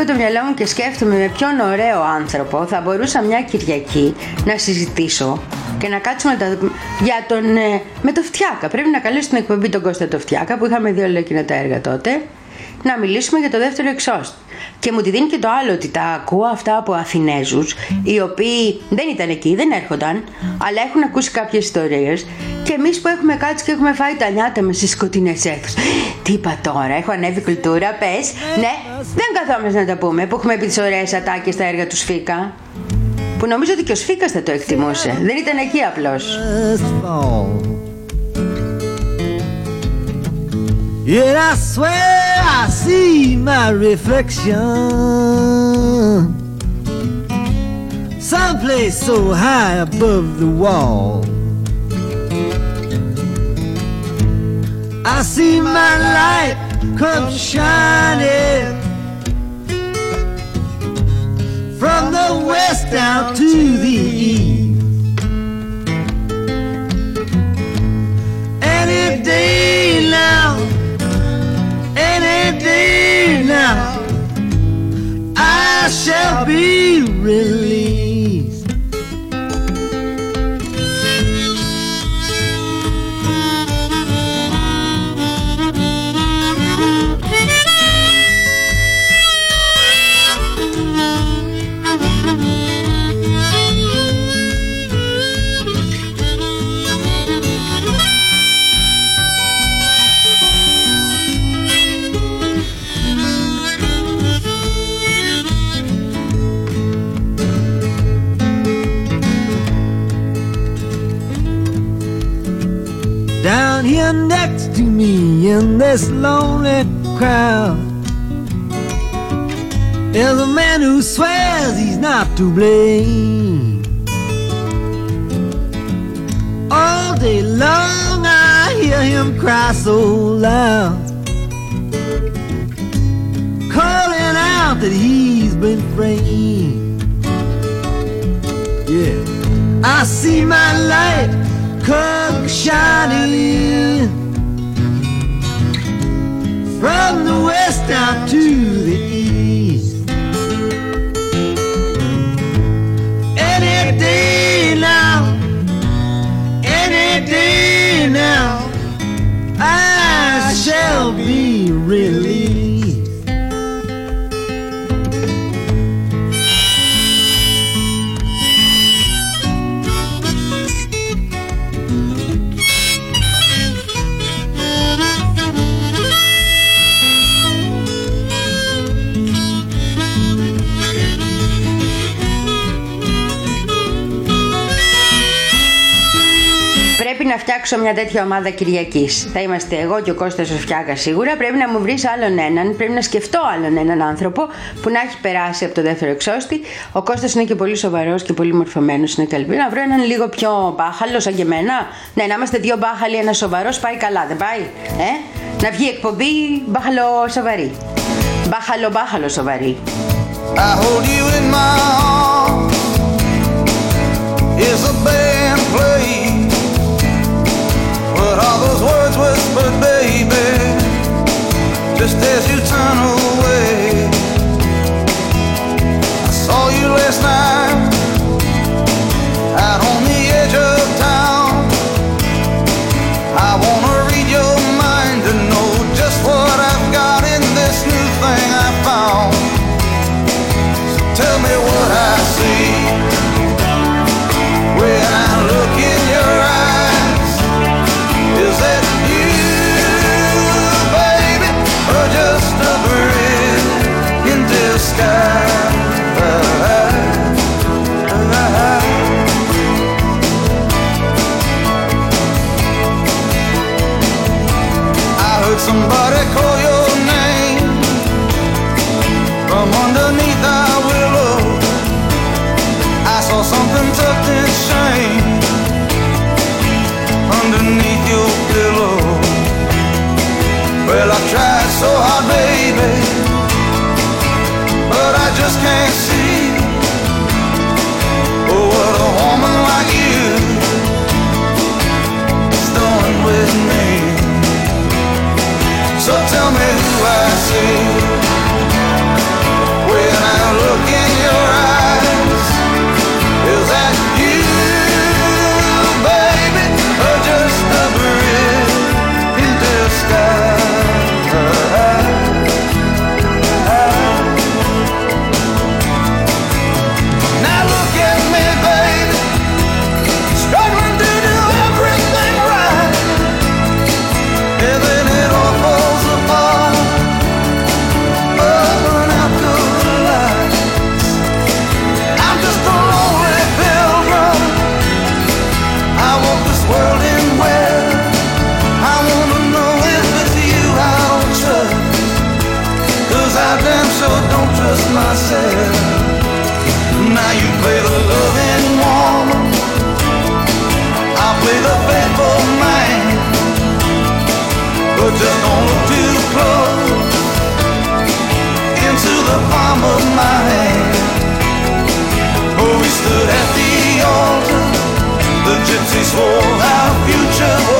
λίγο το μυαλό μου και σκέφτομαι με ποιον ωραίο άνθρωπο θα μπορούσα μια Κυριακή να συζητήσω και να κάτσουμε να τα δούμε για τον, ε, με το Φτιάκα. Πρέπει να καλέσω στην εκπομπή τον Κώστα το Φτιάκα που είχαμε δύο εκείνα τα έργα τότε να μιλήσουμε για το δεύτερο εξώστη. Και μου τη δίνει και το άλλο ότι τα ακούω αυτά από Αθηνέζους οι οποίοι δεν ήταν εκεί, δεν έρχονταν αλλά έχουν ακούσει κάποιες ιστορίες και εμείς που έχουμε κάτσει και έχουμε φάει τα νιάτα μας στις σκοτεινές αίθουσες. Τι είπα τώρα, έχω ανέβει κουλτούρα, πες. Ναι, δεν καθόμαστε να τα πούμε που έχουμε πει τις ωραίες ατάκες στα έργα του Σφίκα. Που νομίζω ότι και ο Σφίκας θα το εκτιμούσε. Δεν ήταν εκεί απλώς. Yet I swear I see my reflection. Someplace so high above the wall. I see my light come shining From the west down to the east. Any day me now, I shall be relieved. In this lonely crowd is a man who swears he's not to blame. All day long I hear him cry so loud, calling out that he's been framed. Yeah, I see my light come shining from the west out to the east. Any day now, any day Πρέπει να φτιάξω μια τέτοια ομάδα Κυριακής. Θα είμαστε εγώ και ο Κώστας ο Φτιάκα σίγουρα. Πρέπει να μου βρεις άλλον έναν, πρέπει να σκεφτώ άλλον έναν άνθρωπο που να έχει περάσει από το δεύτερο εξώστη. Ο Κώστας είναι και πολύ σοβαρός και πολύ μορφωμένος, είναι καλή. Να βρω έναν λίγο πιο μπάχαλο, σαν και εμένα. Ναι, να είμαστε δύο μπάχαλοι, ένας σοβαρός, πάει καλά, δεν πάει. Ε; Να βγει εκπομπή μπάχαλο σοβαρή. Μπάχαλο, μπάχαλο σοβαρή. I hold you in my arms Is a band playing What are those words whispered, baby. Just as you turn away. I saw you last night just look too close into the palm of my hand. Oh, we stood at the altar. The gypsy swore our future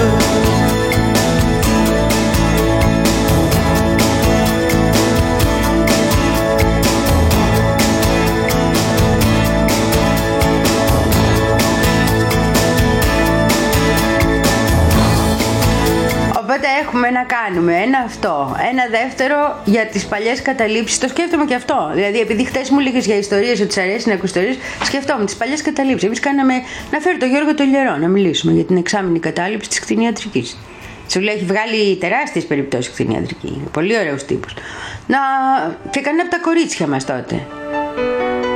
έχουμε να κάνουμε ένα αυτό. Ένα δεύτερο για τις παλιές καταλήψεις. Το σκέφτομαι και αυτό. Δηλαδή, επειδή χθες μου λέγε για ιστορίες, ότι σ' αρέσει να ακούς ιστορίες, σκεφτόμουν τις παλιές καταλήψεις. Εμείς κάναμε να φέρει τον Γιώργο το Λιερό να μιλήσουμε για την εξάμεινη κατάληψη της κτηνιατρική. Σου λέει, έχει βγάλει τεράστιες περιπτώσεις κτηνιατρική. Πολύ ωραίους τύπους. Να... Και κανένα από τα κορίτσια μας τότε.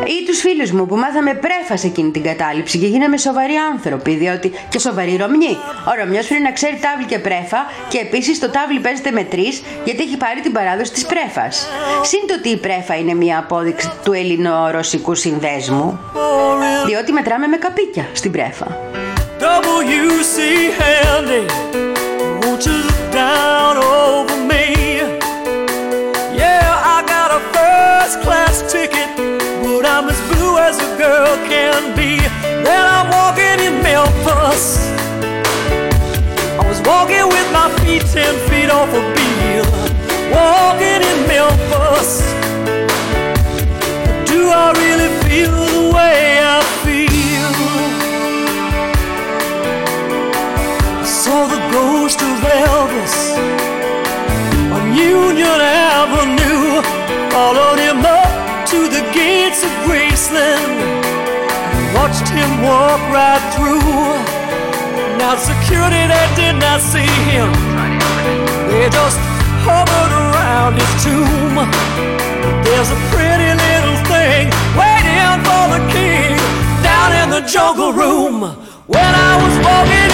Ή τους φίλους μου που μάθαμε πρέφας σε εκείνη την κατάληψη και γίναμε σοβαροί άνθρωποι, διότι και σοβαροί Ρωμιοί. Ο Ρωμιός πρέπει να ξέρει τάβλη και πρέφα και επίσης το τάβλι παίζεται με τρεις γιατί έχει πάρει την παράδοση της πρέφας. Συν το ότι η πρέφα είναι μια απόδειξη του ελληνο-ρωσικού συνδέσμου, διότι μετράμε με καπίκια στην πρέφα. WC Handy, won't you look down over first class ticket, but I'm as blue as a girl can be. Then I'm walking in Memphis. I was walking with my feet ten feet off a bill. Walking in Memphis. Do I really feel the way I feel? I saw the ghost of Elvis on Union Avenue. Of Graceland and watched him walk right through. Now security they did not see him. They just hovered around his tomb. There's a pretty little thing waiting for the king down in the jungle room. When I was walking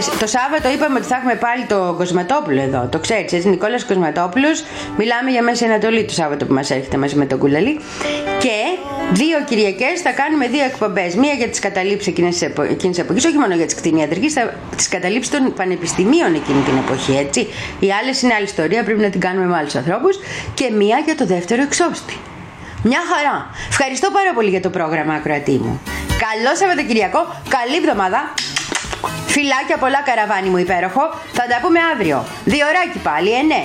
δύο επόμενε. Το Σάββατο είπαμε ότι θα έχουμε πάλι το Κοσματόπουλο εδώ. Το ξέρεις, έτσι. Νικόλας Κοσματόπουλος. Μιλάμε για Μέση Ανατολή το Σάββατο που μας έρχεται μαζί με τον Κουλαλή. Και δύο Κυριακές θα κάνουμε δύο εκπομπές. Μία για τις καταλήψεις εκείνης της εποχής, όχι μόνο για τις κτηνιατρικέ, τις καταλήψεις των πανεπιστημίων εκείνη την εποχή, έτσι. Οι άλλες είναι άλλη ιστορία, πρέπει να την κάνουμε με άλλους ανθρώπους. Και μία για το δεύτερο εξώστη. Μια χαρά. Ευχαριστώ πάρα πολύ για το πρόγραμμα, ακροατή μου. Καλό Σαββατοκυριακό, καλή εβδομάδα. Φιλάκια πολλά καραβάνι μου υπέροχο. Θα τα πούμε αύριο. Διωράκι πάλι, ε ναι.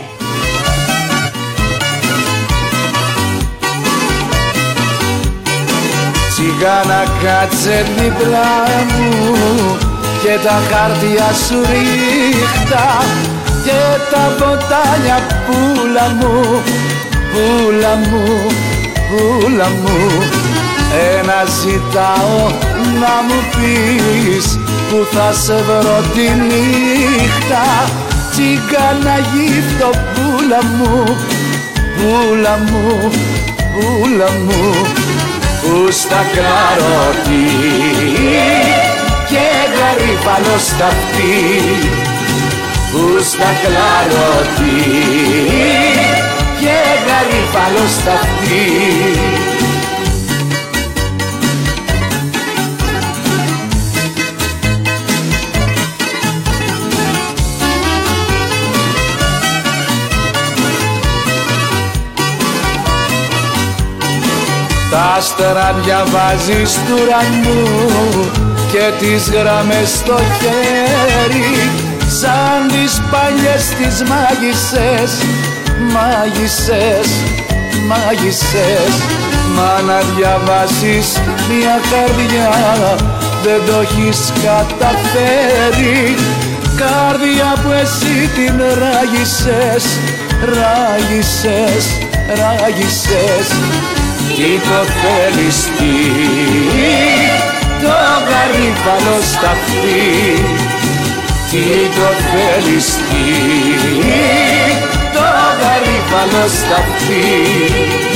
Τσιγάνα κάτσε δίπλα μου και τα χάρτια σου ρίχτα και τα ποτάλια πουλα μου, πουλα μου, πουλα μου ένα ζητάω να μου πεις που θα σε βρω τη νύχτα. Τσιγάνα γύφτο πουλα μου, πουλα μου, πουλα μου που στα καρότη. Και γαρίφαλο στα αυτή που στα κλαρώτη και γαρίφαλο στα αυτή Τα άστερα διαβάζεις του ουρανού και τις γραμμές στο χέρι. Σαν τις παλιές τις μάγισσες, μάγισσες, μάγισσες. Μα να διαβάσεις μια καρδιά δεν το έχεις καταφέρει. Καρδιά που εσύ την ράγισες, ράγισες, ράγισες τι το θέλεις τι; Το γαρίφαλο σταφτί τι το θέλεις τι; Το γαρίφαλο σταφτί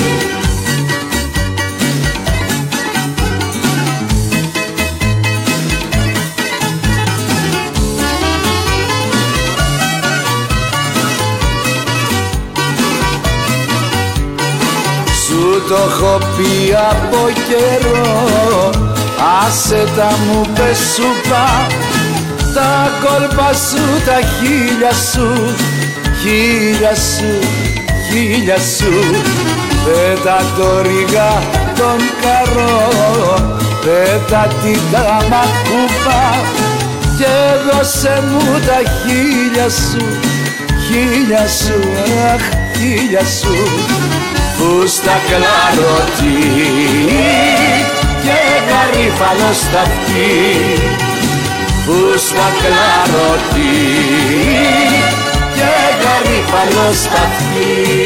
το έχω πει από καιρό. Άσε τα μου πες σου πά Τα κόλπα σου, τα χίλια σου. Χίλια σου, χίλια σου. Πέτα το ρίγα τον καρό. Πέτα την τάμα κουπά Και δώσε μου τα χίλια σου. Χίλια σου, αχ, χίλια σου που στα κλαρωτή και γαρίφαλο σταυτή που στα κλαρωτή και γαρίφαλο σταυτή